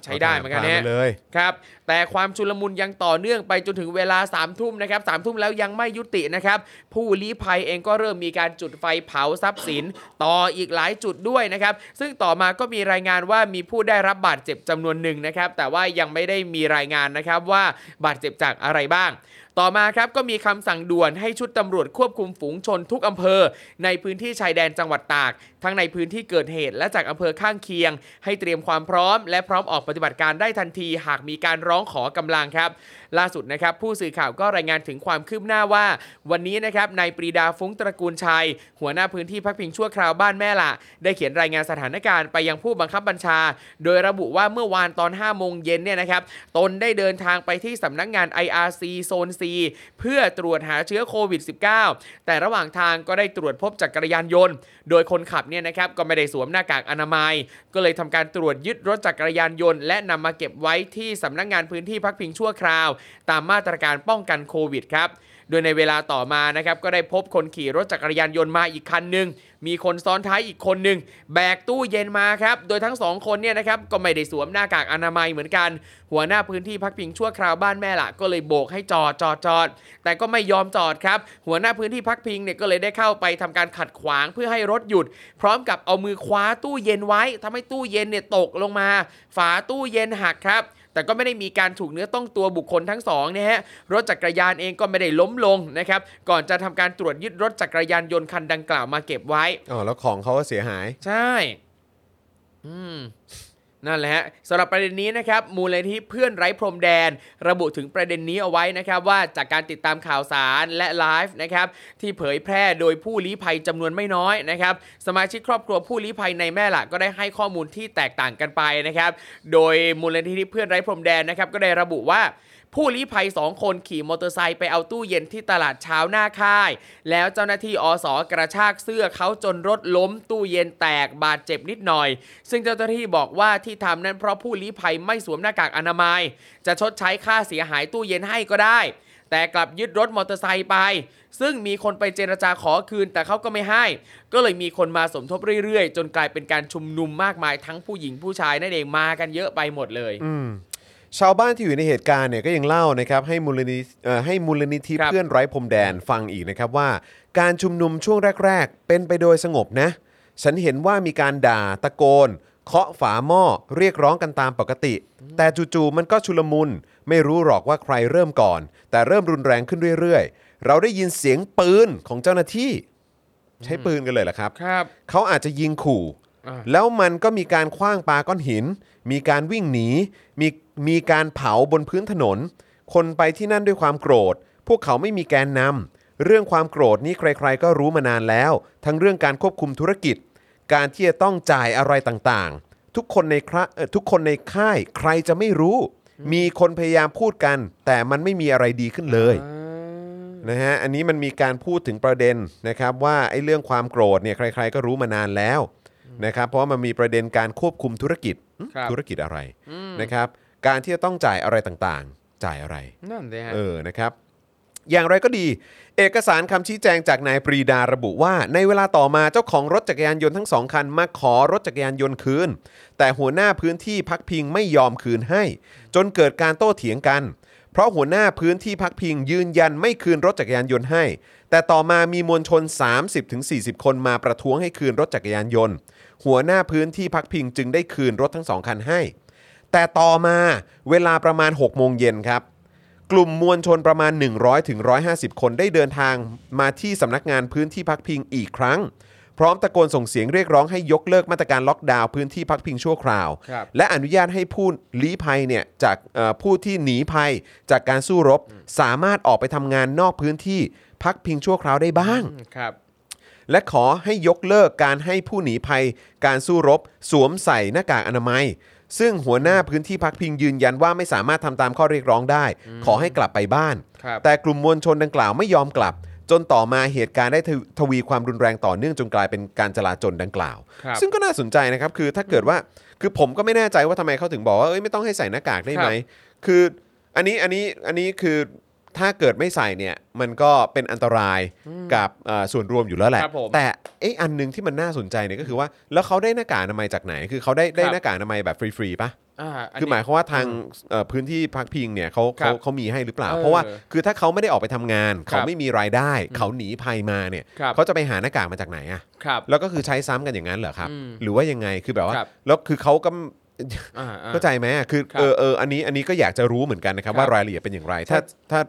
ใช้ได้เหมือนกันผ่าเนี่ยไปเลยครับ แต่ความชุลมุนยังต่อเนื่องไปจนถึงเวลา3ามทุ่มนะครับสามทุ่มแล้วยังไม่ยุตินะครับ ผู้ลี้ภัยเองก็เริ่มมีการจุดไฟเผาทรัพย์สิน ต่ออีกหลายจุดด้วยนะครับ ซึ่งต่อมาก็มีรายงานว่ามีผู้ได้รับบาดเจ็บจำนวนหนึ่งนะครับ แต่ว่ายังไม่ได้มีรายงานนะครับว่าบาดเจ็บจากอะไรบ้างต่อมาครับก็มีคำสั่งด่วนให้ชุดตำรวจควบคุมฝูงชนทุกอำเภอ ในพื้นที่ชายแดนจังหวัดตาก ทั้งในพื้นที่เกิดเหตุและจากอำเภอข้างเคียง ให้เตรียมความพร้อม และพร้อมออกปฏิบัติการได้ทันที หากมีการร้องขอกำลังครับ ล่าสุดนะครับผู้สื่อข่าวก็รายงานถึงความคืบหน้าว่า วันนี้นะครับนายปรีดาฟุ้งตระกูลชัย หัวหน้าพื้นที่พักพิงชั่วคราวบ้านแม่ละได้เขียนรายงานสถานการณ์ไปยังผู้บังคับบัญชา โดยระบุว่าเมื่อวานตอน 5 โมงเย็นเนี่ยนะครับตนได้เดินทางไปที่สำนักงาน IRC โซน C เพื่อตรวจหาเชื้อโควิด -19 แต่ระหว่างทางก็ได้ตรวจพบจักรยานยนต์ โดยคนขับเนี่ยนะครับก็ไม่ได้สวมหน้ากากอนามัย ก็เลยทำการตรวจยึดรถจักรยานยนต์ และนำมาเก็บไว้ที่สำนักงานพื้นที่พักพิงชั่วคราวตามมาตรการป้องกันโควิดครับโดยในเวลาต่อมานะครับก็ได้พบคนขี่รถจักรยานยนต์มาอีกคันหนึ่งมีคนซ้อนท้ายอีกคนหนึ่งแบกตู้เย็นมาครับโดยทั้งสองคนเนี่ยนะครับก็ไม่ได้สวมหน้ากากอนามัยเหมือนกัน หัวหน้าพื้นที่พักพิงชั่วคราวบ้านแม่ละก็เลยโบกให้จอดจอดจอดแต่ก็ไม่ยอมจอดครับ หัวหน้าพื้นที่พักพิงเนี่ยก็เลยได้เข้าไปทำการขัดขวางเพื่อให้รถหยุด พร้อมกับเอามือคว้าตู้เย็นไว้ทำให้ตู้เย็นเนี่ยตกลงมา ฝาตู้เย็นหักครับ แต่ก็ไม่ได้มีการถูกเนื้อต้องตัวบุคคลทั้งสองนะฮะรถจักรยานเองก็ไม่ได้ล้มลงนะครับก่อนจะทำการตรวจยึดรถจักรยานยนต์คันดังกล่าวมาเก็บไว้อ๋อแล้วของเขาก็เสียหาย ใช่ อืม นั่นแหละฮะสำหรับประเด็นนี้นะครับมูลนิธิเพื่อนไร้พรมแดน ระบุถึงประเด็นนี้เอาไว้นะครับว่าจากการติดตามข่าวสารและไลฟ์นะครับที่เผยแพร่โดยผู้ลี้ภัยจำนวนไม่น้อยนะครับสมาชิกครอบครัวผู้ลี้ภัยในแม่ละก็ได้ให้ข้อมูลที่แตกต่างกันไปนะครับโดยมูลนิธิเพื่อนไร้พรมแดนนะครับก็ได้ระบุว่า ผู้ลี้ภัย2คนขี่มอเตอร์ไซค์ไปเอาตู้เย็นที่ตลาดเช้าหน้าค่าย แล้วเจ้าหน้าที่อสกระชากเสื้อเขาจนรถล้มตู้เย็นแตกบาดเจ็บนิดหน่อย ซึ่งเจ้าหน้าที่บอกว่าที่ทำนั้นเพราะผู้ลี้ภัยไม่สวมหน้ากากอนามัย จะชดใช้ค่าเสียหายตู้เย็นให้ก็ได้ แต่กลับยึดรถมอเตอร์ไซค์ไป ซึ่งมีคนไปเจรจาขอคืนแต่เขาก็ไม่ให้ ก็เลยมีคนมาสมทบเรื่อยๆ จนกลายเป็นการชุมนุมมากมายทั้งผู้หญิงผู้ชายนั่นเองมากันเยอะไปหมดเลย อื ชาวบ้านที่อยู่ในเหตุการณ์เนี่ยก็ยังเล่านะครับให้มูลนิธิเอ่อให้มูลนิธิครับ เพื่อนไร้พรมแดนฟังอีกนะครับว่า การชุมนุมช่วงแรก ๆ เป็นไปโดยสงบนะ ฉันเห็นว่ามีการด่าตะโกน เคาะฝาหม้อเรียกร้องกันตามปกติ แต่จู่ๆมันก็ชุลมุน ไม่รู้หรอกว่าใครเริ่มก่อน แต่เริ่มรุนแรงขึ้นเรื่อยๆ เราได้ยินเสียงปืนของเจ้าหน้าที่ ใช้ปืนกันเลยเหรอครับ ครับ เขาอาจจะยิงขู่ อ่า แล้วมันก็มีการคว้างปาก้อนหิน มีการวิ่งหนี มี มีการเผาบนพื้นถนน คนไปที่นั่นด้วยความโกรธ พวกเขาไม่มีแกนนำเรื่องความโกรธนี้ใครๆ ก็รู้มานานแล้ว ทั้งเรื่องการควบคุมธุรกิจ การที่จะต้องจ่ายอะไรต่างๆ ทุกคนในคระเอ่อทุกคนในค่ายใครจะไม่รู้ มีคนพยายามพูดกัน แต่มันไม่มีอะไรดีขึ้นเลยนะฮะอันนี้มันมีการพูดถึงประเด็นนะครับว่าไอ้เรื่องความโกรธเนี่ยใคร ๆ ก็รู้มานานแล้วนะครับเพราะว่ามันมีประเด็นการควบคุมธุรกิจหึครับธุรกิจอะไรนะครับ การที่จะต้องจ่ายอะไรต่างๆ จ่ายอะไร นั่นเลยฮะ เออนะครับ อย่างไรก็ดี เอกสารคำชี้แจงจากนายปรีดาระบุว่า ในเวลาต่อมาเจ้าของรถจักรยานยนต์ทั้งสองคันมาขอรถจักรยานยนต์คืน แต่หัวหน้าพื้นที่พักพิงไม่ยอมคืนให้ จนเกิดการโต้เถียงกัน เพราะหัวหน้าพื้นที่พักพิงยืนยันไม่คืนรถจักรยานยนต์ให้ แต่ต่อมามีมวลชน 30-40 คนมาประท้วงให้คืนรถจักรยานยนต์ หัวหน้าพื้นที่พักพิงจึงได้คืนรถทั้งสองคันให้ แต่ต่อมาเวลาประมาณ 6 โมงเย็นครับ กลุ่มมวลชนประมาณ 100ถึง150คนได้เดินทางมาที่สำนักงานพื้นที่พักพิงอีกครั้ง พร้อมตะโกนส่งเสียงเรียกร้องให้ยกเลิกมาตรการล็อกดาวน์พื้นที่พักพิงชั่วคราว ครับ และอนุญาตให้ผู้ลี้ภัยเนี่ยจากเอ่อผู้ที่หนีภัยจากการสู้รบ สามารถออกไปทำงานนอกพื้นที่พักพิงชั่วคราวได้บ้าง ครับ และขอให้ยกเลิกการให้ผู้หนีภัยการสู้รบ สวมใส่หน้ากากอนามัย ซึ่งหัวหน้าพื้นที่พักพิงยืนยันว่าไม่สามารถทำตามข้อเรียกร้องได้ ขอให้กลับไปบ้าน ครับ แต่กลุ่มมวลชนดังกล่าวไม่ยอมกลับ จนต่อมาเหตุการณ์ได้ทวทวีความรุนแรงต่อเนื่องจนกลายเป็นการจลาจลดังกล่าว ครับ ซึ่งก็น่าสนใจนะครับคือถ้าเกิดว่าคือผมก็ไม่แน่ใจว่าทำไมเขาถึงบอกว่าเอ้ยไม่ต้องให้ใส่หน้ากากได้ไหมครับคืออันนี้อันนี้อันนี้คือ ถ้าเกิดไม่ใส่เนี่ยมันก็เป็นอันตรายกับเอ่อส่วนรวมอยู่แล้วแหละ ครับผมแต่เอ๊ะอันหนึงที่มันน่าสนใจเนี่ยก็คือว่าแล้วเขาได้หน้ากากอนามัยจากไหน คือเขาได้ได้ครับ หน้ากากอนามัยแบบฟรีๆปะอ่าอันคือนี้ หมายความว่าทางเอ่อพื้นที่พักพิงเนี่ยเขาครัเขาบเขามีให้หรือเปล่า เออเพราะว่าคือถ้าเขาไม่ได้ออกไปทำงาน เขาครับไม่มีรายได้ เขาหนีภัยมาเนี่ยครับ เขาจะไปหาหน้ากากมาจากไหนอะ ครับ แล้วก็คือใช้ซ้ำกันอย่างนั้นเหรอครับ อืมหรือว่ายังไงคือแบบว่าครับ แล้วคือเขาก็อ่าอ่าเข้าใจไหมอะคือครับเออเอออันนี้อันนี้ก็อยากจะรู้เหมือนกันนะครับครับว่ารายละเอียดเป็นอย่างไร ถ้าใช่ถ้า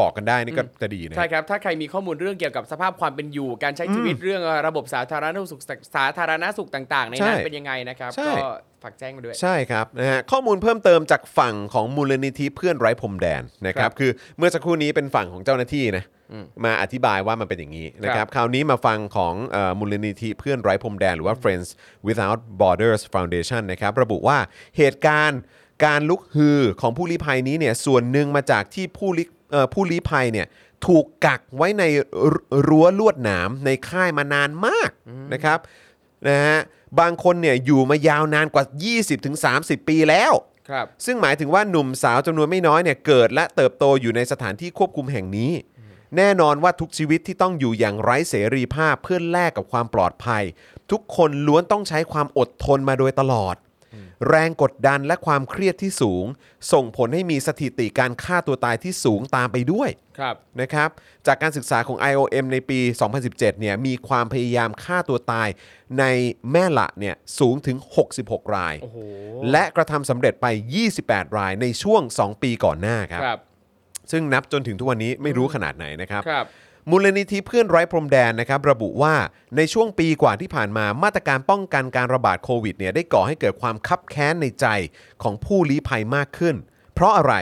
บอกกันได้นี่ก็จะดีนะใช่ครับ ถ้าใครมีข้อมูลเรื่องเกี่ยวกับสภาพความเป็นอยู่ การใช้ชีวิตเรื่องระบบสาธารณสุขสาธารณสุขต่างๆ ในนั้นใช่เป็นยังไงนะครับใช่ก็ฝากแจ้งมาด้วย ใช่ครับนะฮะข้อมูลเพิ่มเติมจากฝั่งของมูลนิธิเพื่อนไร้พรมแดนนะครับครับคือเมื่อสักครู่นี้เป็นฝั่งของเจ้าหน้าที่นะอืมมาอธิบายว่ามันเป็นอย่างนี้นะคครัรับบคราวนี้มาฟังของเอ่อมูลนิธิเพื่อนไร้พรมแดน หรือว่า Friends Without Borders Foundation นะครับระบุว่าเหตุการณ์การลุกฮือของผู้ลี้ภัยนี้เนี่ยส่วนหนึ่งมาจากที่ผู้ลี้เอ่อ ผู้ลี้ภัยเนี่ยถูกกักไว้ในรั้วลวดหนามในค่ายมานานมากนะครับนะฮะบางคนเนี่ยอยู่มายาวนานกว่า 20-30 ปีแล้ว ครับซึ่งหมายถึงว่าหนุ่มสาวจำนวนไม่น้อยเนี่ยเกิดและเติบโตอยู่ในสถานที่ควบคุมแห่งนี้ แน่นอนว่าทุกชีวิตที่ต้องอยู่อย่างไร้เสรีภาพเพื่อแลกกับความปลอดภัย ทุกคนล้วนต้องใช้ความอดทนมาโดยตลอด แรงกดดันและความเครียดที่สูง ส่งผลให้มีสถิติการฆ่าตัวตายที่สูงตามไปด้วยครับ นะครับ จากการศึกษาของ IOM ในปี 2017 เนี่ยมีความพยายามฆ่าตัวตายในแม่ละเนี่ยสูงถึง 66 ราย โอ้โหและกระทำสำเร็จไป 28 รายในช่วง 2 ปีก่อนหน้าครับ ครับ ซึ่งนับจนถึงทุกวันนี้ไม่รู้ขนาดไหนนะครับ ครับ มูลนิธิเพื่อนไร้พรมแดนนะครับระบุว่าในช่วงปีกว่าที่ผ่านมามาตรการป้องกันการระบาดโควิดเนี่ยได้ก่อให้เกิดความคับแค้นในใจของผู้ลี้ภัยมากขึ้น เพราะอะไร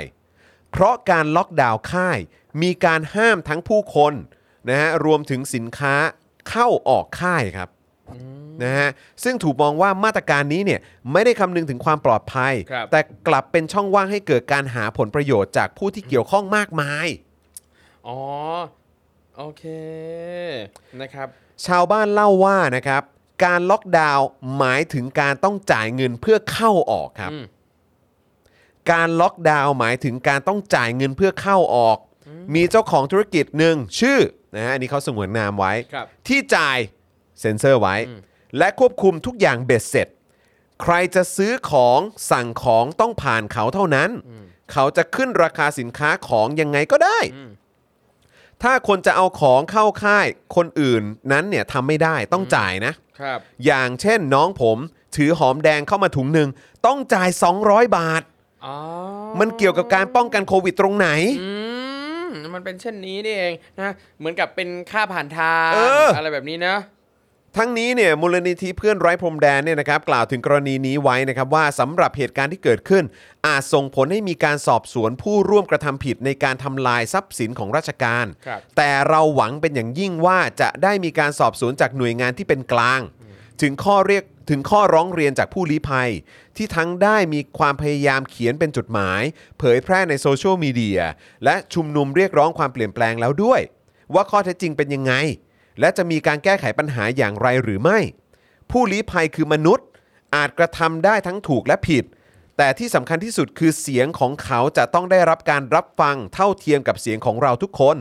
เพราะการล็อกดาวน์ค่าย มีการห้ามทั้งผู้คนนะฮะรวมถึงสินค้าเข้าออกค่ายครับนะฮะซึ่งถูกมองว่ามาตรการนี้เนี่ยไม่ได้คำนึงถึงความปลอดภัย ครับ แต่กลับเป็นช่องว่างให้เกิดการหาผลประโยชน์จากผู้ที่เกี่ยวข้องมากมาย อ๋อ โอเคนะครับ ชาวบ้านเล่าว่านะครับ การล็อกดาวน์หมายถึงการต้องจ่ายเงินเพื่อเข้าออกครับ อืม การล็อกดาวน์หมายถึงการต้องจ่ายเงินเพื่อเข้าออก มีเจ้าของธุรกิจหนึ่งชื่อนะฮะอันนี้เขาสงวนนามไว้ ครับที่จ่ายเซ็นเซอร์ไว้และควบคุมทุกอย่างเบ็ดเสร็จ ใครจะซื้อของสั่งของต้องผ่านเขาเท่านั้น เขาจะขึ้นราคาสินค้าของยังไงก็ได้ ถ้าคนจะเอาของเข้าค่ายคนอื่นนั้นเนี่ยทำไม่ได้ต้องจ่ายนะ ครับ อย่างเช่นน้องผมถือหอมแดงเข้ามาถุงหนึ่งต้องจ่าย 200 บาท อ๋อมันเกี่ยวกับการป้องกันโควิดตรงไหน อืมมันเป็นเช่นนี้นี่เองนะ เหมือนกับเป็นค่าผ่านทางเอออ อะไรแบบนี้นะ ทั้งนี้เนี่ยมูลนิธิเพื่อนไร้พรมแดนเนี่ยนะครับกล่าวถึงกรณีนี้ไว้นะครับว่าสำหรับเหตุการณ์ที่เกิดขึ้น อาจส่งผลให้มีการสอบสวนผู้ร่วมกระทำผิดในการทำลายทรัพย์สินของราชการ ครับ แต่เราหวังเป็นอย่างยิ่งว่าจะได้มีการสอบสวนจากหน่วยงานที่เป็นกลาง ถึงข้อเรียกถึงข้อร้องเรียนจากผู้ลี้ภัย ที่ทั้งได้มีความพยายามเขียนเป็นจดหมาย เผยแพร่ในโซเชียลมีเดียและชุมนุมเรียกร้องความเปลี่ยนแปลงแล้วด้วย ว่าข้อเท็จจริงเป็นยังไง และจะมีการแก้ไขปัญหาอย่างไรหรือไม่ ผู้ลี้ภัยคือมนุษย์ อาจกระทำได้ทั้งถูกและผิด แต่ที่สำคัญที่สุดคือเสียงของเขาจะต้องได้รับการรับฟังเท่าเทียมกับเสียงของเราทุกคน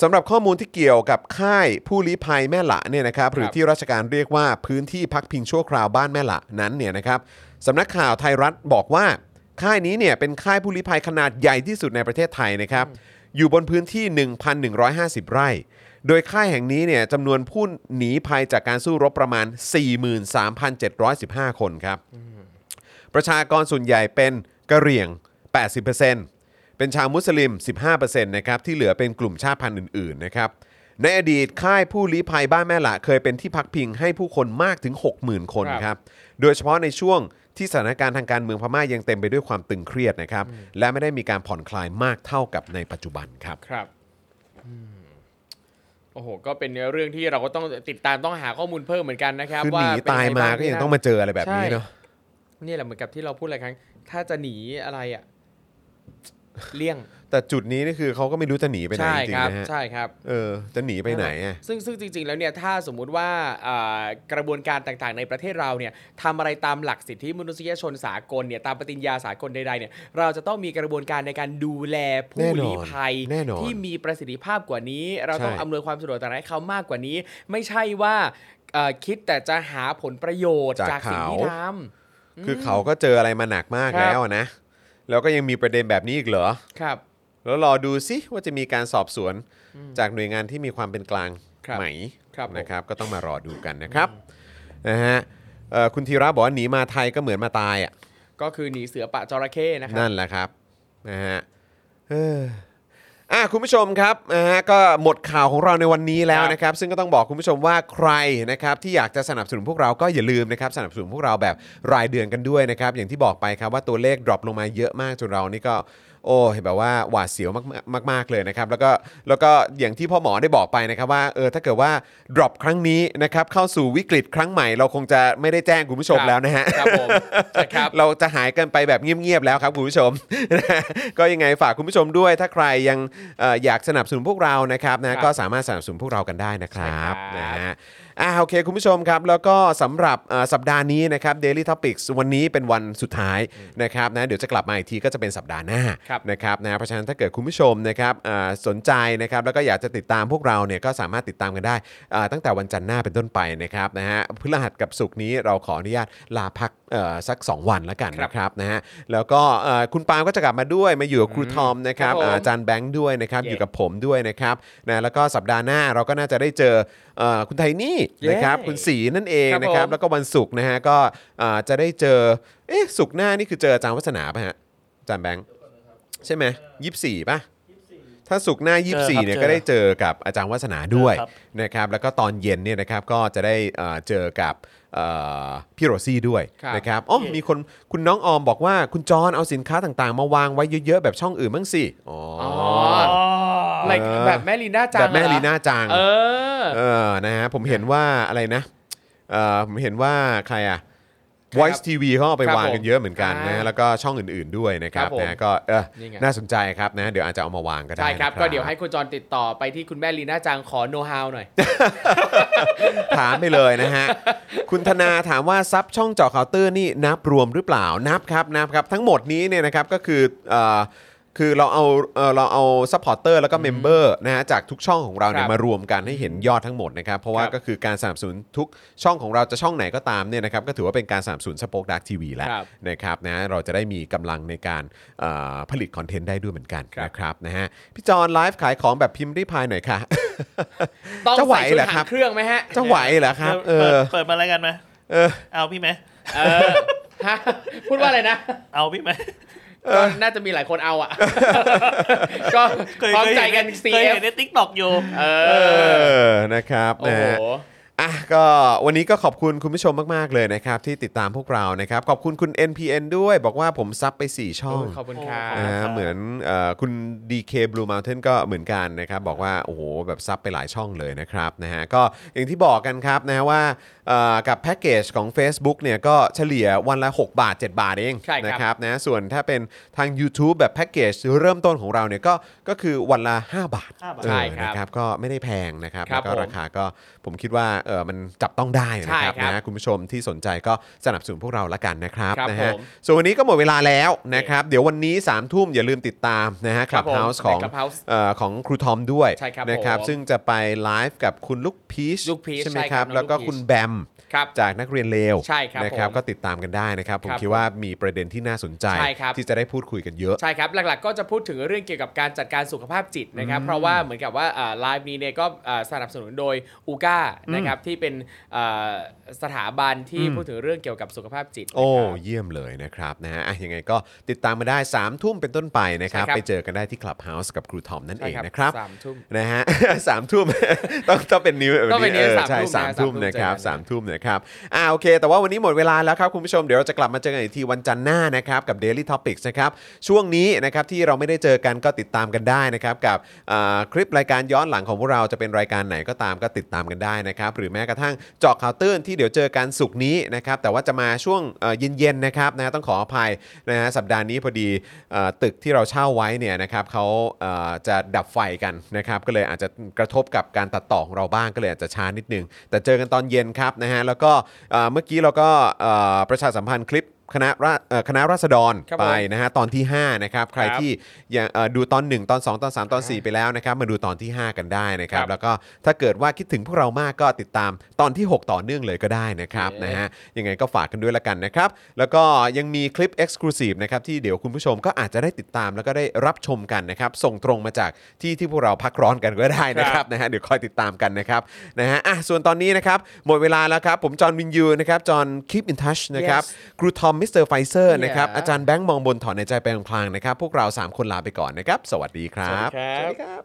สำหรับข้อมูลที่เกี่ยวกับค่ายผู้ลี้ภัยแม่ละเนี่ยนะครับหรือที่ราชการเรียกว่าพื้นที่พักพิงชั่วคราวบ้านแม่ละนั้นเนี่ยนะครับสำนักข่าวไทยรัฐบอกว่า ค่ายนี้เนี่ยเป็นค่ายผู้ลี้ภัยขนาดใหญ่ที่สุดในประเทศไทยนะครับอยู่บนพื้นที่ 1,150 ไร่ โดยค่ายแห่งนี้เนี่ยจำนวนผู้หนีภัยจากการสู้รบประมาณ 43,715 คนครับ ประชากรส่วนใหญ่เป็นกะเหรี่ยง 80%เป็นชาวมุสลิม 15%นะครับที่เหลือเป็นกลุ่มชาติพันธุ์อื่นๆนะครับในอดีตค่ายผู้ลี้ภัยบ้านแม่หละเคยเป็นที่พักพิงให้ผู้คนมากถึง 60,000 คนครับครับ โดยเฉพาะในช่วงที่สถานการณ์ทางการเมืองพม่ายังเต็มไปด้วยความตึงเครียดนะครับ และไม่ได้มีการผ่อนคลายมากเท่ากับในปัจจุบันครับ ครับอืม โอ้โห ก็เป็นเรื่องที่เราก็ต้องติดตามต้องหาข้อมูลเพิ่มเหมือนกันนะครับคือหว่านีเป็นตายไงมาบ้ก็ยังที่ต้องมาเจออะไรแบบนี้เนาะ นี่แหละเหมือนกับที่เราพูดหลายครั้ง ถ้าจะหนีอะไรอะ เลี่ยง แต่จุดนี้นี่คือเขาก็ไม่รู้จะหนีไปไหนใช่จริคงรับ ๆนะฮะใช่ครับ เออจะหนีไปไหนอะซึ่งซึ่งจริง ๆ แล้วเนี่ยถ้าสมมุติว่าอ่ากระบวนการต่างๆ ในประเทศเราเนี่ยทำอะไรตามหลักสิทธิมนุษยชนสากลเนี่ยตามปฏิญญาสากลใดๆเนี่ยเราจะต้องมีกระบวนการในการดูแลผู้แน่นอนลี้ภัยแน่นอนที่มีประสิทธิภาพกว่านี้ เราต้องใช่ อำนวยความสะดวกต่างๆให้เขามากกว่านี้ ไม่ใช่ว่าเอ่อคิดแต่จะหาผลประโยชน์จากสิ่งที่ทำคือเขาก็เจออะไรมาหนักมากครับแล้วอะนะ แล้วก็ยังมีประเด็นแบบนี้อีกเหรอ ครับ แล้วรอดูซิว่าจะมีการสอบสวนจากหน่วยงานที่มีความเป็นกลางครับไหมครับผม นะครับ ก็ต้องมารอดูกันนะครับนะฮะเอ่อคุณธีระบอกว่าหนีมาไทยก็เหมือนมาตายอะก็คือหนีเสือปะจระเข้นะครับ นั่นแหละครับนะฮะเออ อะคุณผู้ชมครับนะฮะก็หมดข่าวของเราในวันนี้แล้วครับนะครับ ซึ่งก็ต้องบอกคุณผู้ชมว่าใครนะครับที่อยากจะสนับสนุนพวกเราก็อย่าลืมนะครับสนับสนุนพวกเราแบบรายเดือนกันด้วยนะครับ อย่างที่บอกไปครับว่าตัวเลขดรอปลงมาเยอะมากจนเรานี่ก็ โอ้ยแบบว่าหวาดเสียวมากๆมากๆเลยนะครับแล้วก็แล้วก็อย่างที่พ่อหมอได้บอกไปนะครับว่าเออถ้าเกิดว่า drop ครั้งนี้นะครับเข้าสู่วิกฤตครั้งใหม่เราคงจะไม่ได้แจ้งคุณผู้ชมครับแล้วนะฮะครับผมใช่ครับเราจะหายกันไปแบบเงียบๆแล้วครับคุณผู้ชม ก็ยังไงฝากคุณผู้ชมด้วยถ้าใครยังเอ่ออยากสนับสนุนพวกเรานะครับครันะบก็สามารถสนับสนุนพวกเรากันได้นะครับใช่ครับนะฮะ อ่าโอเคคุณผู้ชมครับ แล้วก็สำหรับเอ่อสัปดาห์นี้นะครับ Daily Topics วันนี้เป็นวันสุดท้ายนะครับนะเดี๋ยวจะกลับมาอีกทีก็จะเป็นสัปดาห์หน้าครับ นะครับนะเพราะฉะนั้นถ้าเกิดคุณผู้ชมนะครับอ่าสนใจนะครับแล้วก็อยากจะติดตามพวกเราเนี่ยก็สามารถติดตามกันได้อ่าตั้งแต่วันจันทร์หน้าเป็นต้นไปนะครับนะฮะพฤหัสกับศุกร์นี้เราขออนุญาตลาพักเอ่อ สัก 2 วันแล้วกันครับนะครับนะฮะแล้วก็เอ่อคุณปาล์มก็จะกลับมาด้วยมาอยู่กับครูทอมนะครับครับผมอ่าอาจารย์แบงค์ด้วยนะครับเย้อยู่กับผมด้วยนะครับนะแล้วก็สัปดาห์หน้าเราก็น่าจะได้เจอเอ่อคุณไทนี่เย้นะครับคุณศรีนั่นเองครับนะครับผมแล้วก็วันศุกร์นะฮะก็อ่าจะได้เจอเอ๊ะศุกร์หน้านี่คือเจออาจารย์วัฒนาป่ะฮะอาจารย์แบงค์ใช่ไหมยี่สี่ป่ะถ้าศุกร์หน้าเจอครับ24เนี่ยเจอก็ได้เจอกับอาจารย์วัฒนาด้วยเจอครับนะครับแล้วก็ตอนเย็นเนี่ยนะครับก็จะได้เอ่อเจอกับเอ่อ พี่โรซี่ด้วยครับนะครับอ๋อมีคนคุณน้องออมบอกว่าคุณจอนเอาสินค้าต่างๆ มาวางไว้เยอะๆ แบบช่องอื่นบ้างสิอ๋ออ อ๋ออ๋อ like เออแบบแม่ลีน่าจังแบบแม่เหรอลีน่าจัง เออ เออ นะฮะ ผมเห็นว่าอะไรนะ เออผมเห็นว่าใครอะครับ Voice TV เขาเอาไปครับวางกันเยอะเหมือนกันผมนะอ่าแล้วก็ช่องอื่นๆด้วยนะครับครับผมนะก็เออนี่ไงน่าสนใจครับนะเดี๋ยวอาจจะเอามาวางก็ได้ใช่ครับนะก็เดี๋ยวให้คุณจรติดต่อไปที่คุณแม่ลีน่าจังขอโน้ตฮาวหน่อย ถามไปเลยนะฮะ คุณธนาถามว่าซับช่องเจาะข่าวตื้นนี่นับรวมหรือเปล่านับครับนับครับ ทั้งหมดนี้เนี่ยนะครับก็คือเอ่อ คือเราเอาเอ่อเราเอา supporter แล้วก็ member นะฮะจากทุกช่องของเราเนี่ยครับมารวมกันให้เห็นยอดทั้งหมดนะครับ เพราะว่าครับก็คือการสนับสนุนทุกช่องของเราจะช่องไหนก็ตามเนี่ยนะครับก็ถือว่าเป็นการสนับสนุน Spoke Dark TV แล้วครับนะครับนะเราจะได้มีกำลังในการเอ่อผลิต content ได้ด้วยเหมือนกันครับ นะครับนะฮะพี่จอห์นไลฟ์ขายของแบบพิมรี่พายหน่อยค่ะ ต้องจะไหวใส่ชุดเหรอหาครังบเครื่องไหมฮะจะไหวเหรอครับเอเปิดอเปิดมาแล้วกันไหมเออ เอาพี่ไหม เออฮะพูดว่าอะไรนะ เอาพี่ไหม ก็น่าจะมีหลายคนเอาอะ ก็พร้อมใจกันเคย CF เห็นใน TikTok อยู่ เอเอออนะครับโอ้นะโหฮะ อะก็วันนี้ก็ขอบคุณคุณผู้ชมมาก ๆ เลยนะครับ ที่ติดตามพวกเรานะครับ ขอบคุณคุณ NPN ด้วยบอกว่าผม sub ไป 4 ช่องขอบคุณครับโอ้นะคฮะรับเหมือนเออคุณ DK Blue Mountain ก็เหมือนกันนะครับ บอกว่า โอ้โห แบบ sub ไปหลายช่องเลยนะครับนะฮะก็อย่างที่บอกกันครับนะฮะว่าเอ่อกับแพ็กเกจของ Facebook เนี่ยก็เฉลี่ยวันละ 6 บาท 7 บาทเองใช่ครับ นะครับนะส่วนถ้าเป็นทาง YouTube แบบแพ็กเกจเริ่มต้นของเราเนี่ยก็ก็คือวันละ 5 บาทห้าบาท เออใช่ครับนะครับก็ไม่ได้แพงนะครับครัแล้วบก็ผม ราคาก็ผมคิดว่าเออมันจับต้องได้นะครับใช่ครับนะคุณผู้ชมที่สนใจก็สนับสนุนพวกเราละกันนะครับครับนะฮะผมส่วนวันนี้ก็หมดเวลาแล้วนะครับเดี๋ยววันนี้3ามทุ่มอย่าลืมติดตามนะฮะคครัลับบผมเฮาส์ของใน Clubhouse เอ่อของครูทอมด้วยใช่ครับนะครับผมซึ่งจะไปไลฟ์กับคุณลูกพีชลูกพีชใช่ไหมใช่คครัรับบน้องแล้วก็ลูกพีชคุณแบม ครับจากนักเรียนเลวใช่ครับนะครับผมก็ติดตามกันได้นะครับ ผมครับคิดว่ามีประเด็นที่น่าสนใจ ใช่ครับ ที่จะได้พูดคุยกันเยอะ ใช่ครับ หลักๆก็จะพูดถึงเรื่องเกี่ยวกับการจัดการสุขภาพจิตนะครับ เพราะว่าเหมือนกับว่าไลฟ์นี้เนี่ยก็อ่าสนับสนุนโดยอูก้านะครับที่เป็นเอ่อสถาบันที่อืมพูดถึงเรื่องเกี่ยวกับสุขภาพจิตโอ้นะครับเยี่ยมเลยนะครับนะฮะอะยังไงก็ติดตามมาได้3ามทุ่มเป็นต้นไปนะครับ ใช่ครับ ไปเจอกันได้ที่ Clubhouse กับครูทอมนั่นใช่เองครับนะครับ สามทุ่ม นะฮะ สามทุ่ม ต้องต้องเป็นนิ้วต้องเป็นนิ้วออสามใช่ทุ่มสามนะทุ่มสามทุ่มนะครับเจอกัน สามทุ่มนะครับครับอ่าโอเค แต่ว่าวันนี้หมดเวลาแล้วครับคุณผู้ชมเดี๋ยวเราจะกลับมาเจอกันอีกทีวันจันทร์หน้านะครับกับ Daily Topics นะครับช่วงนี้นะครับที่เราไม่ได้เจอกันก็ติดตามกันได้นะครับกับคลิปรายการย้อนหลังของพวกเราจะเป็นรายการไหนก็ตามก็ติดตามกันได้นะครับหรือแม้กระทั่งเจาะข่าวตื้นที่เดี๋ยวเจอกันสุกนี้นะครับแต่ว่าจะมาช่วงเย็นๆนะครับนะต้องขออภัยนะฮะสัปดาห์นี้พอดีอตึกที่เราเช่าไว้เนี่ยนะครับเขาจะดับไฟกันนะครับก็เลยอาจจะกระทบกับการตัดต่อของเราบ้างก็เลยอาจจะช้านิดนึงแต่เจอกันตอนเย็นครับนะฮะแล้วก็เมื่อกี้เราก็ประชาสัมพันธ์คลิป คณะราเอ่อคณะราษฎรครับไปผมนะฮะตอนที่5นะครับใครครับที่ยังเอ่อดูตอน 1 ตอน 2 ตอน 3 ตอน 4 ไปแล้วนะครับมาดูตอนที่ 5 กันได้นะครับ ครับแล้วก็ถ้าเกิดว่าคิดถึงพวกเรามากก็ติดตามตอนที่ 6 ต่อเนื่องเลยก็ได้นะครับโอเคนะฮะยังไงก็ฝากกันด้วยละกันนะครับ แล้วก็ยังมีคลิป Exclusive นะครับที่เดี๋ยวคุณผู้ชมก็อาจจะได้ติดตามแล้วก็ได้รับชมกันนะครับ ส่งตรงมาจากที่ที่พวกเราพักร้อนกันก็ได้นะครับนะฮะเดี๋ยวคอยติดตามกันนะครับนะฮะอะส่วนตอนนี้นะครับ หมดเวลาแล้วครับ ผมจอห์นวินยูนะครับจอห์น Keep in touch นะครับ Yes ครูทอมมิสเตอร์ไฟเซอร์นะครับ Yeah อาจารย์แบงค์มองบนถอนหายใจไปพลางๆนะครับ พวกเรา 3 คนลาไปก่อนนะครับ สวัสดีครับ สวัสดีครับ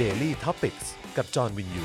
Daily Topics กับจอห์นวินยู